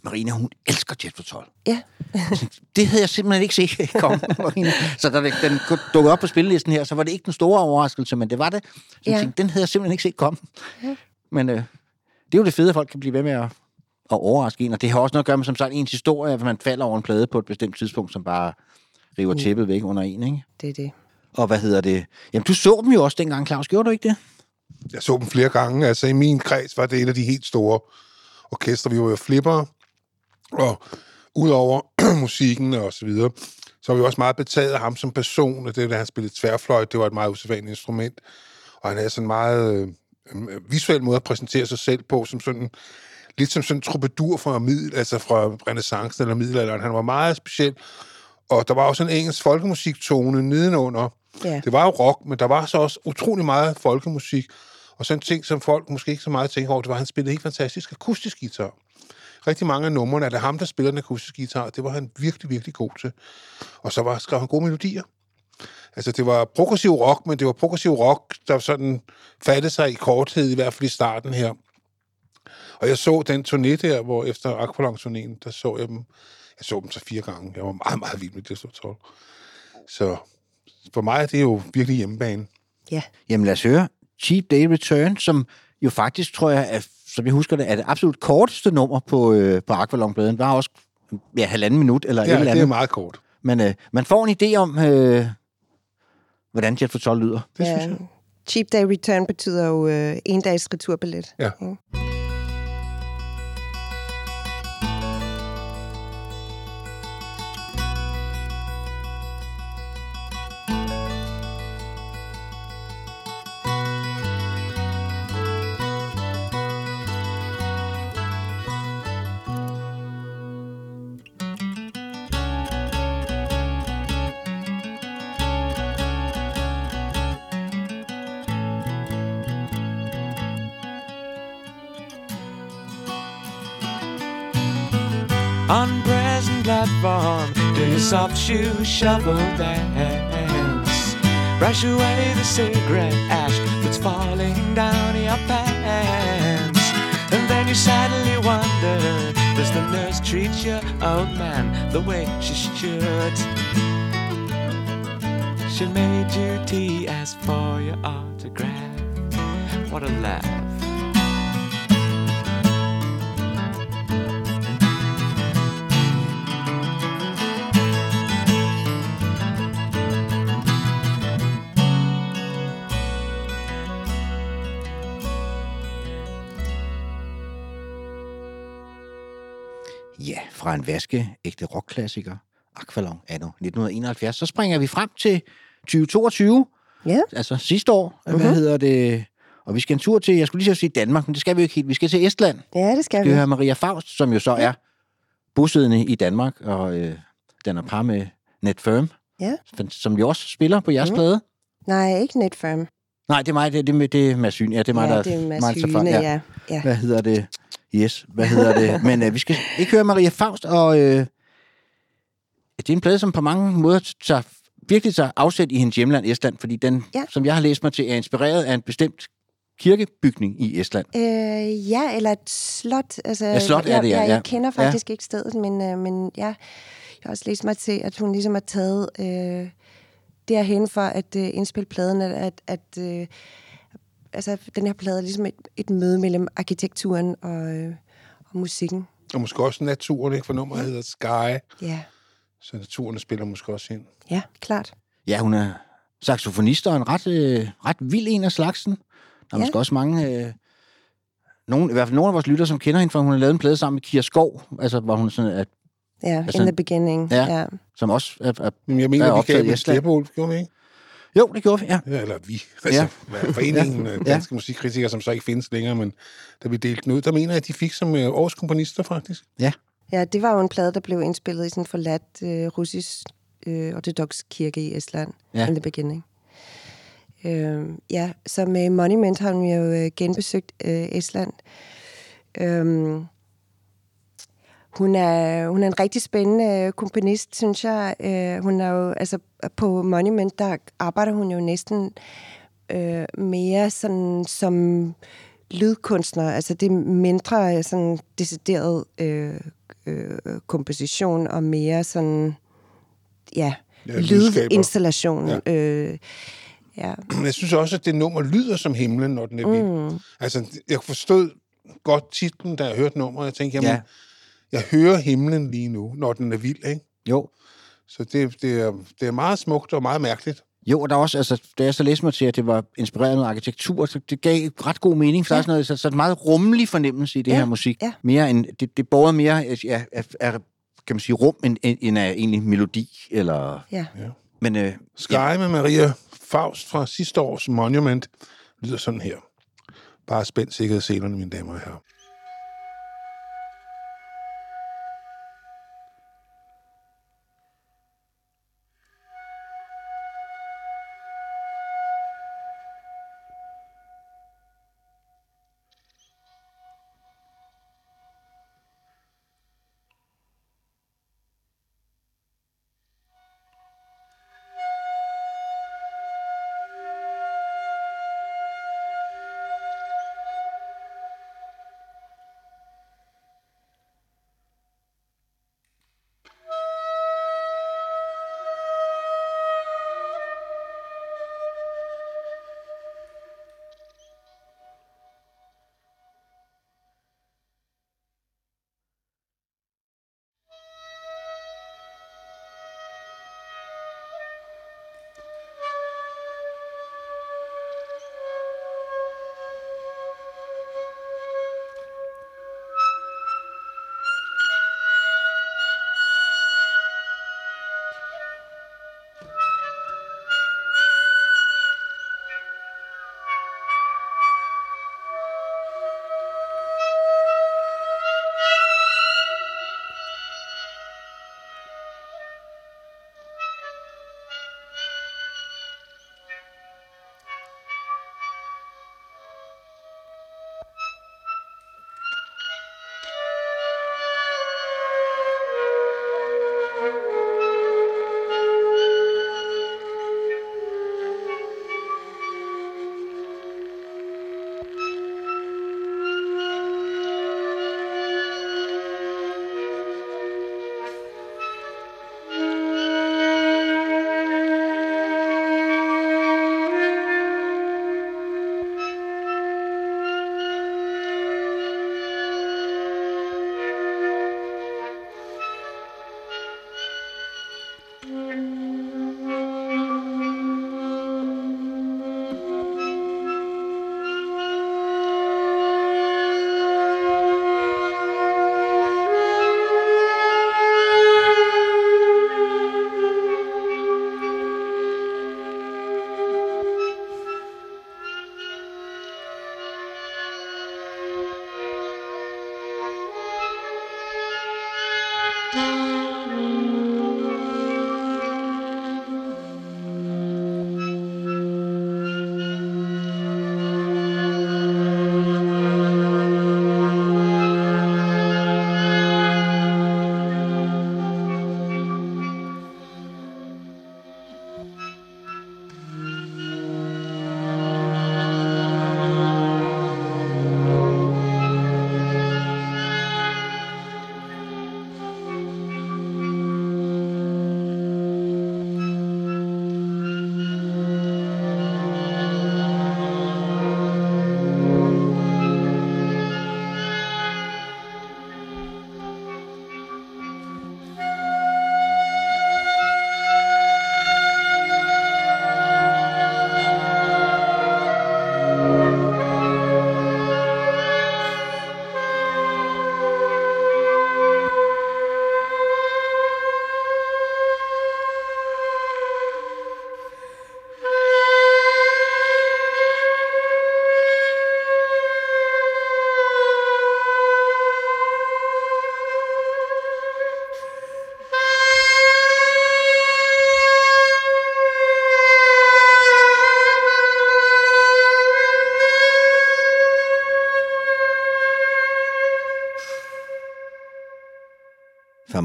Marina, hun elsker Jethro Tull. Ja. det havde jeg simpelthen ikke set komme, Marina. Så da den dukkede op på spillelisten her, så var det ikke den store overraskelse, men det var det. Så jeg Ja. tænkte, den havde jeg simpelthen ikke set komme. Ja. Men øh, det er jo det fede, at folk kan blive ved med at, at overraske en, og det har også noget at gøre med, som sagt, ens historie, at man falder over en plade på et bestemt tidspunkt, som bare river Mm. tæppet væk under en, ikke? Det er det. Og hvad hedder det? Jamen, du så dem jo også dengang, Claus. Gjorde du ikke det? Jeg så dem flere gange. Altså, i min kreds var det et af de helt store orkestre. Vi var jo flipper, og udover musikken og så videre, så var vi også meget betaget af ham som person, og det, da han spillede tværfløjt, det var et meget usædvanligt instrument. Og han havde sådan en meget øh, øh, visuel måde at præsentere sig selv på, som sådan, lidt som sådan en troubadour fra, middel, altså fra renaissancen eller middelalderen. Han var meget speciel, og der var også en engelsk folkemusiktone nedenunder. Ja. Det var jo rock, men der var så også utrolig meget folkemusik. Og sådan en ting, som folk måske ikke så meget tænker over, det var, at han spillede helt fantastisk akustisk guitar. Rigtig mange af numrene er det ham, der spiller den akustiske guitar. Det var han virkelig, virkelig god til. Og så var, skrev han gode melodier. Altså, det var progressiv rock, men det var progressiv rock, der sådan fattede sig i korthed, i hvert fald i starten her. Og jeg så den turné der, hvor efter Aqualung-turnéen, der så jeg dem. Jeg så dem så fire gange. Jeg var meget, meget vild med det, så 12. Så for mig er det jo virkelig hjemmebane. Ja. Jamen lad os høre Cheap Day Return, som jo faktisk, tror jeg, er, som jeg husker det, er det absolut korteste nummer på, øh, på Aqualung-bladen. Det var også ja, halvanden minut eller et Ja, eller det andet. er meget kort. Men øh, man får en idé om, øh, hvordan Jet for 12 lyder. Det ja. synes jeg. Cheap day return betyder jo øh, en dags returbillet. Ja. Mm. Soft shoe shuffle dance. Brush away the cigarette ash that's falling down your pants. And then you sadly wonder, does the nurse treat your old man the way she should? She made you tea, asked for your autograph. What a laugh. Fra en vaske ægte rockklassiker, Aqualung anno 1971. Så springer vi frem til 2022, Ja. Altså sidste år, mm-hmm. Mhm. hvad hedder det? Og vi skal en tur til, jeg skulle lige så sige Danmark, men det skal vi jo ikke helt. Vi skal til Estland. Ja, det skal Skal vi. vi høre Maria Faust, som jo så er bosiddende i Danmark, og øh, den er par med Net Firm, Ja. som jo også spiller på jeres Mhm. mm. plade. Nej, ikke Netfirm. Nej, det er mig, det, det, det er Mads Hyne. Ja, det er mig, ja, der det er Mads. Hyne, ja. ja. Hvad hedder det? Yes, hvad hedder det? Men øh, vi skal ikke høre Maria Faust, og øh, det er en plade, som på mange måder tager, virkelig tager afsæt i hendes hjemland Estland, fordi den, Ja. som jeg har læst mig til, er inspireret af en bestemt kirkebygning i Estland. Øh, ja, eller et slot. Altså, Ja, slot er jeg, det, ja, Jeg, jeg kender faktisk ja. ikke stedet, men, øh, men ja, jeg har også læst mig til, at hun ligesom har taget øh, derhen for at øh, indspille pladen, at, at, at øh, altså, den her plade er ligesom et, et møde mellem arkitekturen og, øh, og musikken. Og måske også naturen, ikke? For nummeret hedder Sky, Ja, så naturen spiller måske også ind. ja klart. Ja, hun er saxofonist og en ret, øh, ret vild en af slagsen. Der er Ja. måske også mange... Øh, nogen, I hvert fald nogle af vores lytter, som kender hende, for hun har lavet en plade sammen med Kira Skov, altså, hvor hun sådan, at, Ja, Altså, in the beginning. ja. ja. som også er, er Men jeg Er mener, vi optaget gav med. Slæbol, gjorde vi ikke? Jo, det gjorde vi, ja. Ja, eller vi. Altså, ja. foreningen af Ja. danske musikkritikere, som så ikke findes længere, men da vi delte den ud, der mener jeg, at de fik som øh, årskomponister, faktisk. Ja, det var jo en plade, der blev indspillet i sådan en forladt øh, russisk øh, ortodox kirke i Estland Ja. ja. in the beginning. Øh, ja, så med Monument har hun jo øh, genbesøgt øh, Estland. Øh, hun er, hun er en rigtig spændende øh, komponist, synes jeg. Øh, hun er jo, altså på Monument, der arbejder hun jo næsten øh, mere sådan som lydkunstner. Altså det er mindre sådan decideret øh, øh, komposition og mere sådan, ja, Ja, lydinstallation. Ja. Ja. Øh, ja. Jeg synes også, at det nummer lyder som himlen, når den er vild. Mm. Altså, jeg forstod godt titlen, da jeg hørte nummeret. Jeg tænkte, jamen, ja. Ja. jeg hører himlen lige nu, når den er vild, ikke? Jo. Så det, det, er, det er meget smukt og meget mærkeligt. Jo, og der er også, altså, da jeg så læste mig til, at det var inspireret af noget arkitektur, så det gav ret god mening, for ja. der er sådan noget, så, så en meget rummelig fornemmelse i det Ja, her musik. ja. Mere end, det, det borger mere af, ja, af, af, kan man sige, rum, end, end af egentlig melodi, eller... Ja. Men øh, Sky ja. med Maria Faust fra sidste års Monument lyder sådan her. Bare spændt sikkerhedsselerne, mine damer og herrer. Bye.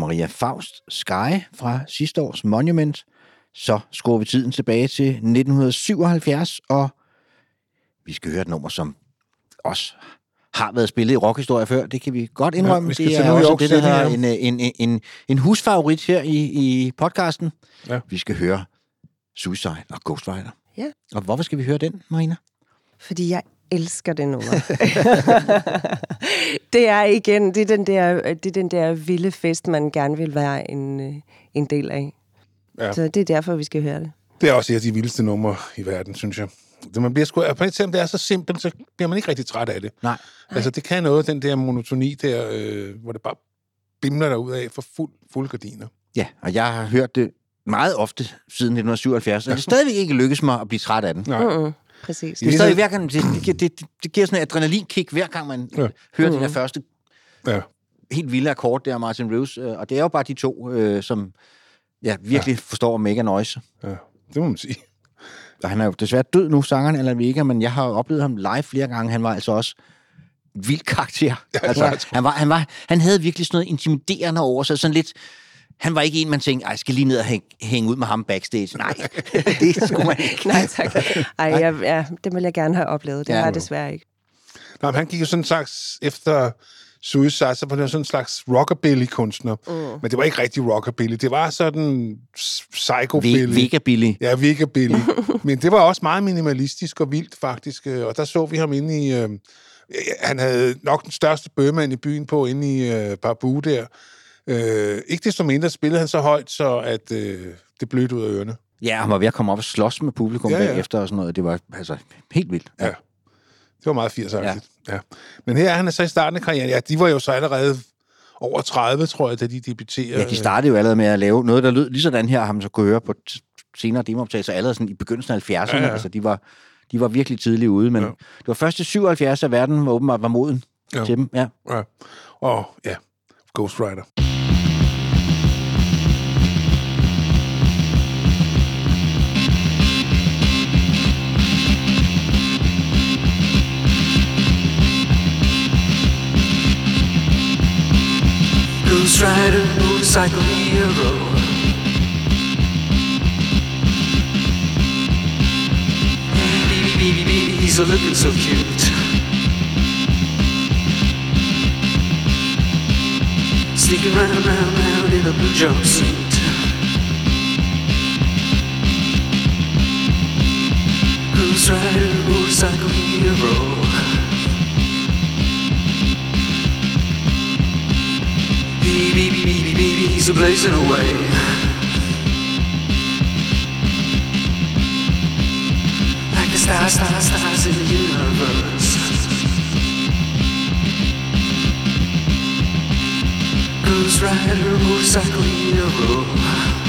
Maria Faust Sky fra sidste års Monument. Så skruer vi tiden tilbage til 1977, og vi skal høre et nummer, som også har været spillet i rockhistorie før. Det kan vi godt indrømme. Ja, vi skal det til er også det, der her. en, en, en, en, en husfavorit her i, i podcasten. Ja. Vi skal høre Suicide og Ghost Rider. Ja. Og hvorfor skal vi høre den, Marina? Fordi jeg elsker det nummer. det er igen, det er, den der, det er den der vilde fest, man gerne vil være en, øh, en del af. Ja. Så det er derfor, vi skal høre det. Det er også et af de vildeste numre i verden, synes jeg. Det, man bliver sgu, selvom det er så simpelt, så bliver man ikke rigtig træt af det. Nej. Altså, det kan noget, den der monotoni der, øh, hvor det bare bimler der ud af for fuld, fuld gardiner. Ja, og jeg har hørt det meget ofte siden 1977, og det er stadigvæk ikke lykkes mig at blive træt af den. Nej. Mm-mm. Præcis. Det er stadig hver gang, det, det, giver- det, det, giver sådan et adrenalinkick, hver gang man Ja. hører mm. Mhm. den der første Ja. helt vilde akkord der, Martin Reeves. øh, Og det er jo bare de to, øh, som ja, virkelig ja. forstår at make a noise. ja, det må man sige. Og han er jo desværre død nu, sangeren eller ikke, men jeg har oplevet ham live flere gange. Han var altså også en vild karakter. Ja, altså, han, var, han, var, han havde virkelig sådan noget intimiderende over sig, sådan lidt... Han var ikke en, man tænkte, "Ej, jeg skal lige ned og hænge, hænge ud med ham backstage. Nej, det skulle man ikke. Nej, tak. Ej, jeg, ja, det vil jeg gerne have oplevet. Det Ja. har jeg desværre ikke. Nej, men han gik jo sådan en slags, efter Suicide, så var det sådan en slags rockabilly-kunstner. Mm. Men det var ikke rigtig rockabilly. Det var sådan psychobilly. Vega Billy. Ja, Vegabilly. Men det var også meget minimalistisk og vildt, faktisk. Og der så vi ham inde i... Øh, han havde nok den største bøgemand i byen på, inde i øh, Barbu der. Øh, ikke desto mindre spillede han så højt, så at øh, det blødte ud af ørerne. Ja, han var ved at komme op og slås med publikum Ja, ja, ja. ja. bagefter og sådan noget. Det var altså helt vildt. Ja. Det var meget 80 ja. ja. Men her er han så i starten af karrieren. Ja, de var jo så allerede over 30, tror jeg, da de debuterede. Ja, de startede jo allerede med at lave noget, der lød lige sådan her, ham så kunne høre på senere demooptagelser, allerede sådan i begyndelsen af 70'erne. Ja, Ja, ja. ja. Altså, de var, de var virkelig tidligt ude, men Ja. ja. det var først i 77, at verden var åbenbart var moden Ja. ja. til dem. Ja. Ja. Og ja, Ghost Rider. Ghost Rider, motorcycle hero. Baby, baby, baby, he's a looking so cute. Sneaking round, round, round in a blue jumpsuit. Ghost Rider, motorcycle hero. Baby, he's blazing away. Like the stars, stars, stars in the universe. Ghost Rider, motorcycle hero.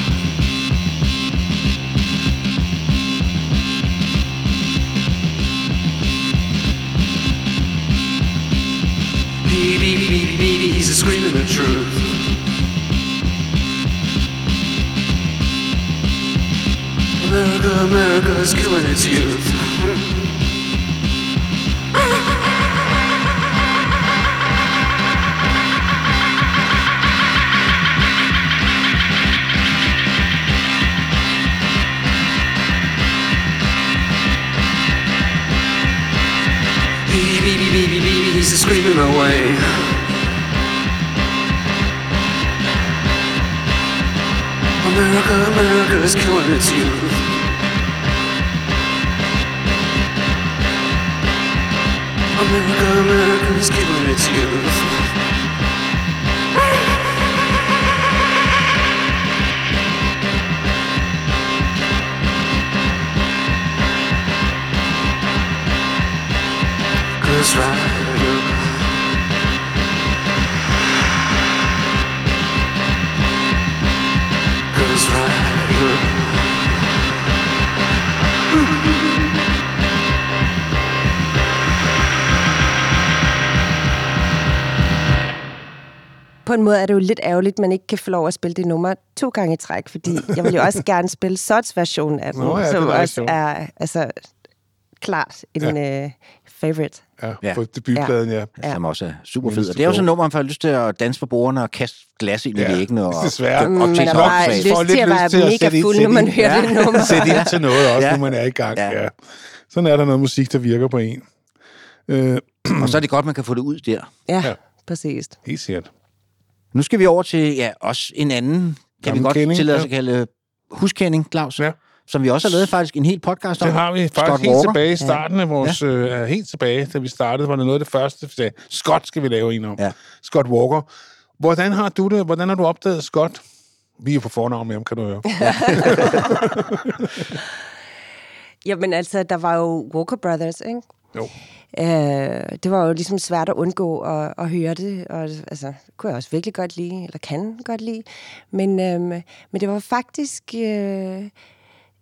Baby, baby, baby, he's a screaming the truth. America, America is killing its youth. Screaming away. America, America is killing its youth. America, America is killing its youth. Ghost Rider. På en måde er det jo lidt ærgerligt, at man ikke kan få lov at spille det nummer to gange i træk, fordi jeg vil jo også gerne spille Sots version af den, Nå ja, det som er også er, altså, klart en ja. uh, favorite. Ja, Ja. på debutpladen, ja. Ja. som også er super fed. Og det er jo sådan et nummer, man får lyst til at danse på bordene og kaste glas ind i Ja, væggene. Og, desværre. og optage man har bare lyst til at være mega fuld, når man ind- hører det nummer. Sæt ind til noget også, Ja. ja. når man er i gang. Ja. Ja. Ja. Sådan er der noget musik, der virker på en. Øh, Og så er det godt, man kan få det ud der. Ja, Ja. præcis. helt sikkert. Nu skal vi over til ja, også en anden, kan vi godt kending, tillade os ja. at kalde huskending, Claus. Ja. Som vi også har lavet faktisk en hel podcast om. Det har vi faktisk Scott helt Walker. tilbage i starten af vores... Ja. Øh, helt tilbage, da vi startede, var det noget af det første, vi sagde, Scott skal vi lave en om. Ja. Scott Walker. Hvordan har du det? Hvordan har du opdaget Scott? Vi er på fornavn med ham, kan du høre. Jamen altså, der var jo Walker Brothers, ikke? Jo. Øh, det var jo ligesom svært at undgå at, at høre det, og altså, kunne jeg også virkelig godt lide, eller kan godt lide. Men, øhm, men det var faktisk... Øh,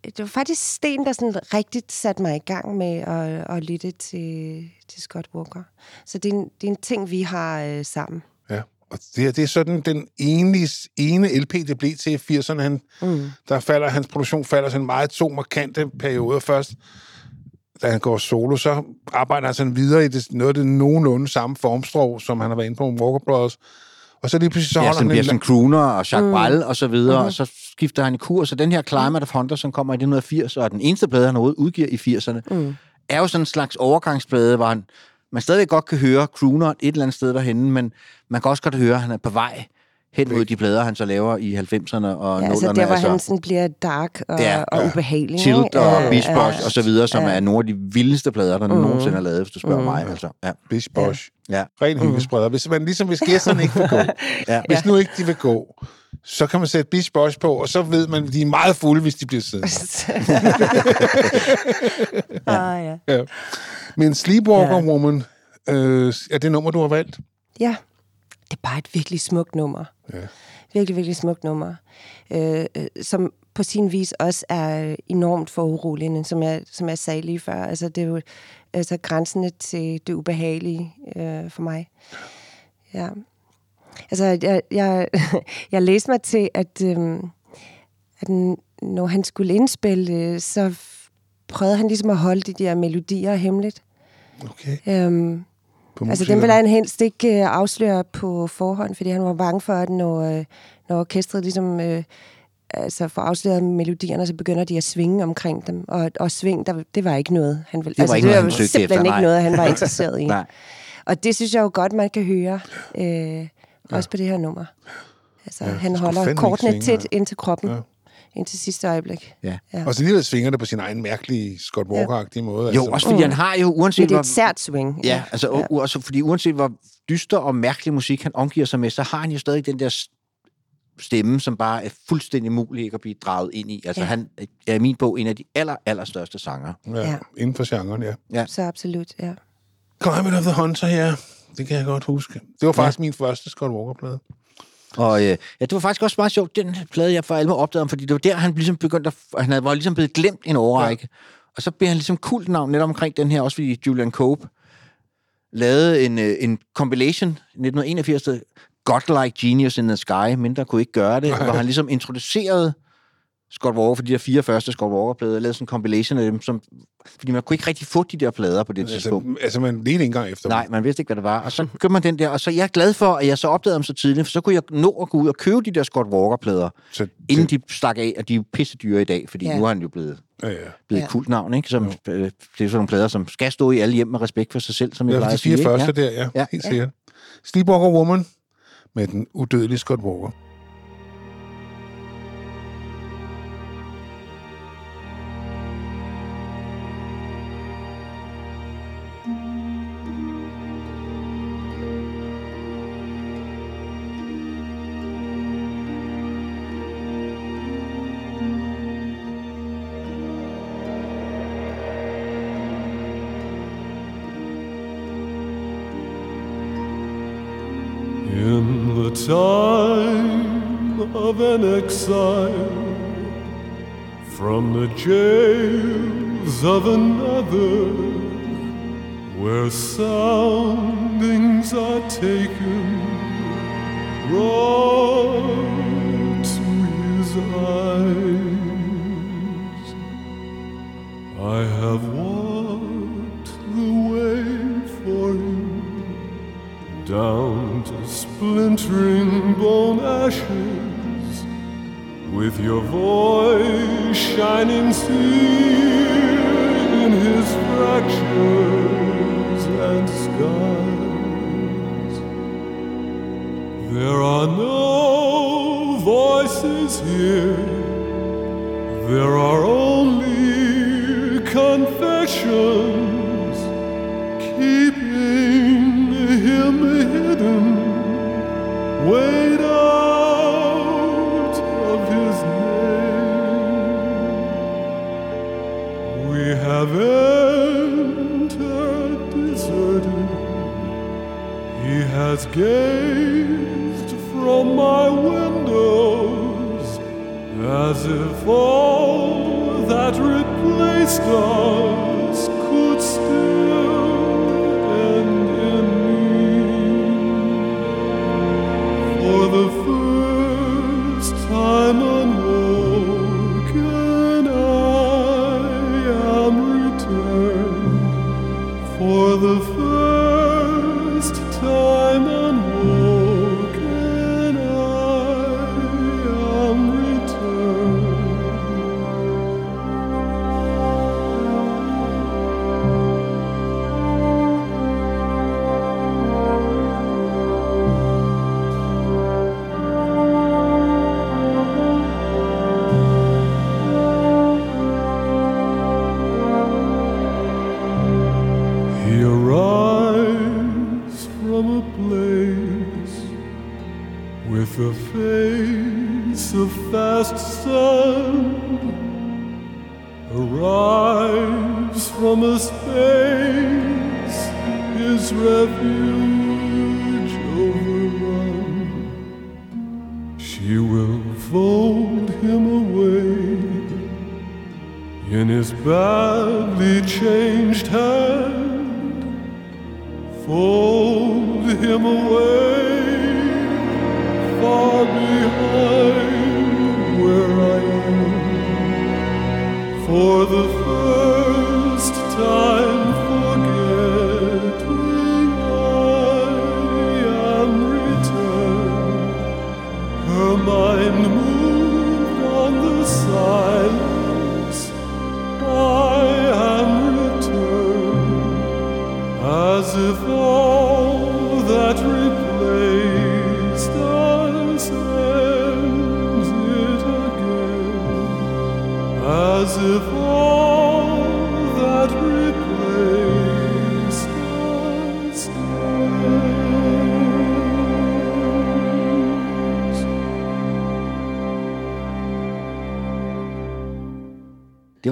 det var faktisk Sten, der sådan rigtigt satte mig i gang med at, at lytte til, til Scott Walker. Så det er en, det er en ting, vi har øh, sammen. Ja. Og det, her, det er sådan den ene, ene LP, det blev til i 80'erne. Han, Mm. der falder, hans produktion falder sådan meget to markante perioder. Først, da han går solo, så arbejder han sådan videre i det, noget af det nogenlunde samme formstrog, som han har været inde på med Walker Brothers. Og så lige pludselig så Ja, holder som han bliver en sådan crooner og Jacques Mm. mm. Brel og så videre, Mhm. og så skifter han i kurs. Og den her Climate of Hunter, som kommer i 1980, og er den eneste plade, han overhovedet udgiver i 80'erne, Mm. er jo sådan en slags overgangsplade, hvor han, man stadigvæk godt kan høre crooner et eller andet sted derhenne, men man kan også godt høre, at han er på vej hen mod de plader, han så laver i 90'erne og Ja, altså 0'erne. der, hvor han sådan bliver dark og, Ja, og ubehagelig. Tilt ikke? og Ja, Beach ja, Boys og så videre, som ja. er nogle af de vildeste plader, der Mhm. nogensinde er lavet, hvis du spørger Mhm. mig. Altså. Ja. Bish Bosh. Ja. Ren hyggespreder. Hvis man ligesom, hvis gæsterne ikke vil gå, Ja. hvis nu ikke de vil gå, så kan man sætte Bish Bosh på, og så ved man, at de er meget fulde, hvis de bliver siddende. ah, ja. Ja. Men Sleepwalker Ja. ja. Woman, øh, er det nummer, du har valgt? ja, det er bare et virkelig smukt nummer. Ja. Virkelig, virkelig smukt nummer. Øh, øh, som på sin vis også er enormt foruroligende, som jeg, som jeg sagde lige før. Altså, det er jo altså, grænsende til det ubehagelige øh, for mig. Ja. Altså, jeg, jeg, jeg læste mig til, at, øhm, at når han skulle indspille, øh, så prøvede han ligesom at holde de der melodier hemmeligt. Okay. Øhm, På altså, musikerne. den ville han helst ikke øh, afsløre på forhånd, fordi han var bange for, at når, øh, når orkestret ligesom... Øh, altså får afsløret melodierne, så begynder de at svinge omkring dem. Og, og sving, der, det var ikke noget, han ville. Det var altså, ikke det noget, var han simpelthen efter, ikke noget, han var interesseret i. Nej. Og det synes jeg jo godt, man kan høre, øh, også på det her nummer. Altså, Ja, ja, han holder kortene tæt ind til kroppen, Ja. Ja. ind til sidste øjeblik. Ja. Ja. Og så alligevel svinger det på sin egen mærkelige Scott Walker-agtige måde. Jo, også fordi han har jo, uanset Men det er hvor... et sært swing. Ja, altså, ja. Også fordi uanset hvor dyster og mærkelig musik han omgiver sig med, så har han jo stadig den der stemme, som bare er fuldstændig mulig ikke at blive draget ind i. Altså, Ja. ja. han er i min bog en af de aller, aller største sanger. Ja, Ja. inden for genren, ja. Ja. Så absolut, ja. Climate of the Hunter, ja. Det kan jeg godt huske. Det var faktisk ja. min første Scott Walker-plade. Og øh, ja, det var faktisk også meget sjovt, den plade, jeg for alvor opdagede ham, fordi det var der, han ligesom begyndte at... Han havde, var ligesom blevet glemt en overrække. Ja. Og så blev han ligesom kult navn netop omkring den her, også fordi Julian Cope lavede en, øh, en compilation i 1981, der hed Godlike Genius in the Sky, mindre kunne ikke gøre det, hvor han ligesom introducerede Scott Walker for de der fire første Scott Walker-plader, lavede sådan en compilation af dem, som, fordi man kunne ikke rigtig få de der plader på det tidspunkt. Altså, altså, man ledte ikke engang efter Nej, man vidste ikke, hvad det var. Og så købte man den der, og så jeg er glad for, at jeg så opdagede dem så tidligt, for så kunne jeg nå at gå ud og købe de der Scott Walker-plader, Så inden de stak af, og de er jo pisse dyre i dag, fordi Ja. ja. nu er han jo blevet, Ja, ja. blevet Ja. kult navn, ikke? Som, øh, det er sådan nogle plader, som skal stå i alle hjem med respekt for sig selv, som jeg Ja, plejer de at sige. fire ikke? første Ja. der, ja. Ja. ja. Helt sikkert. Sleepwalker Woman med den udødelige Scott Walker. Exile from the jails of another, where soundings are taken, your voice shining seared in his fractures and scars. There are no voices here.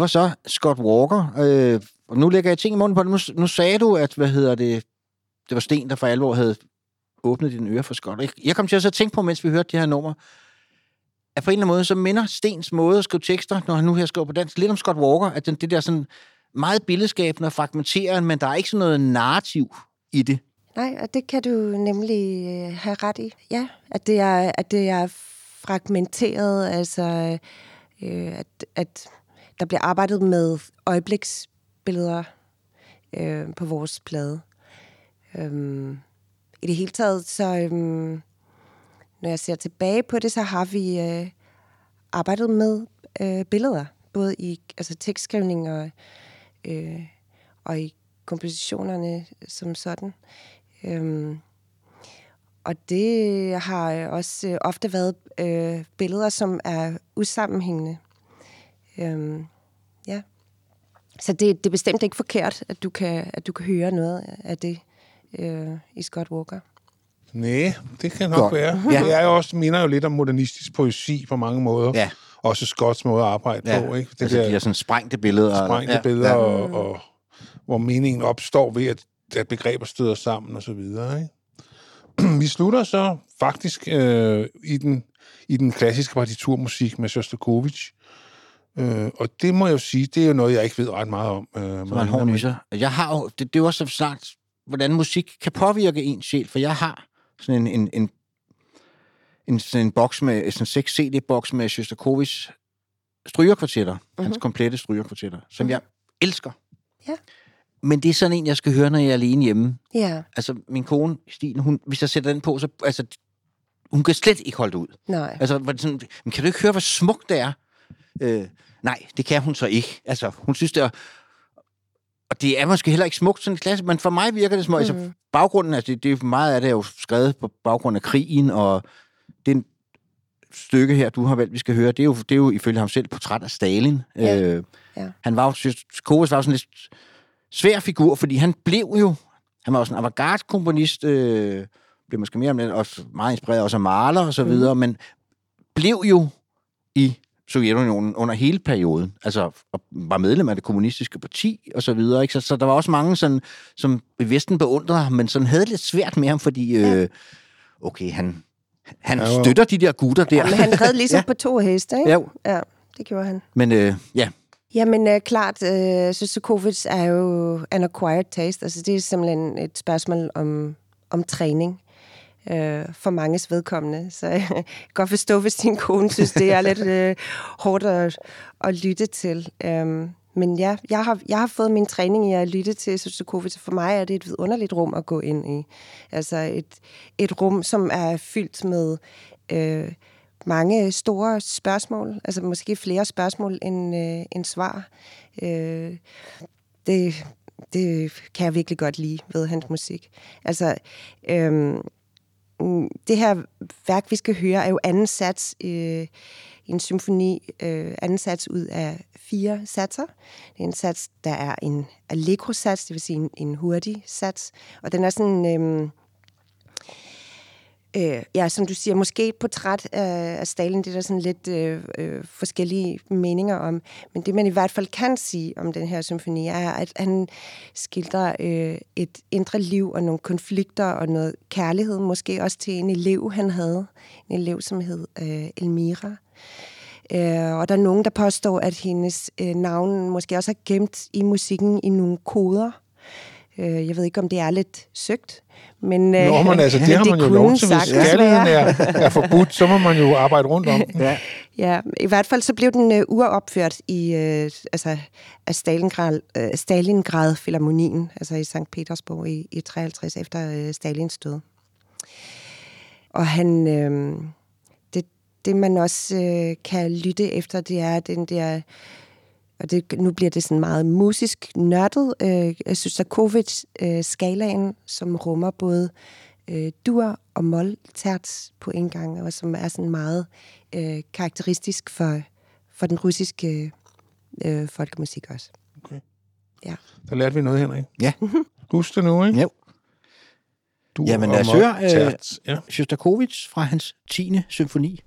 Var så Scott Walker. Øh, og nu lægger jeg ting i munden på det. Nu, nu sagde du, at hvad hedder det, det var Sten, der for alvor havde åbnet dine ører for Scott. Jeg, kom til at så tænke på, mens vi hørte det her nummer, at på en eller anden måde, så minder Stens måde at skrive tekster, når han nu her skriver på dansk, lidt om Scott Walker, at den, det der sådan meget billedskabende og fragmenterende, men der er ikke sådan noget narrativ i det. Nej, og det kan du nemlig øh, have ret i. Ja, at det er, at det er fragmenteret, altså øh, at, at der bliver arbejdet med øjebliksbilleder øh, på vores plade. Øhm, I det hele taget, så øhm, når jeg ser tilbage på det, så har vi øh, arbejdet med øh, billeder, både i altså tekstskrivning og, øh, og i kompositionerne som sådan. Øhm, og det har øh, også øh, ofte været øh, billeder, som er usammenhængende. Øhm, ja. Så det, det er bestemt ikke forkert, at du kan, at du kan høre noget af det øh, i Scott Walker. Nej, det kan nok Godt. være. Ja. Det er jo også, minder jo lidt om modernistisk poesi på mange måder. Ja. Også Scotts måde at arbejde Ja, på. Ikke? Det altså, de der sådan sprængte billeder. sprængte ja, billeder, Ja. Og, og hvor meningen opstår ved, at, at begreber støder sammen og så videre. Ikke? Vi slutter så faktisk øh, i, den, i den klassiske partiturmusik med Shostakovich. Øh, og det må jeg jo sige, det er jo noget, jeg ikke ved ret meget om. Øh, er en hård nyser. Jeg har jo, det, det er jo også snart, hvordan musik kan påvirke en sjæl, for jeg har sådan en, en, en, en, sådan en boks med, sådan en 6 CD-boks med Shostakovich strygerkvartetter, mm-hmm. hans komplette strygerkvartetter, som jeg elsker. Ja. Men det er sådan en, jeg skal høre, når jeg er alene hjemme. Ja, Altså, min kone, Stine, hun, hvis jeg sætter den på, så... Altså, hun kan slet ikke holde det ud. nej. Altså, sådan, men kan du ikke høre, hvor smukt det er? Øh, nej, det kan hun så ikke. Altså, hun synes, det er... Og det er måske heller ikke smukt sådan en klasse, men for mig virker det som... Mm. Altså, baggrunden, altså, det, det er meget af det er jo skrevet på baggrund af krigen, og det stykke her, du har valgt, vi skal høre, det er jo, det er jo ifølge ham selv portræt af Stalin. Ja. Øh, Ja. Han var jo, Kovacs var jo sådan en lidt svær figur, fordi han blev jo, han var jo sådan en avantgarde-komponist, øh, blev måske mere om det, også meget inspireret også af Mahler og så videre, men blev jo i Sovjetunionen under hele perioden, altså og var medlem af det kommunistiske parti og så videre, ikke? Så, så der var også mange, sådan, som i Vesten beundrede ham, men sådan havde det lidt svært med ham, fordi, øh, okay, han, han Ja, jo. støtter de der gutter der. Ja, men han red ligesom Ja. ja. på to heste, ikke? Jo. Ja, det gjorde han. Men øh, ja, Jamen øh, klart, øh, Sostakovich er jo an acquired taste. Altså det er simpelthen et spørgsmål om, om træning øh, for manges vedkommende. Så jeg kan godt forstå, hvis din kone synes, det er lidt øh, hårdt at, at lytte til. Øhm, men ja, jeg har, jeg har fået min træning i at lytte til Sostakovich. For mig er det et vidunderligt rum at gå ind i. Altså et, et rum, som er fyldt med... Øh, mange store spørgsmål, altså måske flere spørgsmål end, øh, end svar. Øh, det, det kan jeg virkelig godt lide ved hans musik. Altså, øhm, Mm, det her værk, vi skal høre, er jo anden sats øh, i en symfoni, øh, anden sats ud af fire satser. Det er en sats, der er en allegro-sats, det vil sige en, en hurtig sats, og den er sådan... Øh, Øh, ja, som du siger, måske et portræt af, af Stalin, det er der sådan lidt øh, øh, forskellige meninger om. Men det, man i hvert fald kan sige om den her symfoni, er, at han skildrer øh, et indre liv og nogle konflikter og noget kærlighed, måske også til en elev, han havde. En elev, som hed øh, Elmira. Øh, og der er nogen, der påstår, at hendes øh, navn måske også er gemt i musikken i nogle koder. Øh, jeg ved ikke, om det er lidt søgt, men, øh, Nå, men altså, det har man jo lov til. Hvis kærligheden er, er forbudt, så må man jo arbejde rundt om den. ja. Ja, i hvert fald så blev den øh, uropført i øh, altså, af Stalingrad, øh, Stalingrad Philharmonien, altså i St. Petersborg i, i 53 efter øh, Stalins død. Og han, øh, det, det man også øh, kan lytte efter, det er den der, og det, nu bliver det sådan meget musisk nørdet, øh, Sostakovich-skalaen, som rummer både øh, dur og mol terts på en gang, og som er sådan meget øh, karakteristisk for, for den russiske øh, folkemusik også. Der lærte vi noget, Henrik. Ja. Husk det nu, ikke? Jo. Du Jamen lad os høre øh. Ja. Fra hans 10. symfoni.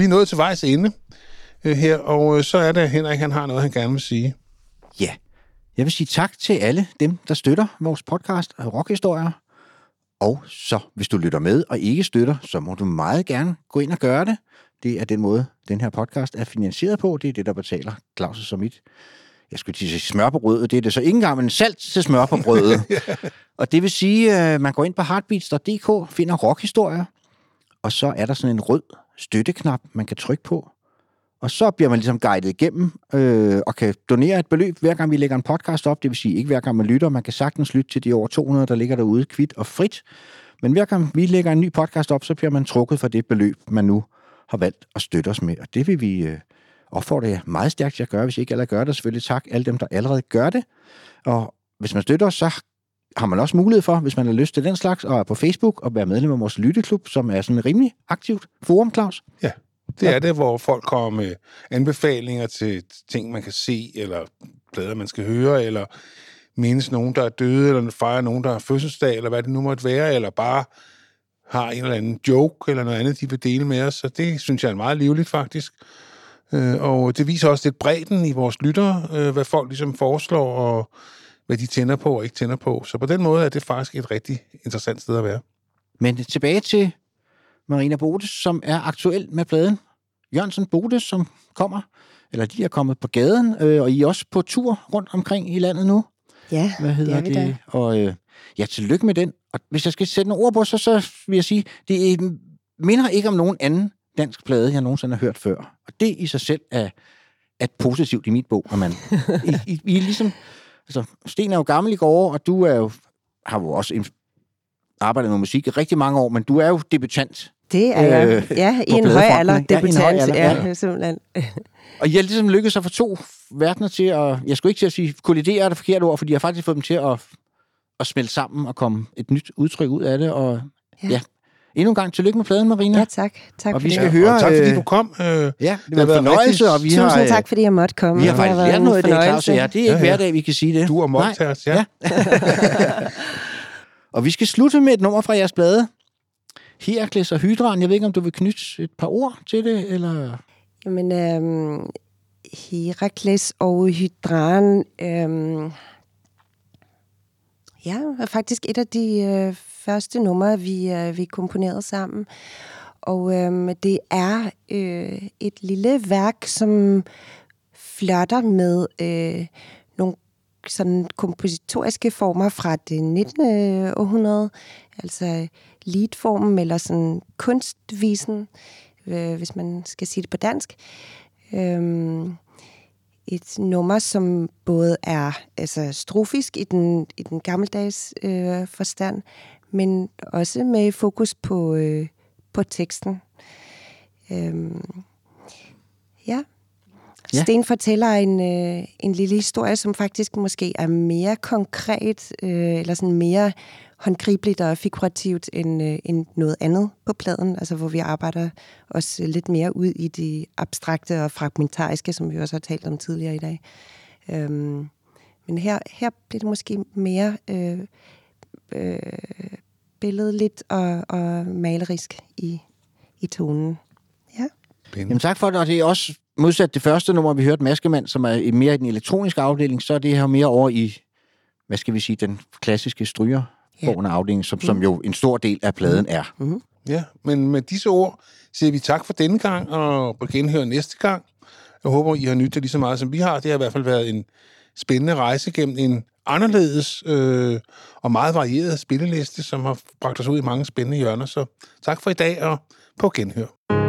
Vi er nået til vejs ende øh, her, og øh, så er det, at Henrik han har noget, han gerne vil sige. Ja. Jeg vil sige tak til alle dem, der støtter vores podcast Rockhistorier. Og så, hvis du lytter med og ikke støtter, så må du meget gerne gå ind og gøre det. Det er den måde, den her podcast er finansieret på. Det er det, der betaler Claus' og mit. Jeg skulle sige smør på brødet. Det er det så ikke engang, men salt til smør på brødet. og det vil sige, at man går ind på heartbeats.dk, finder rockhistorier, og så er der sådan en rød støtteknap, man kan trykke på. Og så bliver man ligesom guidet igennem øh, og kan donere et beløb, hver gang vi lægger en podcast op. Det vil sige ikke hver gang man lytter. Man kan sagtens lytte til de over 200, der ligger derude, kvidt og frit. Men hver gang vi lægger en ny podcast op, så bliver man trukket for det beløb, man nu har valgt at støtte os med. Og det vil vi øh, opfordre jer meget stærkt til at gøre, hvis I ikke allerede gør det. Selvfølgelig tak alle dem, der allerede gør det. Og hvis man støtter os, så har man også mulighed for, hvis man har lyst til den slags, og er på Facebook og være medlem af vores lytteklub, som er sådan rimelig aktivt forum, Claus. Ja, det er det, hvor folk kommer med anbefalinger til ting, man kan se, eller plader, man skal høre, eller mindes nogen, der er døde, eller fejrer nogen, der har fødselsdag, eller hvad det nu måtte være, eller bare har en eller anden joke, eller noget andet, de vil dele med os. Så det synes jeg er meget livligt, faktisk. Øh, Og det viser også lidt bredden i vores lyttere, øh, hvad folk ligesom foreslår, og hvad de tænder på og ikke tænder på. Så på den måde er det faktisk et rigtig interessant sted at være. Men tilbage til Marina Bodes, som er aktuel med pladen. Jørgensen Bodes, som kommer, eller de er kommet på gaden, øh, og I er også på tur rundt omkring i landet nu. Ja, Hvad hedder det er vi da. det? Og øh, ja, tillykke med den. Og hvis jeg skal sætte nogle ord på, så, så vil jeg sige, det er- minder ikke om nogen anden dansk plade, jeg nogensinde har hørt før. Og det i sig selv er, er positivt i mit bog, at man... I, I, I er ligesom... Altså, Sten er jo gammel i går, og du er jo, har jo også arbejdet med musik i rigtig mange år, men du er jo debutant. Det er jeg. Øh, ja, i en høj alder. ikke? Ja, Debutant. høj alder, Ja, ja. simpelthen. Og har ligesom lykkedes at få to verdener til at... Jeg skulle ikke til at sige kollidere er det forkerte ord, fordi jeg har faktisk fået dem til at, at smelte sammen og komme et nyt udtryk ud af det. Og ja, Ja. Ja endnu en gang tillykke med pladen, Marina. Ja, tak. Tak Og vi det. skal høre... Og tak fordi øh, du kom. Øh, Ja, det det var en fornøjelse, og vi Tusind har... øh, tak, fordi jeg måtte komme. Vi har Det faktisk været lært noget i dag, Claus. Ja, det er ikke Ja, ja. hver dag, vi kan sige det. Du og Nej. Mocktails, ja. Og vi skal slutte med et nummer fra jeres blade. Herakles og Hydran. Jeg ved ikke, om du vil knytte et par ord til det, eller... Jamen, øhm, Herakles og Hydran, øhm, ja, er faktisk et af de øh, første numre, vi, øh, vi komponerede sammen. Og øh, det er øh, et lille værk, som flørter med øh, nogle sådan kompositoriske former fra det 19. Øh, århundrede, altså leadformen eller sådan kunstvisen, øh, hvis man skal sige det på dansk. Øh, et nummer, som både er altså, strofisk i den, i den gammeldags øh, forstand, men også med fokus på, øh, på teksten. Øhm, ja. Ja. Sten fortæller en, øh, en lille historie, som faktisk måske er mere konkret, øh, eller sådan mere håndgribeligt og figurativt end, øh, end noget andet på pladen, altså hvor vi arbejder også lidt mere ud i det abstrakte og fragmentariske, som vi også har talt om tidligere i dag. Øhm, men her, her bliver det måske mere øh, øh, billedligt og, og malerisk i, i tonen. Ja. Jamen tak for det, og det er også modsat det første nummer, vi hørte, Maskemand, som er i mere i den elektroniske afdeling, så er det her mere over i, hvad skal vi sige, den klassiske stryger ja. afdeling, som, som jo en stor del af pladen er. Mm-hmm. Ja, men med disse ord siger vi tak for denne gang, og på genhør næste gang. Jeg håber, I har nydt det lige så meget, som vi har. Det har i hvert fald været en spændende rejse gennem en anderledes øh, og meget varieret spilleliste, som har bragt os ud i mange spændende hjørner. Så tak for i dag, og på genhør.